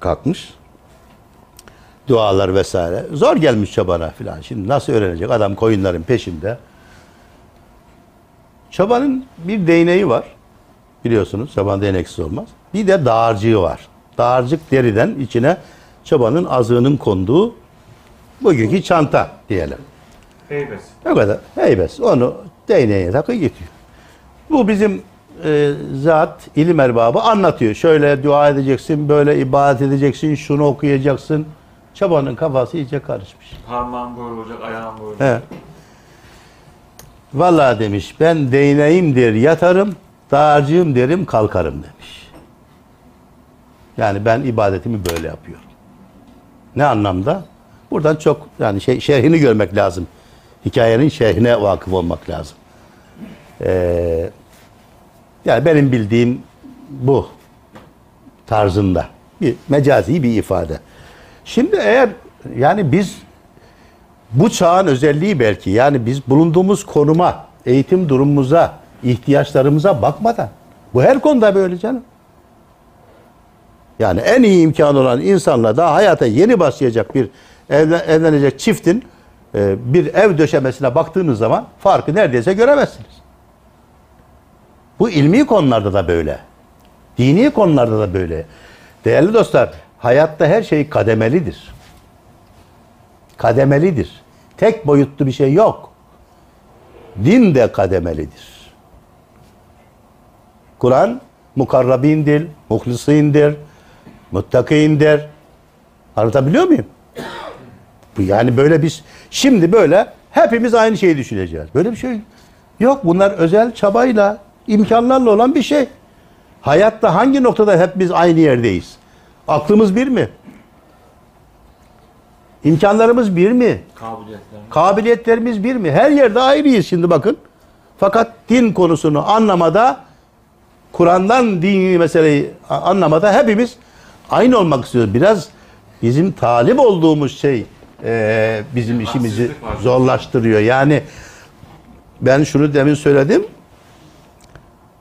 [SPEAKER 2] kalkmış dualar vesaire. Zor gelmiş çobana filan. Şimdi nasıl öğrenecek? Adam koyunların peşinde. Çobanın bir değneği var. Biliyorsunuz çoban değneksiz olmaz. Bir de dağarcığı var. Dağarcık deriden içine çobanın azığının konduğu bugünkü çanta diyelim.
[SPEAKER 1] Heybesi.
[SPEAKER 2] O kadar. Heybes. Onu değneğe takı getiriyor. Bu bizim e, zat, ilim erbabı anlatıyor. Şöyle dua edeceksin, böyle ibadet edeceksin, şunu okuyacaksın. Çobanın kafası iyice karışmış.
[SPEAKER 1] Parmağın böyle olacak, ayağın böyle.
[SPEAKER 2] He. Vallahi demiş ben değneğim der yatarım, dağarcığım derim kalkarım demiş. Yani ben ibadetimi böyle yapıyorum. Ne anlamda? Buradan çok yani şey şerhini görmek lazım. Hikayenin şerhine vakıf olmak lazım. Ee, yani benim bildiğim bu tarzında bir mecazi bir ifade. Şimdi eğer yani biz bu çağın özelliği belki yani biz bulunduğumuz konuma, eğitim durumumuza, ihtiyaçlarımıza bakmadan bu her konuda böyle canım. Yani en iyi imkan olan insanla daha hayata yeni başlayacak bir evlen- evlenecek çiftin bir ev döşemesine baktığınız zaman farkı neredeyse göremezsiniz. Bu ilmi konularda da böyle. Dini konularda da böyle. Değerli dostlar, hayatta her şey kademelidir. Kademelidir. Tek boyutlu bir şey yok. Din de kademelidir. Kur'an mukarrabindir, muhlisindir, muttakindir. Anlatabiliyor muyum? Bu yani böyle biz şimdi böyle hepimiz aynı şeyi düşüneceğiz. Böyle bir şey yok. Bunlar özel çabayla, imkanlarla olan bir şey. Hayatta hangi noktada hep biz aynı yerdeyiz? Aklımız bir mi? İmkanlarımız bir mi?
[SPEAKER 1] Kabiliyetler.
[SPEAKER 2] Kabiliyetlerimiz bir mi? Her yerde ayrıyız şimdi bakın. Fakat din konusunu anlamada, Kur'an'dan dini meseleyi anlamada hepimiz aynı olmak istiyoruz. Biraz bizim talip olduğumuz şey e, bizim işimizi zorlaştırıyor. Yani ben şunu demin söyledim.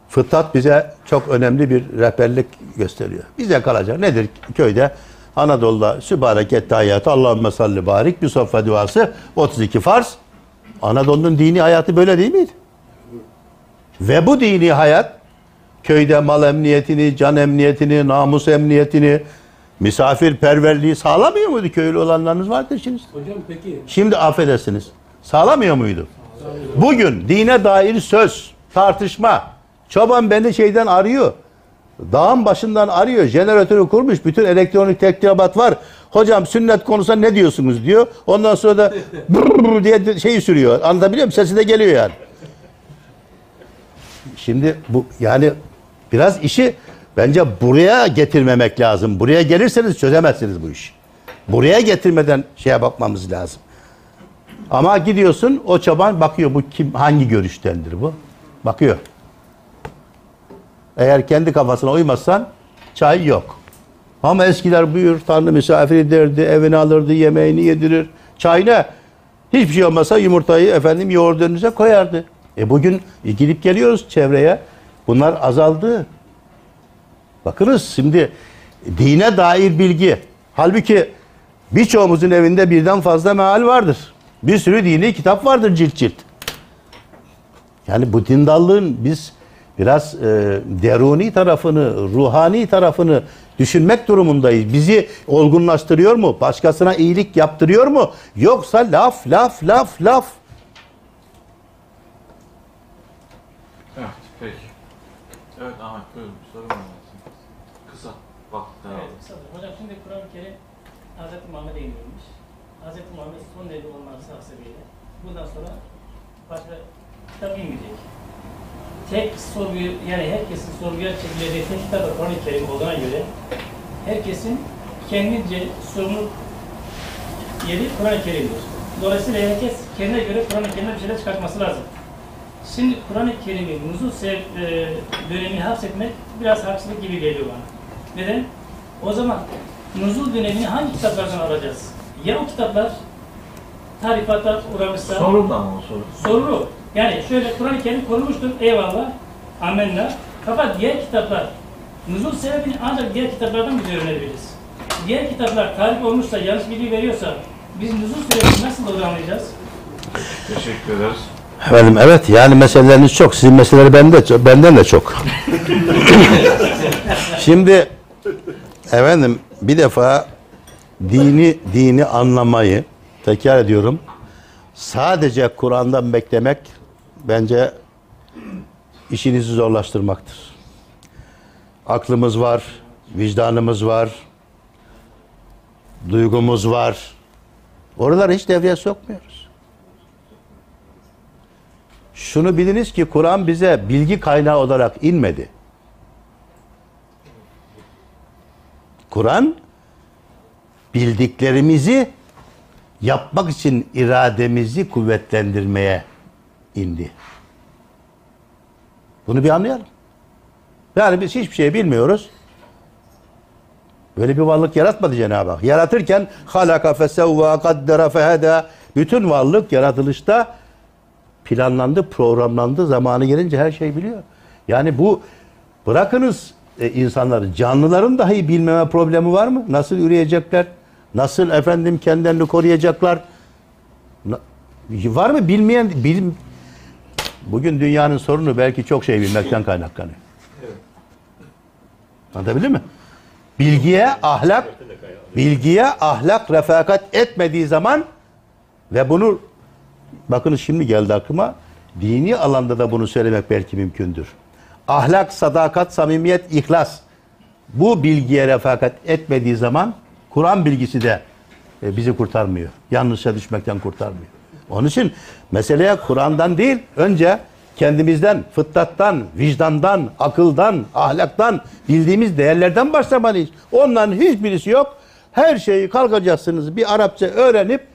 [SPEAKER 2] Fıtrat bize çok önemli bir rehberlik gösteriyor. Bize kalacak nedir? Köyde Anadolu'da Sübhaneke Tayyatı Allahümme salli barik bir sofra duası 32 farz. Anadolu'nun dini hayatı böyle değil miydi? Ve bu dini hayat köyde mal emniyetini, can emniyetini, namus emniyetini, misafirperverliği sağlamıyor muydu? Köylü olanlarınız vardır şimdi.
[SPEAKER 5] Hocam peki
[SPEAKER 2] Şimdi affedersiniz. Sağlamıyor muydu? Bugün dine dair söz, tartışma. Çoban beni şeyden arıyor. Dağın başından arıyor. Jeneratörü kurmuş. Bütün elektronik teknibat var. Hocam sünnet konusunda ne diyorsunuz diyor. Ondan sonra da <laughs> diye şeyi sürüyor. Anlatabiliyor muyum? Sesi de geliyor yani. Şimdi bu yani biraz işi bence buraya getirmemek lazım. Buraya gelirseniz çözemezsiniz bu işi. Buraya getirmeden şeye bakmamız lazım. Ama gidiyorsun o çoban bakıyor bu kim hangi görüştendir bu? Bakıyor. Eğer kendi kafasına uymazsan çay yok. Ama eskiler buyur Tanrı misafir ederdi, evine alırdı, yemeğini yedirir. Çayına hiçbir şey olmasa yumurtayı efendim yoğurdu önünüze koyardı. E bugün gidip geliyoruz çevreye. Bunlar azaldı. Bakınız şimdi dine dair bilgi. Halbuki birçoğumuzun evinde birden fazla meal vardır. Bir sürü dini kitap vardır cilt cilt. Yani bu dindallığın biz biraz e, deruni tarafını, ruhani tarafını düşünmek durumundayız. Bizi olgunlaştırıyor mu? Başkasına iyilik yaptırıyor mu? Yoksa laf, laf, laf, laf.
[SPEAKER 1] Evet, peki. Evet Ahmet buyurun bir soru var. Kısa. Bak devam.
[SPEAKER 9] Evet, kısadır. Hocam şimdi Kur'an-ı Kerim Hz. Muhammed'e indirmiş. Hz. Muhammed son devri olması hasebiyle bundan sonra başka kitap inmeyecek. Tek sorguyu, yani herkesin sorguya çekileceği tek kitap da Kur'an-ı Kerim olduğuna göre herkesin kendince sorumluluk yeri Kur'an-ı Kerim'dir. Dolayısıyla herkes kendine göre Kur'an-ı Kerim'de bir şeyler çıkartması lazım. Şimdi Kur'an-ı Kerim'in nuzul sev, e, dönemini hapsetmek biraz haksızlık gibi geliyor bana. Neden? O zaman nuzul dönemini hangi kitaplardan alacağız? Ya o kitaplar tarifata uğramışsa
[SPEAKER 1] Sorun da mı o soru?
[SPEAKER 9] sorulu. Yani şöyle Kur'an-ı Kerim korumuştur. Eyvallah. Amenna. Fakat diğer kitaplar nuzul sebebini ancak diğer kitaplardan biz öğrenebiliriz. Diğer kitaplar tarif olmuşsa, yanlış bilgi veriyorsa biz nuzul sebebini nasıl doğru anlayacağız?
[SPEAKER 1] Teşekkür ederiz.
[SPEAKER 2] Efendim evet yani meseleleriniz çok. Sizin meseleleri bende, benden de çok. <laughs> Şimdi efendim bir defa dini dini anlamayı tekrar ediyorum. Sadece Kur'an'dan beklemek bence işinizi zorlaştırmaktır. Aklımız var, vicdanımız var, duygumuz var. Oraları hiç devreye sokmuyoruz. Şunu biliniz ki Kur'an bize bilgi kaynağı olarak inmedi. Kur'an bildiklerimizi yapmak için irademizi kuvvetlendirmeye indi. Bunu bir anlayalım. Yani biz hiçbir şey bilmiyoruz. Böyle bir varlık yaratmadı Cenab-ı Hak. Yaratırken halaka fesevva kaddera feheda bütün varlık yaratılışta planlandı, programlandı. Zamanı gelince her şey biliyor. Yani bu bırakınız e, insanları, canlıların dahi bilmeme problemi var mı? Nasıl üreyecekler? Nasıl efendim kendilerini koruyacaklar? Var mı bilmeyen bilim Bugün dünyanın sorunu belki çok şey bilmekten kaynaklanıyor. Anlatabildim mi? Bilgiye ahlak bilgiye ahlak refakat etmediği zaman ve bunu bakın şimdi geldi aklıma dini alanda da bunu söylemek belki mümkündür. Ahlak, sadakat, samimiyet, ihlas bu bilgiye refakat etmediği zaman Kur'an bilgisi de e, bizi kurtarmıyor. Yanlışa düşmekten kurtarmıyor. Onun için meseleye Kur'an'dan değil, önce kendimizden, fıtrattan, vicdandan, akıldan, ahlaktan, bildiğimiz değerlerden başlamalıyız. Onların hiçbirisi yok. Her şeyi kalkacaksınız bir Arapça öğrenip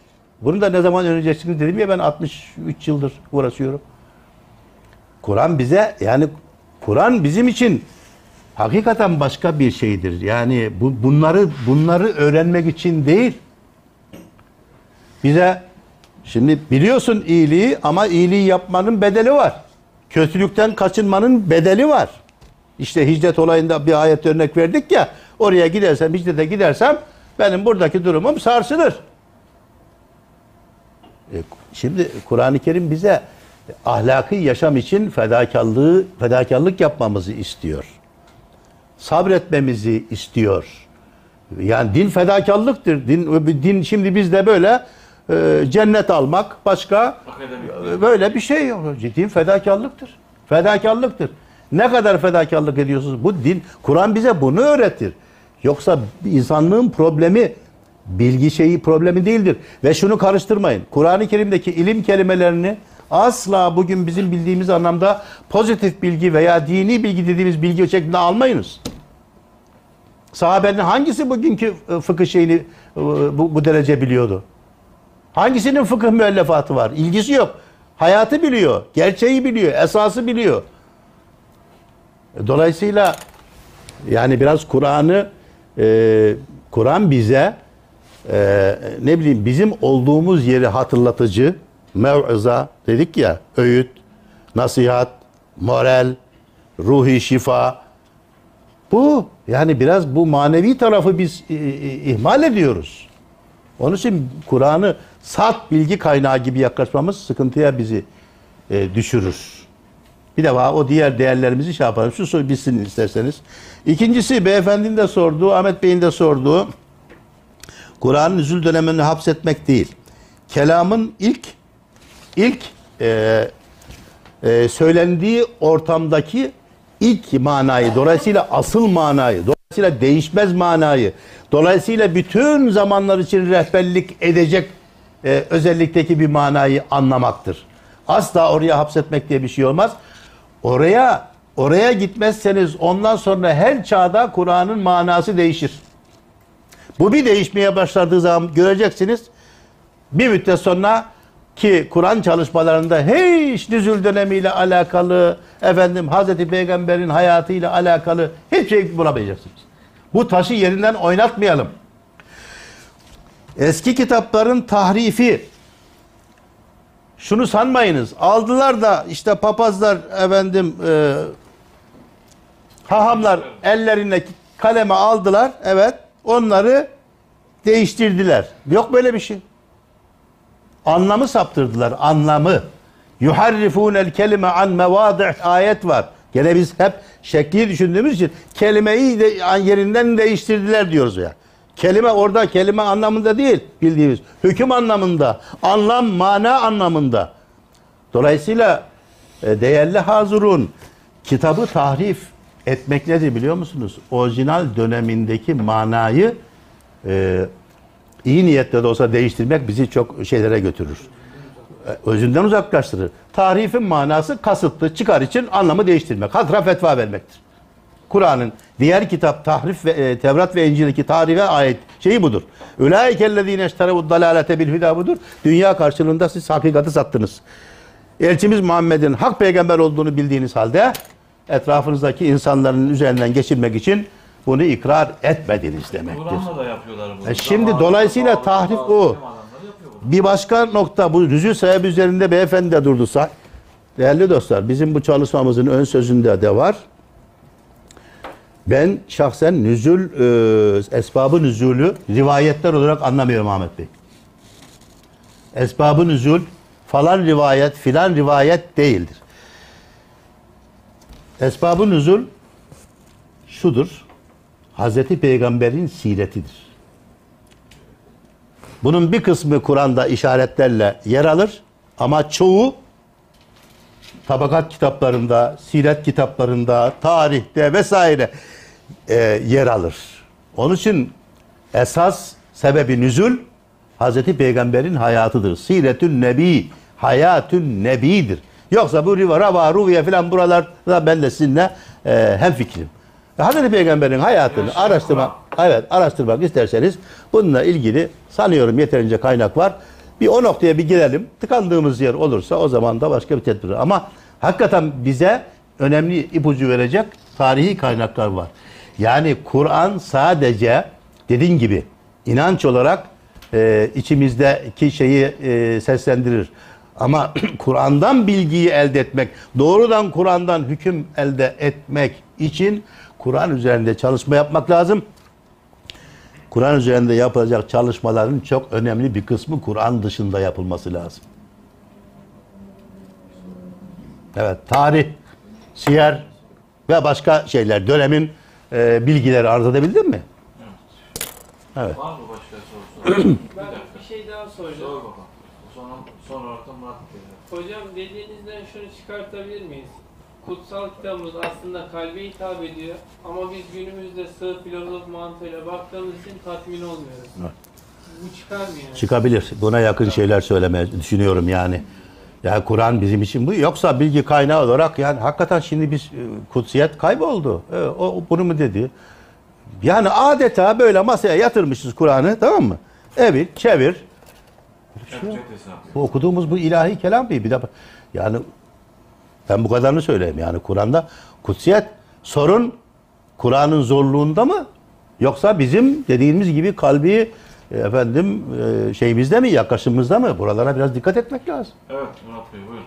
[SPEAKER 2] bunu da ne zaman öğreneceksiniz dedim ya ben 63 yıldır uğraşıyorum. Kur'an bize yani Kur'an bizim için hakikaten başka bir şeydir. Yani bu, bunları bunları öğrenmek için değil. Bize şimdi biliyorsun iyiliği ama iyiliği yapmanın bedeli var. Kötülükten kaçınmanın bedeli var. İşte hicret olayında bir ayet örnek verdik ya. Oraya gidersem, hicrete gidersem benim buradaki durumum sarsılır. E, Şimdi Kur'an-ı Kerim bize ahlaki yaşam için fedakarlığı fedakarlık yapmamızı istiyor. Sabretmemizi istiyor. Yani din fedakarlıktır. Din din şimdi bizde böyle e, cennet almak başka
[SPEAKER 1] Akademik.
[SPEAKER 2] e, böyle bir şey yok. Din fedakarlıktır. Fedakarlıktır. Ne kadar fedakarlık ediyorsunuz? Bu din Kur'an bize bunu öğretir. Yoksa insanlığın problemi bilgi şeyi problemi değildir. Ve şunu karıştırmayın. Kur'an-ı Kerim'deki ilim kelimelerini asla bugün bizim bildiğimiz anlamda pozitif bilgi veya dini bilgi dediğimiz bilgi şeklinde almayınız. Sahabenin hangisi bugünkü e, fıkıh şeyini bu, bu derece biliyordu? Hangisinin fıkıh müellefatı var? İlgisi yok. Hayatı biliyor, gerçeği biliyor, esası biliyor. Dolayısıyla yani biraz Kur'an'ı e, Kur'an bize e, ne bileyim bizim olduğumuz yeri hatırlatıcı mev'iza dedik ya öğüt, nasihat, moral, ruhi şifa bu yani biraz bu manevi tarafı biz e, e, ihmal ediyoruz. Onun için Kur'an'ı salt bilgi kaynağı gibi yaklaşmamız sıkıntıya bizi e, düşürür. Bir defa o diğer değerlerimizi şey yapalım. Şu soru bitsin isterseniz. İkincisi beyefendinin de sorduğu, Ahmet Bey'in de sorduğu Kur'an'ın nüzul dönemini hapsetmek değil. Kelamın ilk ilk e, e, söylendiği ortamdaki ilk manayı, dolayısıyla asıl manayı, dolayısıyla değişmez manayı, dolayısıyla bütün zamanlar için rehberlik edecek e, özellikteki bir manayı anlamaktır. Asla oraya hapsetmek diye bir şey olmaz. Oraya oraya gitmezseniz ondan sonra her çağda Kur'an'ın manası değişir. Bu bir değişmeye başladığı zaman göreceksiniz. Bir müddet sonra ki Kur'an çalışmalarında hiç nüzul dönemiyle alakalı, efendim Hazreti Peygamber'in hayatıyla alakalı hiçbir şey bulamayacaksınız. Bu taşı yerinden oynatmayalım. Eski kitapların tahrifi şunu sanmayınız. Aldılar da işte papazlar efendim e, hahamlar ellerine kaleme aldılar. Evet. Onları değiştirdiler. Yok böyle bir şey. Anlamı saptırdılar. Anlamı. Yuharrifunel kelime an mevadi' ayet var. Gene biz hep şekli düşündüğümüz için kelimeyi de yerinden değiştirdiler diyoruz ya. Kelime orada kelime anlamında değil bildiğimiz. Hüküm anlamında, anlam, mana anlamında. Dolayısıyla e, değerli hazurun kitabı tahrif etmek nedir biliyor musunuz? Orijinal dönemindeki manayı e, iyi niyetle de olsa değiştirmek bizi çok şeylere götürür. E, Özünden uzaklaştırır. Tahrifin manası kasıtlı, çıkar için anlamı değiştirmek. Hatıra fetva vermektir. Kur'an'ın diğer kitap tahrif ve e, Tevrat ve İncil'deki tarife ait şeyi budur. Ulaikellezine işterevu dalalete bil huda budur. Dünya karşılığında siz hakikati sattınız. Elçimiz Muhammed'in hak peygamber olduğunu bildiğiniz halde etrafınızdaki insanların üzerinden geçirmek için bunu ikrar etmediniz demektir.
[SPEAKER 1] Kur'an'la da yapıyorlar bunu.
[SPEAKER 2] E şimdi
[SPEAKER 1] Zamanında
[SPEAKER 2] dolayısıyla
[SPEAKER 1] bazı-
[SPEAKER 2] tahrif
[SPEAKER 1] bazı
[SPEAKER 2] o. Bir başka nokta bu rüzü sebebi üzerinde beyefendi de durduysa değerli dostlar bizim bu çalışmamızın ön sözünde de var. Ben şahsen nüzül e, esbabı nüzulü rivayetler olarak anlamıyorum Ahmet Bey. Esbabı nüzul falan rivayet filan rivayet değildir. Esbabı nüzul şudur. Hazreti Peygamber'in siretidir. Bunun bir kısmı Kur'an'da işaretlerle yer alır ama çoğu tabakat kitaplarında, siret kitaplarında, tarihte vesaire e, yer alır. Onun için esas sebebi nüzul Hazreti Peygamber'in hayatıdır. Siretün Nebi, hayatün Nebi'dir. Yoksa bu riva, rava, ruviye filan buralarda ben de sizinle e, hem fikrim. Hazreti Peygamber'in hayatını araştırmak, evet araştırmak isterseniz bununla ilgili sanıyorum yeterince kaynak var. Bir o noktaya bir girelim. Tıkandığımız yer olursa o zaman da başka bir tedbir. Ama hakikaten bize önemli ipucu verecek tarihi kaynaklar var. Yani Kur'an sadece dediğin gibi inanç olarak e, içimizdeki şeyi e, seslendirir. Ama <clears throat> Kur'an'dan bilgiyi elde etmek, doğrudan Kur'an'dan hüküm elde etmek için Kur'an üzerinde çalışma yapmak lazım. Kur'an üzerinde yapılacak çalışmaların çok önemli bir kısmı Kur'an dışında yapılması lazım. Evet, tarih, siyer ve başka şeyler, dönemin e, bilgileri arz edebildin mi? Evet.
[SPEAKER 1] Var mı başka soru?
[SPEAKER 7] Ben <clears throat> bir şey daha soracağım.
[SPEAKER 1] Sor bakalım. Sonra, sonra olarak da Murat.
[SPEAKER 7] Hocam dediğinizden şunu çıkartabilir miyiz? Kutsal kitabımız aslında kalbe hitap ediyor ama biz günümüzde sığ filozof mantığıyla baktığımız için tatmin olmuyoruz.
[SPEAKER 2] Evet.
[SPEAKER 7] Bu çıkar mı yani?
[SPEAKER 2] Çıkabilir. Buna yakın şeyler söylemeye düşünüyorum yani. Yani Kur'an bizim için bu. Yoksa bilgi kaynağı olarak yani hakikaten şimdi biz e, kutsiyet kayboldu. E, o bunu mu dedi? Yani adeta böyle masaya yatırmışız Kur'an'ı tamam mı? Evir, çevir.
[SPEAKER 1] Hesabı.
[SPEAKER 2] Bu okuduğumuz bu ilahi kelam değil. Bir de yani ben bu kadarını söyleyeyim. Yani Kur'an'da kutsiyet sorun Kur'an'ın zorluğunda mı? Yoksa bizim dediğimiz gibi kalbi e, efendim e, şeyimizde mi, yaklaşımımızda mı? Buralara biraz dikkat etmek lazım.
[SPEAKER 1] Evet Murat Bey buyurun.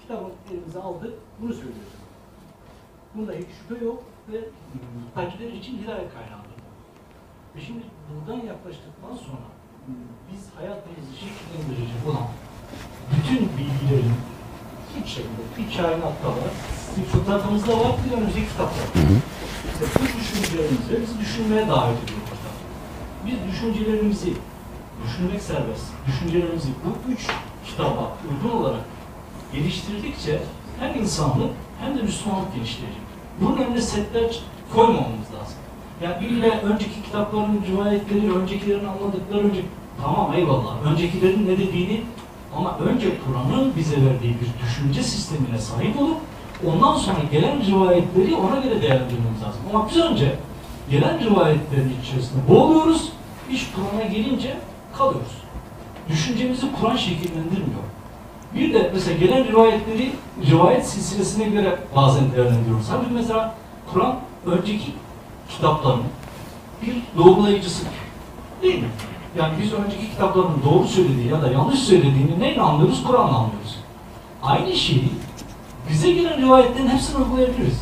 [SPEAKER 10] Kitabı elimize aldık, bunu söylüyoruz. Bunda hiç şüphe yok ve takipleri için hidayet kaynağıdır. Ve şimdi buradan yaklaştıktan sonra biz hayatımızı şekillendirecek olan bütün bilgilerin üç şekilde bir kainatta var, bir fıtratımızda var, bir de önümüzdeki kitapta var. İşte bu düşüncelerimizi bizi düşünmeye davet ediyor kitap. Biz düşüncelerimizi düşünmek serbest. Düşüncelerimizi bu üç kitaba uygun olarak geliştirdikçe hem insanlık hem de Müslümanlık geliştirecek. Bunun önüne setler koymamamız lazım. Yani illa önceki kitapların rivayetleri, öncekilerin anladıkları önce tamam eyvallah. Öncekilerin ne dediğini ama önce Kur'an'ın bize verdiği bir düşünce sistemine sahip olup ondan sonra gelen rivayetleri ona göre değerlendirmemiz lazım. Ama biz önce gelen rivayetlerin içerisinde boğuluyoruz, iş Kur'an'a gelince kalıyoruz. Düşüncemizi Kur'an şekillendirmiyor. Bir de mesela gelen rivayetleri rivayet silsilesine göre bazen değerlendiriyoruz. Halbuki mesela Kur'an önceki kitapların bir doğrulayıcısıdır. Değil mi? Yani biz önceki kitapların doğru söylediği ya da yanlış söylediğini neyle anlıyoruz? Kur'an'la anlıyoruz. Aynı şeyi bize gelen rivayetlerin hepsini uygulayabiliriz.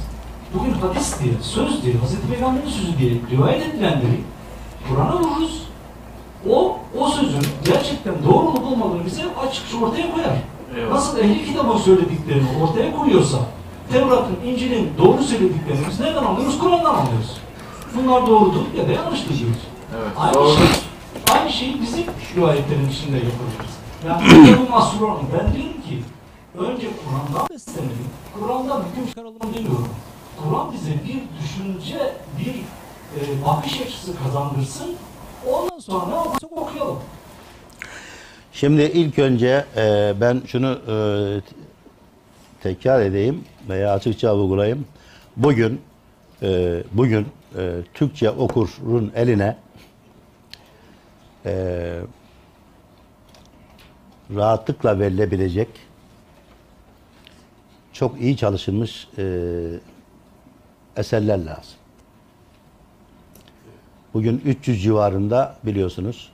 [SPEAKER 10] Bugün hadis diye, söz diye, Hazreti Peygamber'in sözü diye rivayet edilenleri Kur'an'a vururuz. O, o sözün gerçekten doğru olup olmadığını bize açıkça ortaya koyar.
[SPEAKER 1] Eyvallah.
[SPEAKER 10] Nasıl ehli kitabın söylediklerini ortaya koyuyorsa, Tevrat'ın, İncil'in doğru söylediklerini biz nereden anlıyoruz? Kur'an'dan anlıyoruz. Bunlar doğrudur ya da yanlıştır diyoruz.
[SPEAKER 1] Evet.
[SPEAKER 10] Aynı
[SPEAKER 1] Doğru.
[SPEAKER 10] şey, aynı şeyi bizim rivayetlerin içinde yapabiliriz. Yani kitabı mahsur olan, ben diyorum ki önce Kur'an'dan beslenelim, Kur'an'dan hüküm çıkaralım demiyorum. Kur'an bize bir düşünce, bir e, bakış açısı kazandırsın, ondan sonra okuyalım.
[SPEAKER 2] Şimdi ilk önce e, ben şunu e, tekrar edeyim veya açıkça vurgulayayım. Bugün e, bugün e, Türkçe okurun eline e, rahatlıkla verilebilecek çok iyi çalışılmış e, eserler lazım. Bugün 300 civarında biliyorsunuz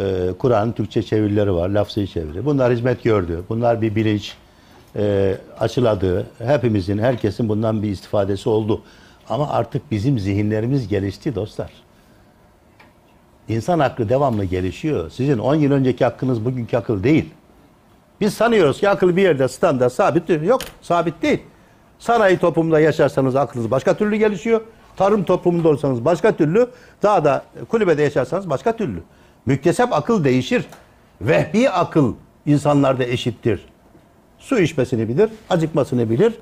[SPEAKER 2] e, Kur'an'ın Türkçe çevirileri var, lafzı çeviri. Bunlar hizmet gördü. Bunlar bir bilinç e, açıladı. Hepimizin, herkesin bundan bir istifadesi oldu. Ama artık bizim zihinlerimiz gelişti dostlar. İnsan aklı devamlı gelişiyor. Sizin 10 yıl önceki hakkınız bugünkü akıl değil. Biz sanıyoruz ki akıl bir yerde standart sabit yok. Sabit değil. Sanayi toplumunda yaşarsanız aklınız başka türlü gelişiyor. Tarım toplumunda olsanız başka türlü. Daha da kulübede yaşarsanız başka türlü. Müktesep akıl değişir. Vehbi akıl insanlarda eşittir. Su içmesini bilir, acıkmasını bilir.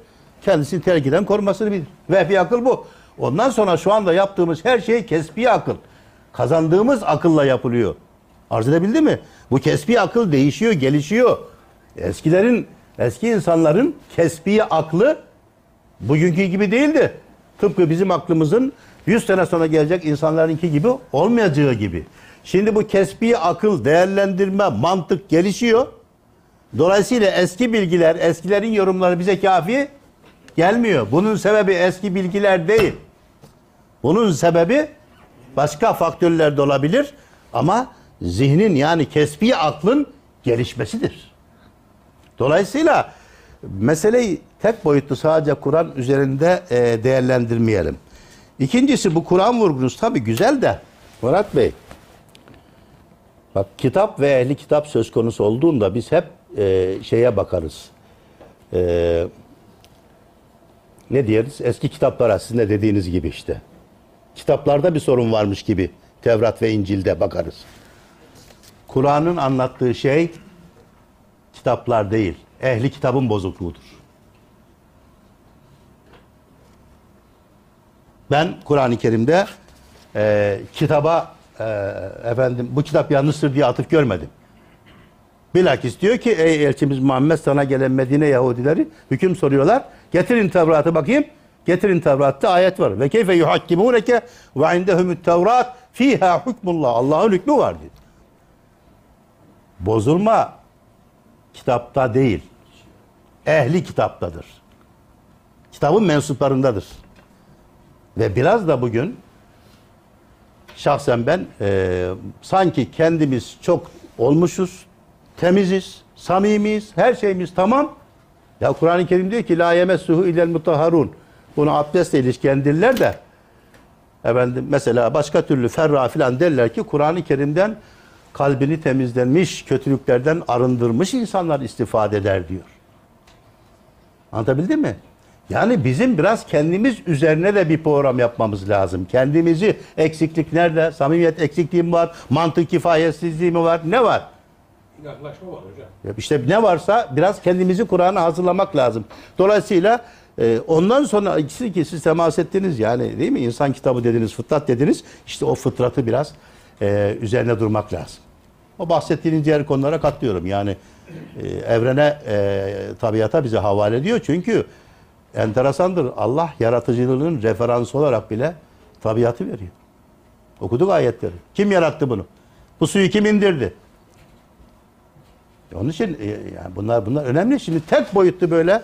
[SPEAKER 2] Kendisini terkiden korumasını bilir. Vehbi akıl bu. Ondan sonra şu anda yaptığımız her şey kesbi akıl. Kazandığımız akılla yapılıyor. Arz edebildi mi? Bu kesbi akıl değişiyor, gelişiyor. Eskilerin, eski insanların kesbi aklı bugünkü gibi değildi. Tıpkı bizim aklımızın 100 sene sonra gelecek insanlarınki gibi olmayacağı gibi. Şimdi bu kesbi akıl, değerlendirme, mantık gelişiyor. Dolayısıyla eski bilgiler, eskilerin yorumları bize kafi gelmiyor. Bunun sebebi eski bilgiler değil. Bunun sebebi başka faktörler de olabilir ama zihnin yani kesbi aklın gelişmesidir. Dolayısıyla meseleyi tek boyutlu sadece Kur'an üzerinde e, değerlendirmeyelim. İkincisi bu Kur'an vurgunuz tabi güzel de Murat Bey bak kitap ve ehli kitap söz konusu olduğunda biz hep e, şeye bakarız. E, ne diyeriz? Eski kitaplara sizin de dediğiniz gibi işte. Kitaplarda bir sorun varmış gibi Tevrat ve İncil'de bakarız. Kur'an'ın anlattığı şey kitaplar değil, ehli kitabın bozukluğudur. Ben Kur'an-ı Kerim'de e, kitaba e, efendim bu kitap yanlıştır diye atıf görmedim. Bilakis diyor ki ey elçimiz Muhammed sana gelen Medine Yahudileri hüküm soruyorlar. Getirin Tevrat'ı bakayım. Getirin Tevrat'ta ayet var. Ve keyfe yuhakkimuneke ve indehumut Tevrat fiha hukmullah. Allah'ın hükmü var diyor. Bozulma kitapta değil. ehli kitaptadır. Kitabın mensuplarındadır. Ve biraz da bugün şahsen ben e, sanki kendimiz çok olmuşuz, temiziz, samimiyiz, her şeyimiz tamam. Ya Kur'an-ı Kerim diyor ki la yemessuhu illel mutahharun. Bunu abdestle ilişkilendirirler de efendim mesela başka türlü ferra filan derler ki Kur'an-ı Kerim'den kalbini temizlenmiş, kötülüklerden arındırmış insanlar istifade eder diyor. Anlatabildim mi? Yani bizim biraz kendimiz üzerine de bir program yapmamız lazım. Kendimizi eksiklik nerede? Samimiyet eksikliği mi var? Mantık kifayetsizliği mi var? Ne var?
[SPEAKER 4] Yaklaşma var hocam.
[SPEAKER 2] Ya İşte ne varsa biraz kendimizi Kur'an'a hazırlamak lazım. Dolayısıyla e, ondan sonra ikisi ki siz temas ettiniz yani değil mi? İnsan kitabı dediniz, fıtrat dediniz. İşte o fıtratı biraz e, üzerine durmak lazım. O bahsettiğiniz diğer konulara katlıyorum. Yani e, evrene, e, tabiata bize havale ediyor. Çünkü enteresandır. Allah yaratıcılığının referansı olarak bile tabiatı veriyor. Okuduk ayetleri. Kim yarattı bunu? Bu suyu kim indirdi? Onun için e, yani bunlar bunlar önemli. Şimdi tek boyutlu böyle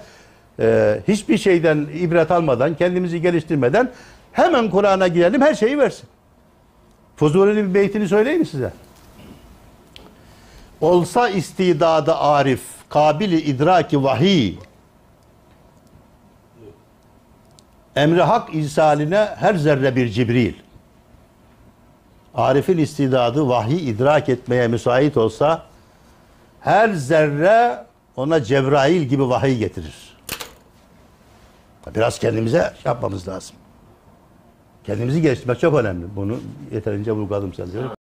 [SPEAKER 2] e, hiçbir şeyden ibret almadan, kendimizi geliştirmeden hemen Kur'an'a girelim her şeyi versin. Fuzuli'nin bir beytini söyleyeyim size? Olsa istidadı arif, kabili idraki vahiy, emri hak isaline her zerre bir Cibril. Arif'in istidadı vahiy idrak etmeye müsait olsa her zerre ona Cebrail gibi vahiy getirir. Biraz kendimize şey yapmamız lazım. Kendimizi geliştirmek çok önemli. Bunu yeterince vurguladım sanıyorum.